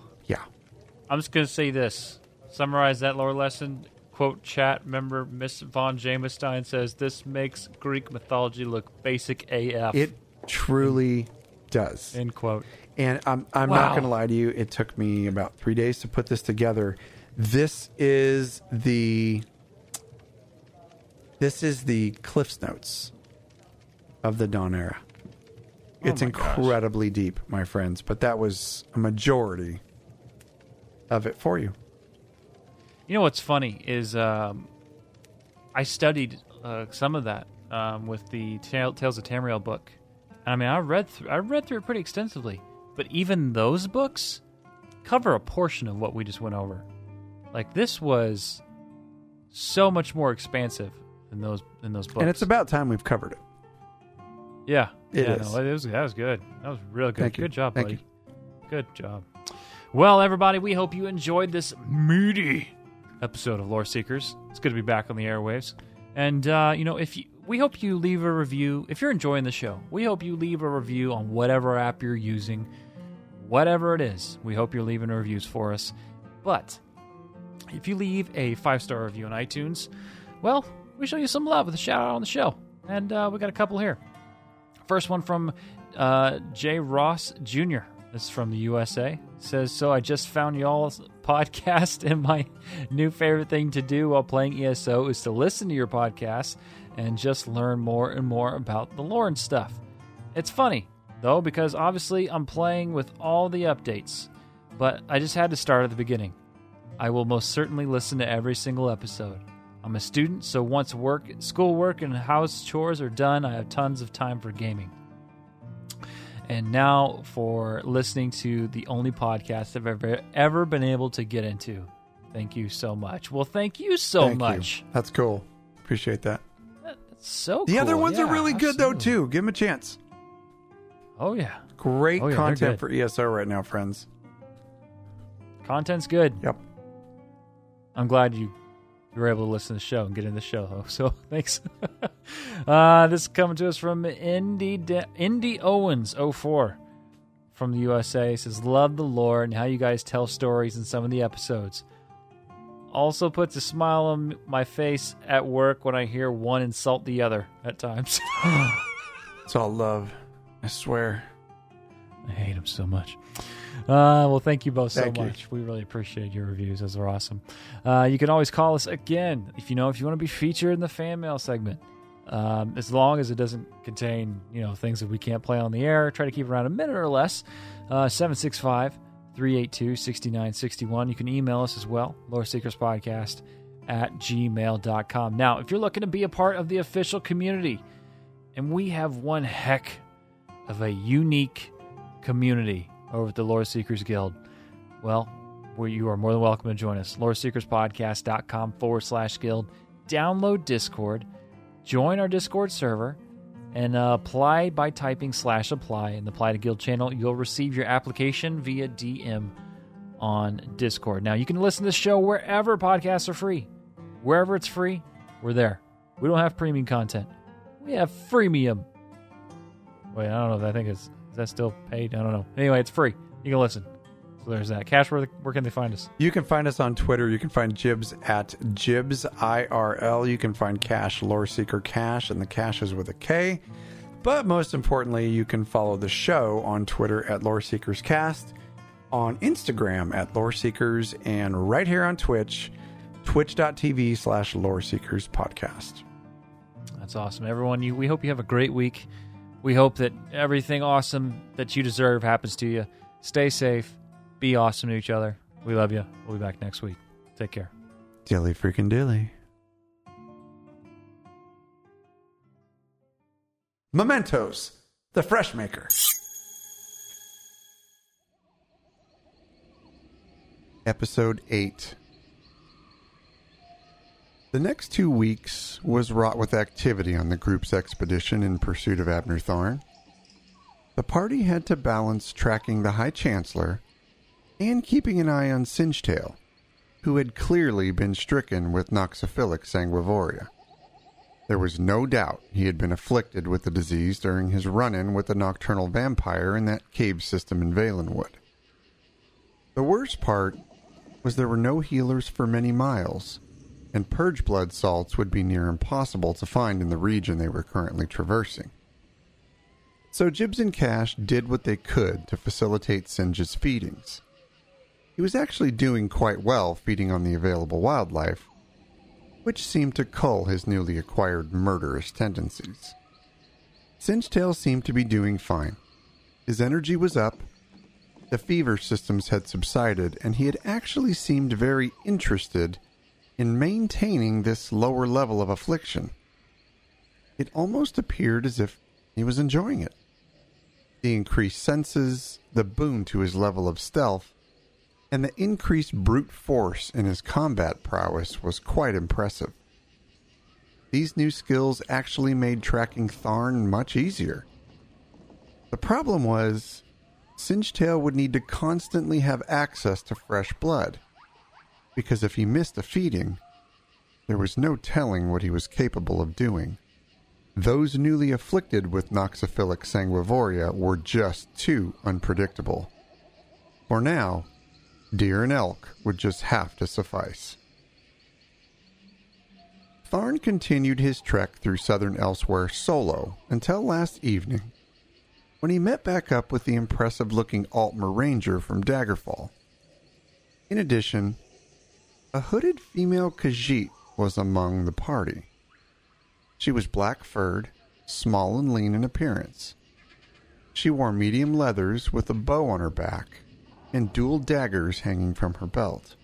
Yeah. I'm just gonna say this. Summarize that lore lesson. Quote chat member Miss Von Jamestein says this makes Greek mythology look basic AF. It truly does. End quote. And I'm, I'm not going to lie to you. It took me about three days to put this together. This is the this is the Cliff's Notes of the Dawn era. Oh it's Oh my gosh. incredibly deep, my friends, but that was a majority of it for you. You know what's funny is um, I studied uh, some of that um, with the Tales of Tamriel book. And, I mean, I read through, I read through it pretty extensively, but even those books cover a portion of what we just went over. Like this was so much more expansive than those than those books. And it's about time we've covered it. yeah, it yeah, is. No, it was that was good. That was real good. Thank you. Good job, Thank buddy. Good job. Well, everybody, we hope you enjoyed this meaty episode of Lore Seekers. It's good to be back on the airwaves. And uh, you know, if you, we hope you leave a review, if you're enjoying the show, we hope you leave a review on whatever app you're using, whatever it is. We hope you're leaving reviews for us. But If you leave a five star review on iTunes, well, we show you some love with a shout out on the show. And uh, we got a couple here. First one from uh, J. Ross Jr. This is from the USA. Says, So I just found y'all's podcast, and my new favorite thing to do while playing ESO is to listen to your podcast and just learn more and more about the lore and stuff. It's funny, though, because obviously I'm playing with all the updates, but I just had to start at the beginning. I will most certainly listen to every single episode. I'm a student, so once work, schoolwork, and house chores are done, I have tons of time for gaming. And now for listening to the only podcast I've ever ever been able to get into. Thank you so much. Well, thank you so Thank you. much. That's cool. Appreciate that. That's so The other ones are Yeah, really good though too. Give them a chance. Oh yeah, Great Oh, yeah, content for ESO right now, friends. content's good. Yep. I'm glad you you were able to listen to the show and get in the show. So thanks. uh, this is coming to us from Indy De- Indy Owens 04 from the USA. He says, "Love the lore and how you guys tell stories in some of the episodes." Also puts a smile on my face at work when I hear one insult the other at times. It's all love. I swear. I hate him so much. Uh, well, thank you both so Thank you. much. We really appreciate your reviews. Those are awesome. Uh, you can always call us again if you know if you want to be featured in the fan mail segment. Um, as long as it doesn't contain you know things that we can't play on the air, try to keep around a minute or less. Uh, 765 382 6961. You can email us as well, Lore Seekers Podcast at gmail.com. Now, if you're looking to be a part of the official community, and we have one heck of a unique community over at the Lore Seekers Guild. Well, you are more than welcome to join us. LoreSeekersPodcast.com forward slash guild. Download Discord, join our Discord server, and uh, apply by typing slash apply in the Apply to Guild channel. You'll receive your application via DM on Discord. Now, you can listen to the show wherever podcasts are free. Wherever it's free, we're there. We don't have premium content. We have freemium. Wait, I don't know if I think it's is that still paid? I don't know. Anyway, it's free. You can listen. So there's that. Cash, where, where can they find us? You can find us on Twitter. You can find Jibs at Jibs IRL. You can find Cash Lore Seeker Cash, and the Cash is with a K. But most importantly, you can follow the show on Twitter at Lore Seekers Cast, on Instagram at Lore Seekers, and right here on Twitch, twitch.tv slash Lore Seekers Podcast. That's awesome. Everyone, you we hope you have a great week. We hope that everything awesome that you deserve happens to you. Stay safe. Be awesome to each other. We love you. We'll be back next week. Take care. Dilly freaking dilly. Mementos, the Fresh Maker. Episode 8. The next two weeks was wrought with activity on the group's expedition in pursuit of Abnur Tharn. The party had to balance tracking the High Chancellor and keeping an eye on Singetail, who had clearly been stricken with noxophilic sanguivoria. There was no doubt he had been afflicted with the disease during his run in with the nocturnal vampire in that cave system in Valenwood. The worst part was there were no healers for many miles, and purge blood salts would be near impossible to find in the region they were currently traversing. So Jibs and Cash did what they could to facilitate Singe's feedings. He was actually doing quite well feeding on the available wildlife, which seemed to cull his newly acquired murderous tendencies. Singetail seemed to be doing fine. His energy was up, the fever systems had subsided, and he had actually seemed very interested in maintaining this lower level of affliction. It almost appeared as if he was enjoying it. The increased senses, the boon to his level of stealth, and the increased brute force in his combat prowess was quite impressive. These new skills actually made tracking Tharn much easier. The problem was, Singetail would need to constantly have access to fresh blood, because if he missed a feeding, there was no telling what he was capable of doing. Those newly afflicted with noxophilic sanguivoria were just too unpredictable. For now, deer and elk would just have to suffice. Tharn continued his trek through southern Elsweyr solo until last evening, when he met back up with the impressive looking Altmer Ranger from Daggerfall. In addition, a hooded female Khajiit was among the party. She was black furred, small and lean in appearance. She wore medium leathers with a bow on her back and dual daggers hanging from her belt.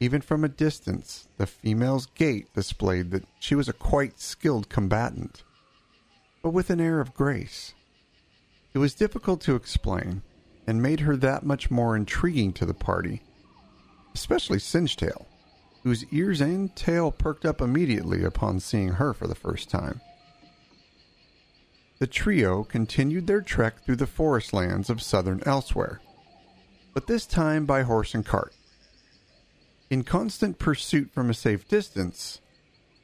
Even from a distance, the female's gait displayed that she was a quite skilled combatant, but with an air of grace. It was difficult to explain, and made her that much more intriguing to the party, especially Singetail, whose ears and tail perked up immediately upon seeing her for the first time. The trio continued their trek through the forest lands of southern Elsweyr, but this time by horse and cart. In constant pursuit from a safe distance,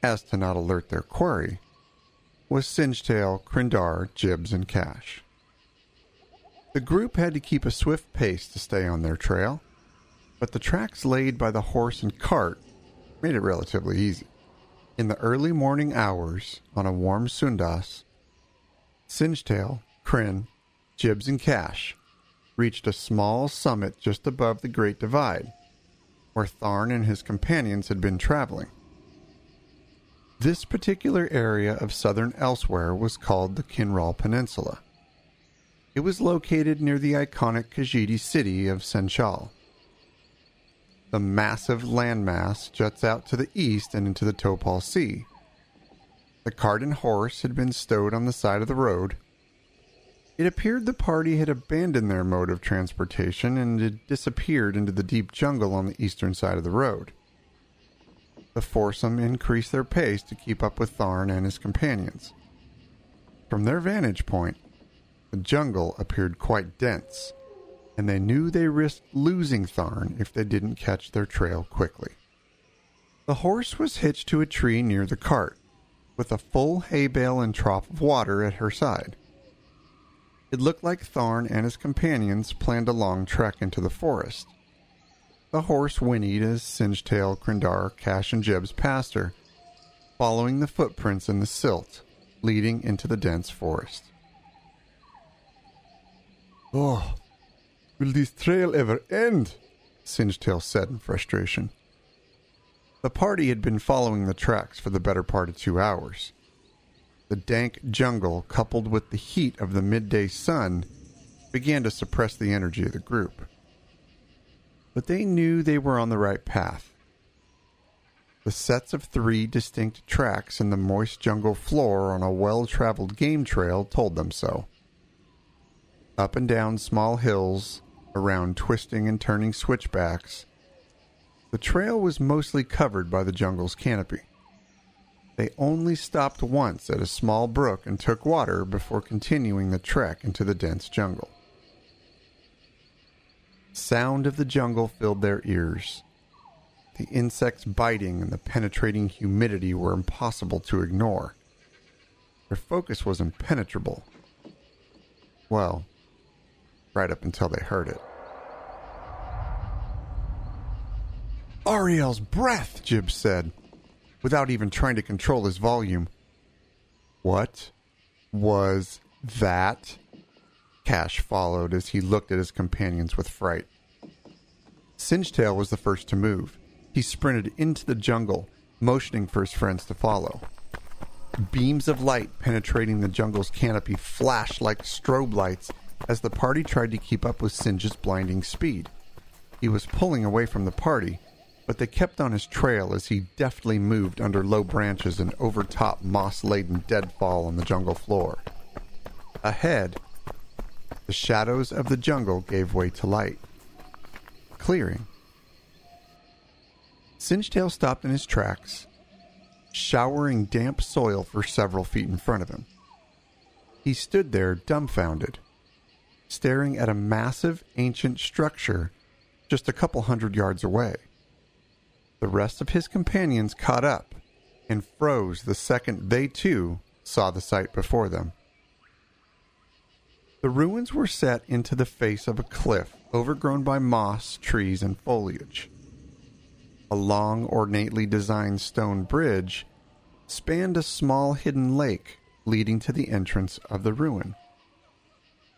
as to not alert their quarry, was Singetail, Krindar, Jibs, and Cash. The group had to keep a swift pace to stay on their trail, but the tracks laid by the horse and cart made it relatively easy. In the early morning hours, on a warm Sundas, Singetail, Kryn, Jibs, and Cash reached a small summit just above the Great Divide, where Tharn and his companions had been traveling. This particular area of southern Elsweyr was called the Kinral Peninsula. It was located near the iconic Khajiiti city of Senchal. The massive landmass juts out to the east and into the Topal Sea. The cart and horse had been stowed on the side of the road. It appeared the party had abandoned their mode of transportation and had disappeared into the deep jungle on the eastern side of the road. The foursome increased their pace to keep up with Tharn and his companions. From their vantage point, the jungle appeared quite dense, and they knew they risked losing Tharn if they didn't catch their trail quickly. The horse was hitched to a tree near the cart, with a full hay bale and trough of water at her side. It looked like Tharn and his companions planned a long trek into the forest. The horse whinnied as Singetail, Krindar, Cash, and Jibs passed her, following the footprints in the silt leading into the dense forest. Oh, will this trail ever end? Singetail said in frustration. The party had been following the tracks for the better part of two hours. The dank jungle, coupled with the heat of the midday sun, began to suppress the energy of the group. But they knew they were on the right path. The sets of three distinct tracks in the moist jungle floor on a well traveled game trail told them so. Up and down small hills, around twisting and turning switchbacks, the trail was mostly covered by the jungle's canopy. They only stopped once at a small brook and took water before continuing the trek into the dense jungle. Sound of the jungle filled their ears. The insects biting and the penetrating humidity were impossible to ignore. Their focus was impenetrable. Well, right up until they heard it. Auri-El's breath, Jib said, without even trying to control his volume. What was that? Cash followed as he looked at his companions with fright. Singetail was the first to move. He sprinted into the jungle, motioning for his friends to follow. Beams of light penetrating the jungle's canopy flashed like strobe lights as the party tried to keep up with Singe's blinding speed. He was pulling away from the party, but they kept on his trail as he deftly moved under low branches and overtop moss laden deadfall on the jungle floor. Ahead, the shadows of the jungle gave way to light. Clearing. Singetail stopped in his tracks, showering damp soil for several feet in front of him. He stood there dumbfounded, staring at a massive ancient structure just a couple hundred yards away. The rest of his companions caught up and froze the second they too saw the sight before them. The ruins were set into the face of a cliff overgrown by moss, trees, and foliage. A long, ornately designed stone bridge spanned a small hidden lake leading to the entrance of the ruin.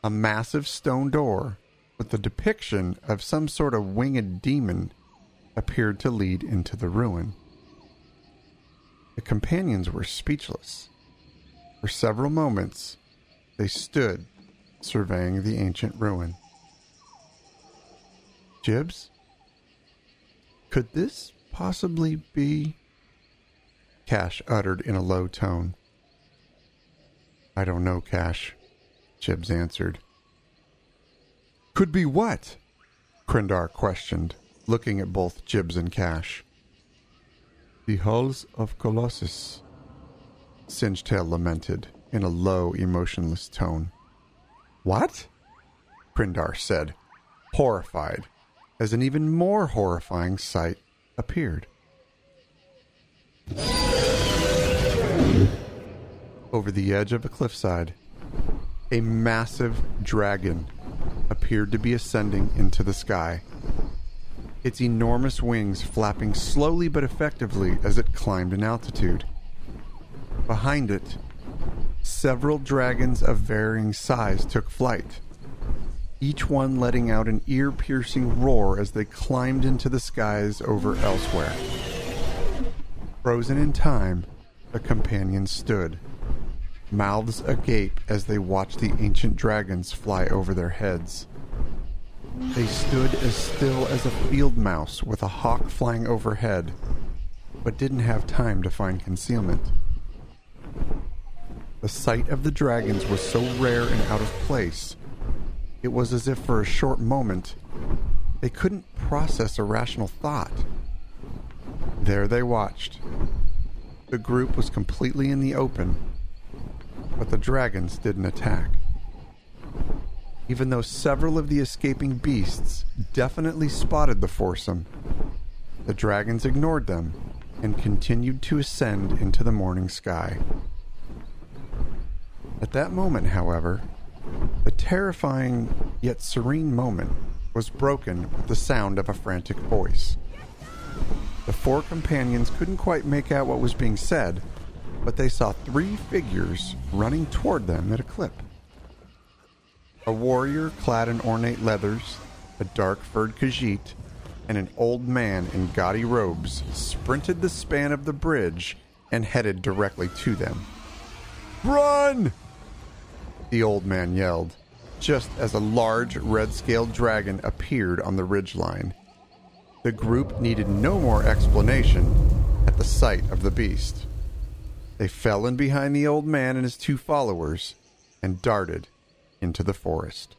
A massive stone door with the depiction of some sort of winged demon appeared to lead into the ruin. The companions were speechless. For several moments, they stood surveying the ancient ruin. Jibs? Could this possibly be? Cash uttered in a low tone. I don't know, Cash, Jibs answered. Could be what? Krendar questioned, looking at both Jibs and Cash. The Halls of Colossus, Singetail lamented in a low, emotionless tone. What? Krindar said, horrified, as an even more horrifying sight appeared. Over the edge of a cliffside, a massive dragon appeared to be ascending into the sky, its enormous wings flapping slowly but effectively as it climbed in altitude. Behind it, several dragons of varying size took flight, each one letting out an ear piercing roar as they climbed into the skies over Elsweyr. Frozen in time, the companions stood, mouths agape as they watched the ancient dragons fly over their heads. They stood as still as a field mouse with a hawk flying overhead, but didn't have time to find concealment. The sight of the dragons was so rare and out of place, it was as if for a short moment they couldn't process a rational thought. There they watched. The group was completely in the open, but the dragons didn't attack. Even though several of the escaping beasts definitely spotted the foursome, the dragons ignored them and continued to ascend into the morning sky. At that moment, however, the terrifying yet serene moment was broken with the sound of a frantic voice. The four companions couldn't quite make out what was being said, but they saw three figures running toward them at a clip. A warrior clad in ornate leathers, a dark furred Khajiit, and an old man in gaudy robes sprinted the span of the bridge and headed directly to them. Run! The old man yelled, just as a large red scaled dragon appeared on the ridgeline. The group needed no more explanation at the sight of the beast. They fell in behind the old man and his two followers and darted into the forest.